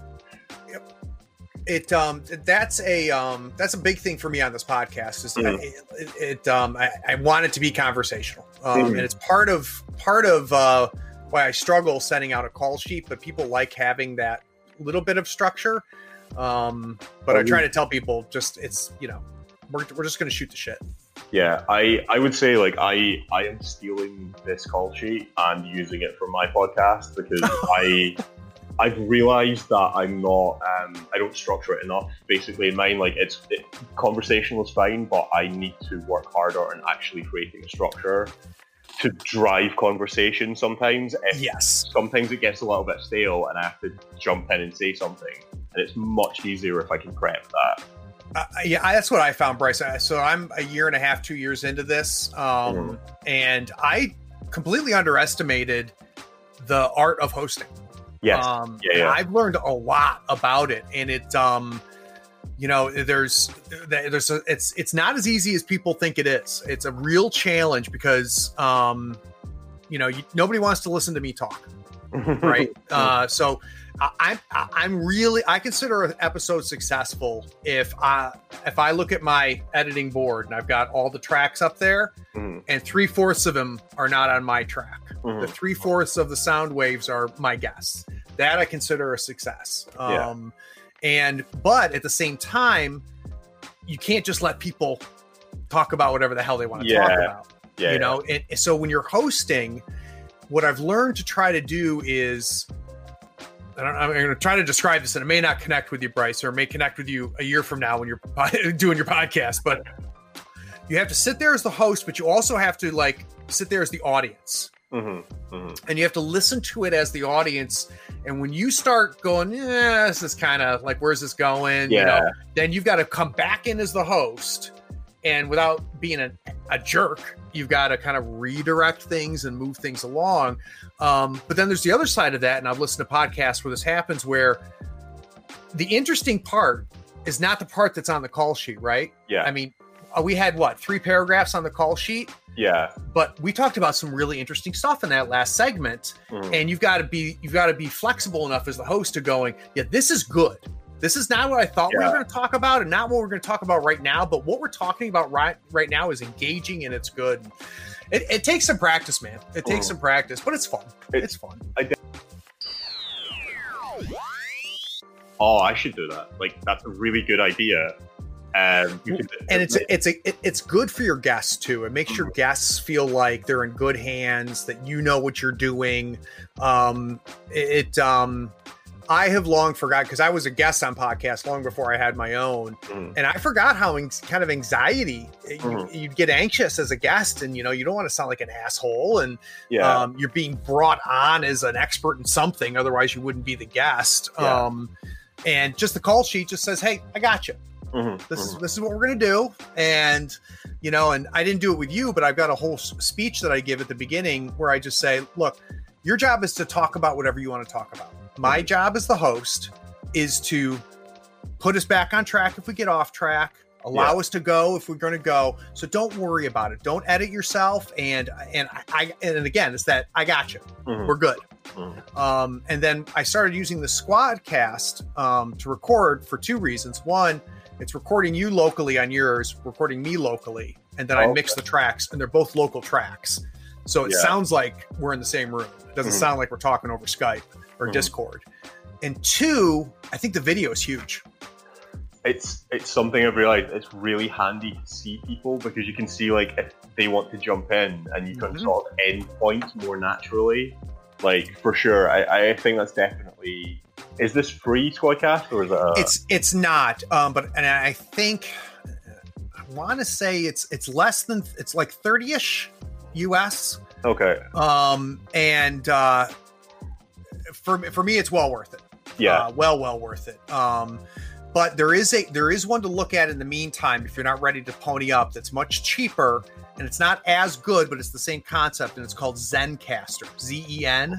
[SPEAKER 2] It um that's a um that's a big thing for me on this podcast is
[SPEAKER 1] Mhm.
[SPEAKER 2] it, it, um I, I want it to be conversational um
[SPEAKER 1] Mhm.
[SPEAKER 2] and it's part of part of uh why i struggle sending out a call sheet but people like having that little bit of structure um but i
[SPEAKER 1] Oh,
[SPEAKER 2] try to tell people just it's you know we're, we're just gonna shoot the shit
[SPEAKER 1] Yeah, I I would say like I I am stealing this call sheet and using it for my podcast because I I've realized that I'm not um I don't structure it enough. Basically, in mine, like it's it, conversational is fine, but I need to work harder on actually creating a structure to drive conversation. Sometimes, if
[SPEAKER 2] yes
[SPEAKER 1] sometimes it gets a little bit stale, and I have to jump in and say something, and it's much easier if I can prep that.
[SPEAKER 2] Uh, yeah, that's what I found, Bryce. Uh, So I'm a year and a half, two years into this, um, and I completely underestimated the art of hosting.
[SPEAKER 1] Yes.
[SPEAKER 2] Um,
[SPEAKER 1] yeah, yeah.
[SPEAKER 2] I've learned a lot about it, and it, um, you know, there's, there's, a, it's, it's not as easy as people think it is. It's a real challenge because, um, you know, you, nobody wants to listen to me talk, right? uh, so I, I, I'm really, I consider an episode successful if I, if I look at my editing board and I've got all the tracks up there,
[SPEAKER 1] Mhm.
[SPEAKER 2] and three fourths of them are not on my track.
[SPEAKER 1] Mhm.
[SPEAKER 2] The three fourths of the sound waves are my guests. That I consider a success.
[SPEAKER 1] Yeah.
[SPEAKER 2] Um, and but at the same time, you can't just let people talk about whatever the hell they want to talk
[SPEAKER 1] Yeah.
[SPEAKER 2] about.
[SPEAKER 1] yeah,
[SPEAKER 2] you know, and so when you're hosting, what I've learned to try to do is. I don't, I'm going to try to describe this, and it may not connect with you, Bryce, or it may connect with you a year from now when you're doing your podcast. But you have to sit there as the host, but you also have to like sit there as the audience
[SPEAKER 1] Mhm, mhm.
[SPEAKER 2] and you have to listen to it as the audience. And when you start going, yeah, this is kind of like, where's this going? You know,
[SPEAKER 1] Yeah.
[SPEAKER 2] then you've got to come back in as the host. And without being a, a jerk, you've got to kind of redirect things and move things along. Um, but then there's the other side of that. And I've listened to podcasts where this happens where the interesting part is not the part that's on the call sheet, right?
[SPEAKER 1] Yeah.
[SPEAKER 2] I mean, uh, we had what, three paragraphs on the call sheet?
[SPEAKER 1] yeah.
[SPEAKER 2] but we talked about some really interesting stuff in that last segment
[SPEAKER 1] Mhm.
[SPEAKER 2] and you've got to be you've got to be flexible enough as the host to going yeah this is good this is not what i thought we were going to talk about and not what we're going to talk about right now but what we're talking about right right now is engaging and it's good it, it takes some practice man it takes some practice but it's fun
[SPEAKER 1] It-
[SPEAKER 2] it's fun
[SPEAKER 1] Oh, I should do that. Like that's a really good idea. Um,
[SPEAKER 2] and it's it's a, it's good for your guests too. It makes your guests feel like they're in good hands, that you know what you're doing. Um, it um, I have long forgot because I was a guest on podcasts long before I had my own,
[SPEAKER 1] Mhm.
[SPEAKER 2] and I forgot how kind of anxiety you,
[SPEAKER 1] Mhm.
[SPEAKER 2] you'd get anxious as a guest, and you know you don't want to sound like an asshole, and
[SPEAKER 1] yeah.
[SPEAKER 2] um, you're being brought on as an expert in something, otherwise you wouldn't be the guest.
[SPEAKER 1] Yeah.
[SPEAKER 2] Um, and just the call sheet just says, "Hey, I got you."
[SPEAKER 1] Mhm,
[SPEAKER 2] this
[SPEAKER 1] mhm.
[SPEAKER 2] is this is what we're gonna do and you know and i didn't do it with you but i've got a whole speech that i give at the beginning where i just say look your job is to talk about whatever you want to talk about my
[SPEAKER 1] Mm-hmm.
[SPEAKER 2] job as the host is to put us back on track if we get off track allow
[SPEAKER 1] Yeah.
[SPEAKER 2] us to go if we're going to go so don't worry about it don't edit yourself and and i, I and again it's that i got you
[SPEAKER 1] Mhm.
[SPEAKER 2] we're good
[SPEAKER 1] Mhm.
[SPEAKER 2] um, and then I started using the Squadcast um, to record for two reasons. One, it's recording you locally on yours, recording me locally, and then I
[SPEAKER 1] Okay.
[SPEAKER 2] mix the tracks, and they're both local tracks. So it
[SPEAKER 1] Yeah.
[SPEAKER 2] sounds like we're in the same room. It doesn't
[SPEAKER 1] Mhm.
[SPEAKER 2] sound like we're talking over Skype or
[SPEAKER 1] Mhm.
[SPEAKER 2] Discord. And two, I think the video is huge.
[SPEAKER 1] it's it's something I've realized it's really handy to see people because you can see like if they want to jump in and you can
[SPEAKER 2] Mhm.
[SPEAKER 1] sort of end points more naturally. Like for sure, I, I think that's definitely. Is this free Squadcast or is it? A,
[SPEAKER 2] it's it's not, um, but and I think I want to say it's it's less than it's like thirty ish US.
[SPEAKER 1] okay.
[SPEAKER 2] um and uh for for me it's well worth it
[SPEAKER 1] Yeah.
[SPEAKER 2] uh, well well worth it um but there is a there is one to look at in the meantime if you're not ready to pony up that's much cheaper and it's not as good but it's the same concept and it's called Zencastr z-e-n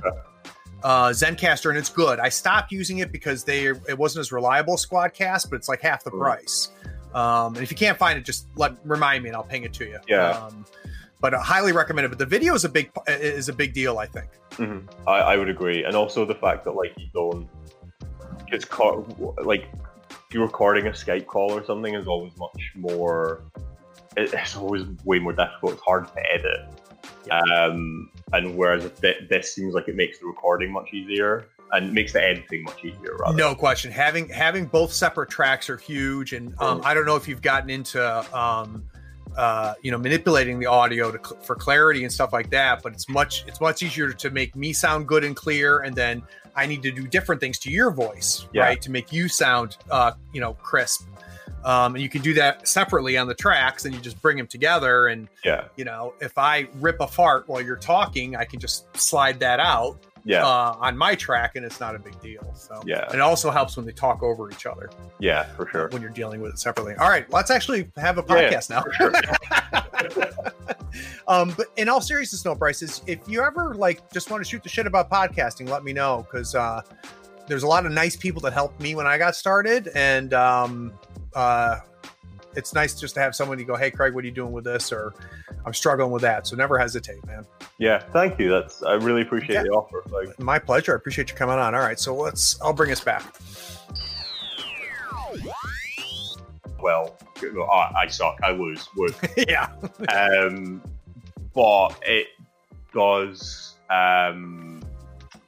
[SPEAKER 2] uh, Zencastr, and it's good. I stopped using it because they it wasn't as reliable as Squadcast, but it's like half the
[SPEAKER 1] Mm.
[SPEAKER 2] price. Um, and if you can't find it, just let remind me, and I'll ping it to you.
[SPEAKER 1] Yeah.
[SPEAKER 2] Um, but I highly recommend it. But the video is a big is a big deal, I think.
[SPEAKER 1] hmm I, I would agree, and also the fact that like you don't. It's caught like if you're recording a Skype call or something is always much more. It's always way more difficult. It's hard to edit. Um, and whereas this seems like it makes the recording much easier and makes the editing much easier, rather.
[SPEAKER 2] No question. Having having both separate tracks are huge, and um, I don't know if you've gotten into um, uh, you know manipulating the audio to, for clarity and stuff like that. But it's much it's much easier to make me sound good and clear, and then I need to do different things to your voice,
[SPEAKER 1] Yeah.
[SPEAKER 2] right, to make you sound uh, you know crisp. Um, and you can do that separately on the tracks, and you just bring them together. And
[SPEAKER 1] Yeah.
[SPEAKER 2] you know, if I rip a fart while you're talking, I can just slide that out
[SPEAKER 1] Yeah.
[SPEAKER 2] uh, on my track, and it's not a big deal. So
[SPEAKER 1] Yeah.
[SPEAKER 2] and it also helps when they talk over each other
[SPEAKER 1] Yeah, for sure.
[SPEAKER 2] when you're dealing with it separately. All right, let's actually have a
[SPEAKER 1] Yeah, yeah,
[SPEAKER 2] podcast now. um, but in all seriousness, no, Bryce, is if you ever like just want to shoot the shit about podcasting, let me know because uh, there's a lot of nice people that helped me when I got started, and um, uh, it's nice just to have someone you go, "Hey, Craig, what are you doing with this?" or "I'm struggling with that." So never hesitate, man.
[SPEAKER 1] Yeah, thank you. That's I really appreciate
[SPEAKER 2] Yeah.
[SPEAKER 1] the offer. Like,
[SPEAKER 2] My pleasure. I appreciate you coming on. All right, so let's. I'll bring us back.
[SPEAKER 1] well, I, I suck. I lose. Would.
[SPEAKER 2] yeah.
[SPEAKER 1] um, but it does. Um,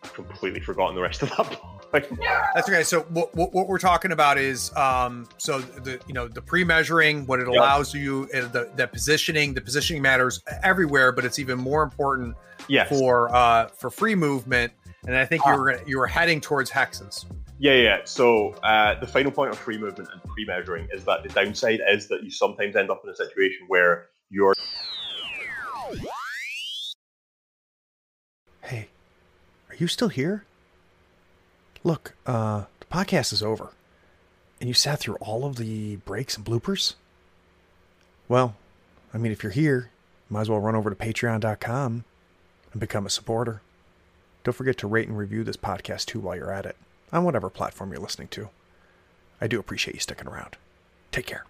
[SPEAKER 1] I've completely forgotten the rest of that point.
[SPEAKER 2] That's okay. So what, what, what we're talking about is um so the you know the pre-measuring what it
[SPEAKER 1] Yeah.
[SPEAKER 2] allows you uh, the the positioning the positioning matters everywhere but it's even more important
[SPEAKER 1] Yes.
[SPEAKER 2] for uh for free movement and I think
[SPEAKER 1] Ah.
[SPEAKER 2] you were you were heading towards hexes.
[SPEAKER 1] Yeah, yeah. So uh, the final point of free movement and pre-measuring is that the downside is that you sometimes end up in a situation where you're
[SPEAKER 2] Hey, are you still here? Look, uh the podcast is over. And you sat through all of the breaks and bloopers? Well, I mean if you're here, might as well run over to patreon.com and become a supporter. Don't forget to rate and review this podcast too while you're at it, on whatever platform you're listening to. I do appreciate you sticking around. Take care.